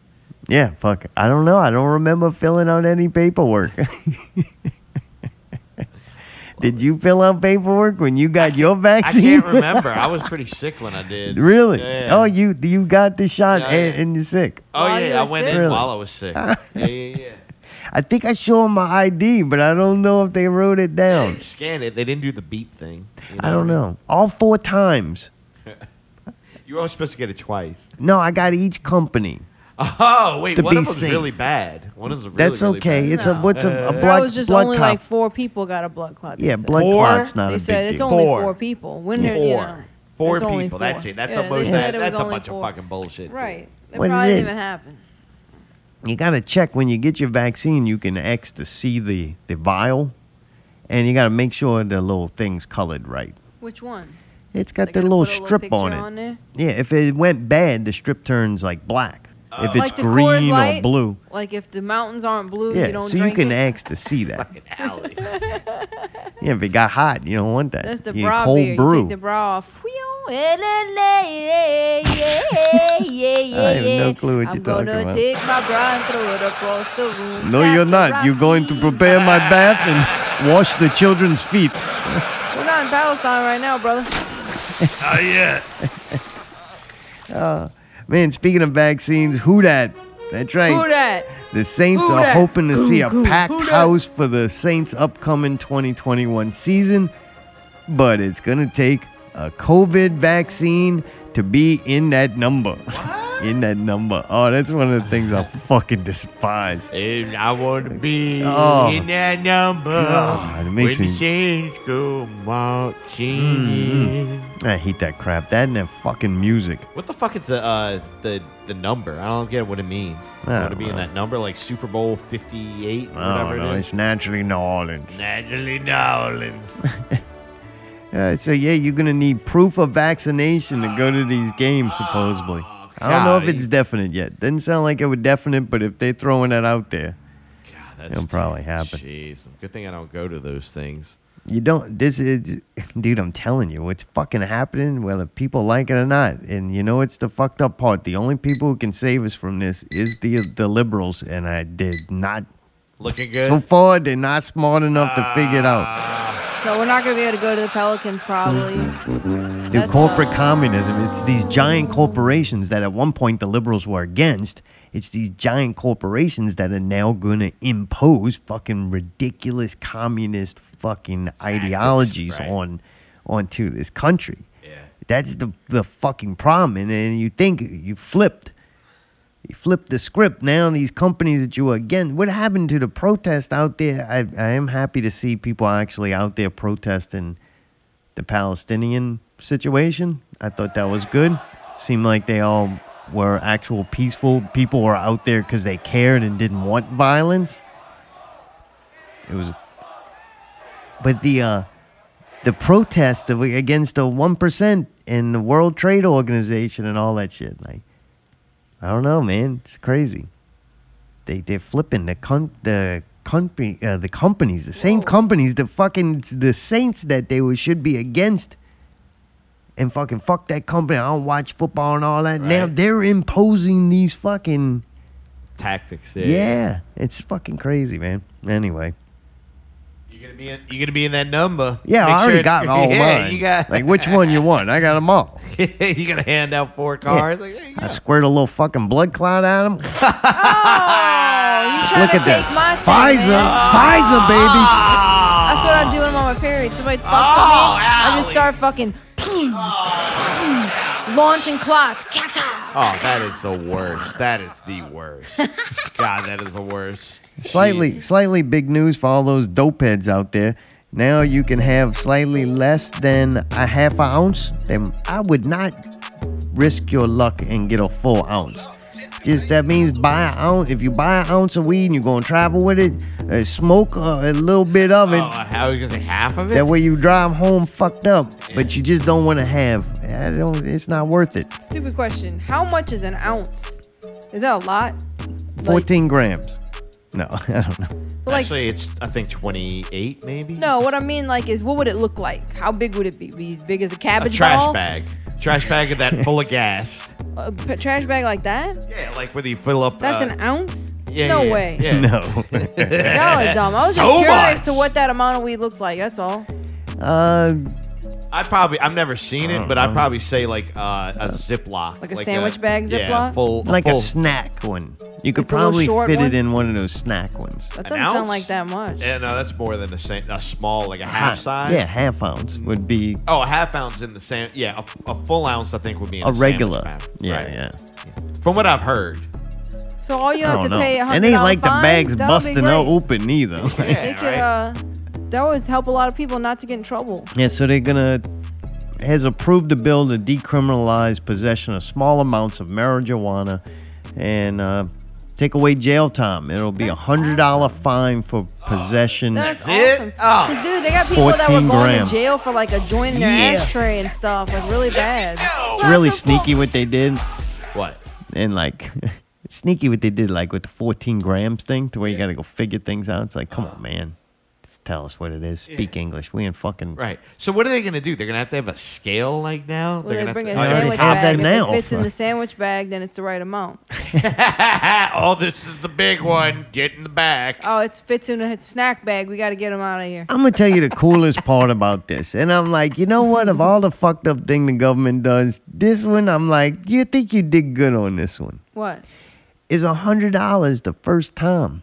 Yeah, fuck. I don't know. I don't remember filling out any paperwork. Did you fill out paperwork when you got your vaccine? I can't remember. I was pretty sick when I did. Really? Yeah. Oh, you you got the shot Yeah, and, yeah. and you're sick. Oh yeah, I went in Really? while I was sick. yeah, yeah, yeah. I think I showed them my ID, but I don't know if they wrote it down. Scan it. They didn't do the beep thing. you I don't know. All four times. You were only supposed to get it twice. No, I got each company. Oh wait, To one be of them's safe. really bad. One of them's really, That's really okay. bad. It's a what's a, a that was just blood only clot. like four people got a blood clot. they Yeah, said. blood Four? clot's not a big deal. They a said big it's deal. only Four. four people. When they're, Four. you know, Four it's only people. four. That's it. That's Yeah, a they most. said That, it was that's a only bunch four. of fucking bullshit. too. Right. It What it probably is. didn't even happen. You gotta check when you get your vaccine. You can X to see the the vial, and you gotta make sure the little thing's colored right. Which one? It's got They the gotta little put a little strip on picture it. on there? Yeah, if it went bad, the strip turns like black. If it's like the Coors green or Light, blue, Like if the mountains aren't blue, yeah, you don't so you drink can it. X to see that. yeah, if it got hot, you don't want that. That's the You bra cold beer. You take the bra off. I have no clue what I'm you're talking gonna about. take my bra and throw it across the room. No, you're not. You're going to prepare my bath and wash the children's feet. We're not in Palestine right now, brother. Oh yeah. uh, man, speaking of vaccines, who dat? That's right. Who dat? The Saints Who are dat? hoping to see a Goo, goo. packed house for the Saints' upcoming 2021 season, but it's gonna take a COVID vaccine to be in that number. in that number. Oh, that's one of the things I fucking despise. And I want to be Oh. in that number. God, it makes when me- the Saints go marching mm-hmm. in. I hate that crap. That and that fucking music. What the fuck is the uh the the number? I don't get what it means. I I to be in that number like Super Bowl 58 or Oh, whatever it is. it's naturally New Orleans. Naturally New Orleans. Uh, so yeah, you're gonna need proof of vaccination to go to these games, supposedly. I don't know if it's definite yet. Doesn't sound like it was definite, but if they're throwing that out there, That's It'll probably happen. Jeez, good thing I don't go to those things. You don't. This is, dude. I'm telling you, it's fucking happening, whether people like it or not. And you know, it's the fucked up part. The only people who can save us from this is the the liberals, and I did not. Looking good. So far, they're not smart enough to figure it out. So we're not gonna be able to go to the Pelicans probably. Dude, That's, corporate uh, communism. It's these giant corporations that at one point the liberals were against. It's these giant corporations that are now going to impose fucking ridiculous communist fucking ideologies right. on onto this country. Yeah. That's the the fucking problem. And then you think you flipped. You flipped the script. Now these companies that you were against. What happened to the protest out there? I, I am happy to see people actually out there protesting the Palestinian situation. I thought that was good. Seemed like they all were actual peaceful people were out there because they cared and didn't want violence. It was, but the uh, the protest of, against the one percent and the World Trade Organization and all that shit, like I don't know, man, it's crazy. They they're flipping the con- the company uh, the companies, the same companies, the fucking the saints that they were, should be against. And fucking fuck that company. I don't watch football and all that. Now they're imposing these fucking Tactics. yeah. It's fucking crazy, man. Anyway, gonna be in, you're gonna be in that number. yeah, Make I already sure got all yeah, mine. You got like which one you want? I got them all. you gonna hand out four cards? Like, hey, I squirt a little fucking blood clot at them. Oh, you Look to at take this. my thing, Pfizer, man. Pfizer, baby. That's what I'm doing on my period. Somebody fucks Oh, with me, I just oh, start fucking launching clots. Oh, that is the worst. That is the worst. God, that is the worst. Slightly, slightly big news for all those dope heads out there. Now you can have slightly less than a half an ounce. Then I would not risk your luck and get a full ounce. Just that means buy an ounce. If you buy an ounce of weed and you're gonna travel with it, uh, smoke uh, a little bit of it. Oh, how are you gonna say half of it? That way you drive home fucked up, but you just don't want to have. I don't. It's not worth it. Stupid question. How much is an ounce? Is that a lot? Fourteen grams. No, I don't know. Like- Actually, it's I think 28 maybe. No, what I mean like is what would it look like? How big would it be? Be as big as a cabbage A cabbage trash ball? bag. Trash bag of that full of gas. A p- trash bag like that? Yeah, like whether you fill up. That's uh, an ounce? yeah, no yeah, way. Yeah. No. Y'all are dumb. I was just So curious much. to what that amount of weed looked like. That's all. Uh, I'd probably I've never seen it, don't but I'd probably say like uh, a Ziploc, Like a sandwich bag Yeah, Ziploc? full like full, a snack one. You could Like the little probably short fit one? it in one of those snack ones. That doesn't sound ounce? like that much. Yeah, no, that's more than a sa- a small like a half size. Yeah, half ounce would be Oh, a half ounce in the sand. Yeah, a, a full ounce I think would be in a sandwich regular. bag. Yeah, Right. yeah. From what I've heard. So all you I have don't to know. pay a It hundred ain't like the bags That'll busting out great. open either. They could, uh, that would help a lot of people not to get in trouble. Yeah, so they're gonna has approved a bill to decriminalize possession of small amounts of marijuana and uh, take away jail time. It'll be a hundred dollar fine for possession. That's awesome. Oh. 'Cause, dude, they got people that were going grams. to jail for like a joint in their Yeah. ashtray and stuff, like really bad. It's really sneaky what they did. What? And like sneaky what they did, like with the 14 grams thing, to where you got to go figure things out. It's like, come on, man. Just tell us what it is. Speak English. We ain't fucking. Right. So what are they gonna do? They're gonna have to have a scale like now. Well, They're they gonna bring a have to, sandwich have bag. that if now. it fits in the sandwich bag, then it's the right amount. oh, this is the big one. Get in the back. Oh, it fits in a snack bag. We got to get them out of here. I'm gonna tell you the coolest part about this, and I'm like, you know what? Of all the fucked up thing the government does, this one, I'm like, you think you did good on this one? What? Is a hundred dollars the first time?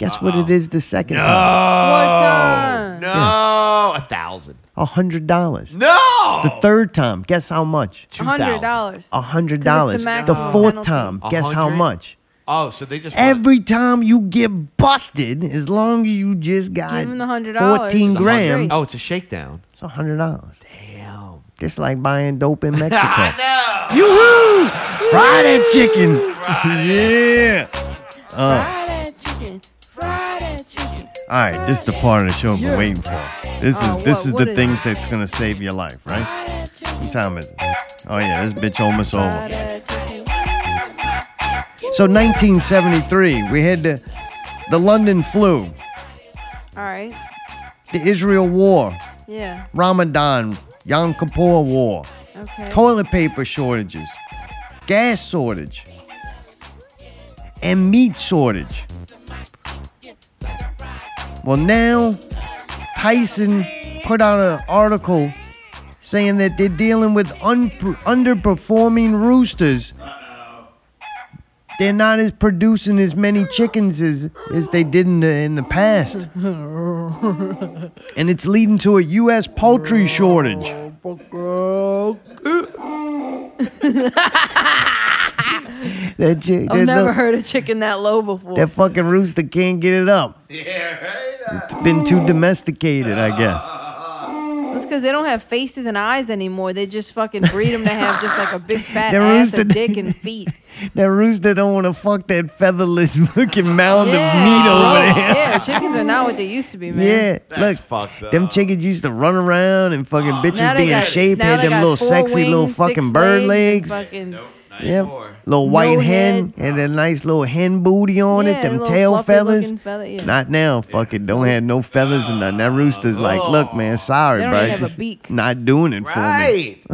Guess what it is the second No. time? What time? No, a thousand. A hundred dollars. No. The third time, guess how much? A hundred dollars. A hundred 'Cause dollars. the The maximum fourth penalty. time, A guess how hundred? much? Oh, so they just want- Every time you get busted, as long as you just got Give him the hundred dollars. fourteen The hundred- grams, Oh, it's a shakedown. it's a hundred dollars. Damn. Just like buying dope in Mexico. I know. Yoo-hoo! Fry that chicken. yeah. Uh, Fry chicken. Fry that chicken. all right, this is the part of the show I've been waiting for. This uh, is Oh, this what- is what the is things that's gonna save your life, right? What time is it? Oh yeah, this bitch almost over. So 1973, we had the the London flu, All right. the Israel war, Yeah. Ramadan, Yom Kippur war, Okay. toilet paper shortages, gas shortage, and meat shortage. Well, now Tyson put out an article saying that they're dealing with un- underperforming roosters. They're not as producing as many chickens as, as they did in the, in the past. And it's leading to a U.S. poultry shortage. Oh, That chi- I've never little- heard a chicken that low before. That fucking rooster can't get it up. Yeah, right. It's been too domesticated, I guess. That's because they don't have faces and eyes anymore. They just fucking breed them to have just like a big fat The ass, rooster- a dick, and feet. That rooster don't want to fuck that featherless fucking mound yeah, of meat over oh, there. Yeah, chickens are not what they used to be, man. Yeah, That's look, them chickens used to run around and fucking bitches Now they be in got- shape, now had them little four sexy little fucking bird legs, legs. and fucking- Yeah, little white No hen and a nice little hen booty on Yeah, it, them tail feathers. looking feather, yeah. Not now, fucking don't have no feathers and nothing. That rooster's like, look, man, sorry, They don't bro, even have a just beak. not doing it for me. Right.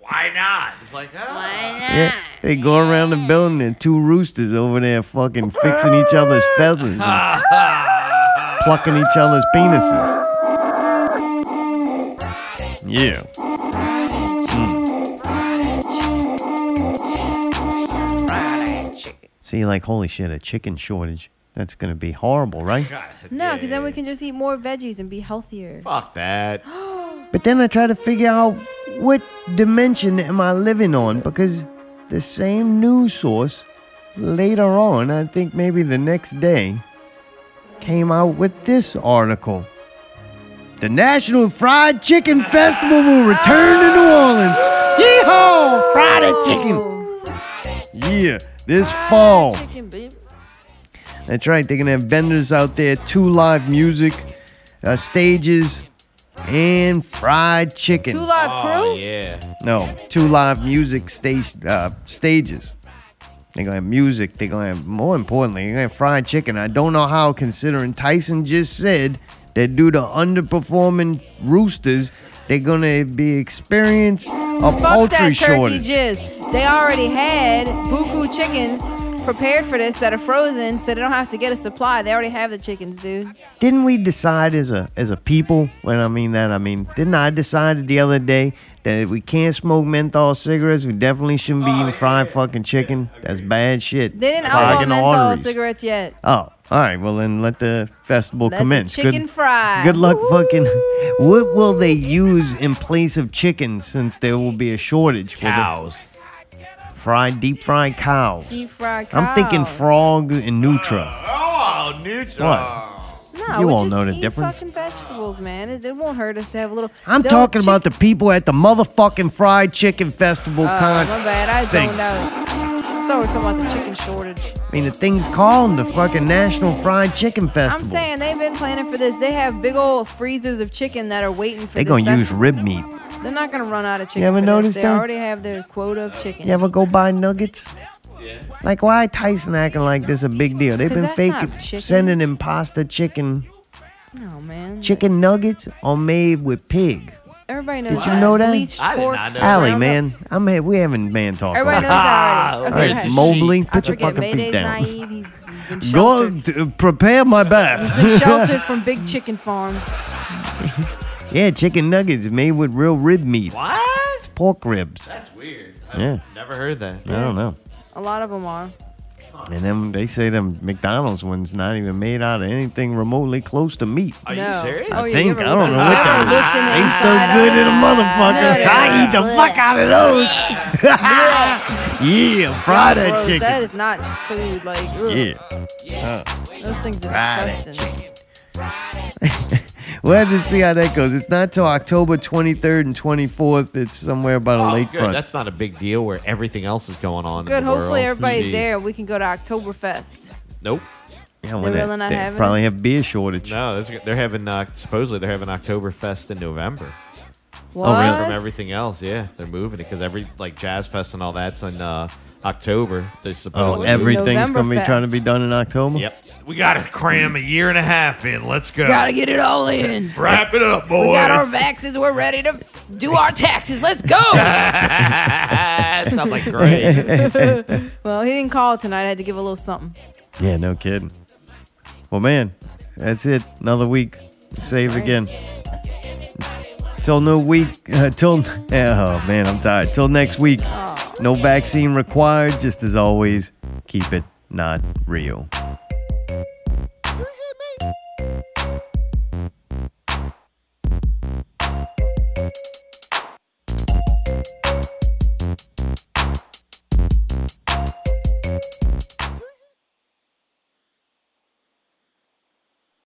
Why not? It's like, ah. Yeah, they go around the building and two roosters over there fucking fixing each other's feathers and plucking each other's penises. Yeah. See, like, holy shit, a chicken shortage. That's gonna be horrible, right? No, because then we can just eat more veggies and be healthier. Fuck that. But then I try to figure out what dimension am I living on because the same news source later on, I think maybe the next day, came out with this article. The National Fried Chicken Festival will return to New Orleans. Yeehaw! Fried chicken. Yeah, this fall. That's right. They're gonna have vendors out there, two live music uh, stages, and fried chicken. Two live crew? Oh, yeah. No, two live music station uh, stages. They're gonna have music. They're gonna have more importantly, they're gonna have fried chicken. I don't know how, considering Tyson just said that due to underperforming roosters, they're gonna be experiencing a Fuck poultry that turkey shortage. jizz. They already had buku chickens prepared for this that are frozen, so they don't have to get a supply. They already have the chickens, dude. Didn't we decide as a as a people? When I mean that, I mean didn't I decide the other day that if we can't smoke menthol cigarettes, we definitely shouldn't be eating fried fucking chicken? That's bad shit. They didn't Clogging outlaw menthol arteries. cigarettes yet. Oh, all right. Well, then let the festival Let the commence. chicken good, fry. Good luck, fucking. What will they use in place of chickens since there will be a shortage for Cows. The fried, deep fried cows? Deep fried I'm thinking frog and nutria. Oh, neutral. What? No, You we all know the eat difference. fucking vegetables, man. It, it won't hurt us to have a little. I'm talking chick- about the people at the motherfucking fried chicken festival Oh, con my bad. I thing. zoned out. I thought we were talking about the chicken shortage. I mean, the thing's called the fucking National Fried Chicken Festival. I'm saying they've been planning for this. They have big old freezers of chicken that are waiting for They're gonna use rib meat. They're not gonna run out of chicken. You ever noticed They that? already have their quota of chicken. You ever go buy nuggets? Like, why Tyson acting like this a big deal? They've 'Cause been that's fake not chicken. sending imposter chicken. No man. Chicken nuggets are made with pig. Everybody knows. Did you know that? Bleached pork. Allie, ground man, I'm here. We having man talk. Everybody knows that already. All Okay, right, go ahead. Mobley, I put your forget. fucking feet down. naive. He's, he's been Go sheltered. uh, prepare my bath. He's been sheltered from big chicken farms. yeah, chicken nuggets made with real rib meat. What? It's pork ribs. That's weird. Yeah. Never heard that. I don't know. A lot of them are. And then they say them McDonald's one's not even made out of anything remotely close to meat. Are No. you serious? Oh, I yeah, think. I ever don't looked know what you ever that looked in the is. They still inside good of in a motherfucker. No, no, I eat the no. fuck out of those. yeah, fried that Gross. chicken. That is not food. Like, ugh. Yeah. Uh, Those things are Fried disgusting. We'll have to see how that goes. It's not till October 23rd and 24th. It's somewhere by the Oh, lakefront. good. That's not a big deal where everything else is going on. Good. In the Hopefully world. everybody's Gee. there. We can go to Oktoberfest. Nope. Yeah, They're when they- really not they having probably have beer shortage. No, they're having uh, supposedly they're having Oktoberfest in November. What? Oh, really? From everything else, yeah, they're moving it because every like Jazz Fest and all that's in uh, October. They're supposed to. Oh, everything's going to be trying to be done in October? Yep. We got to cram a year and a half in. Let's go. Gotta get it all in. Wrap it up, boys. We got our vaxes. We're ready to do our taxes. Let's go. Sounds like great. well, he didn't call tonight. I had to give a little something. Yeah, no kidding. Well, man, that's it. Another week. Save again. Till no week. Uh, till. Oh, man, I'm tired. Till next week. No vaccine required. Just as always, keep it not real.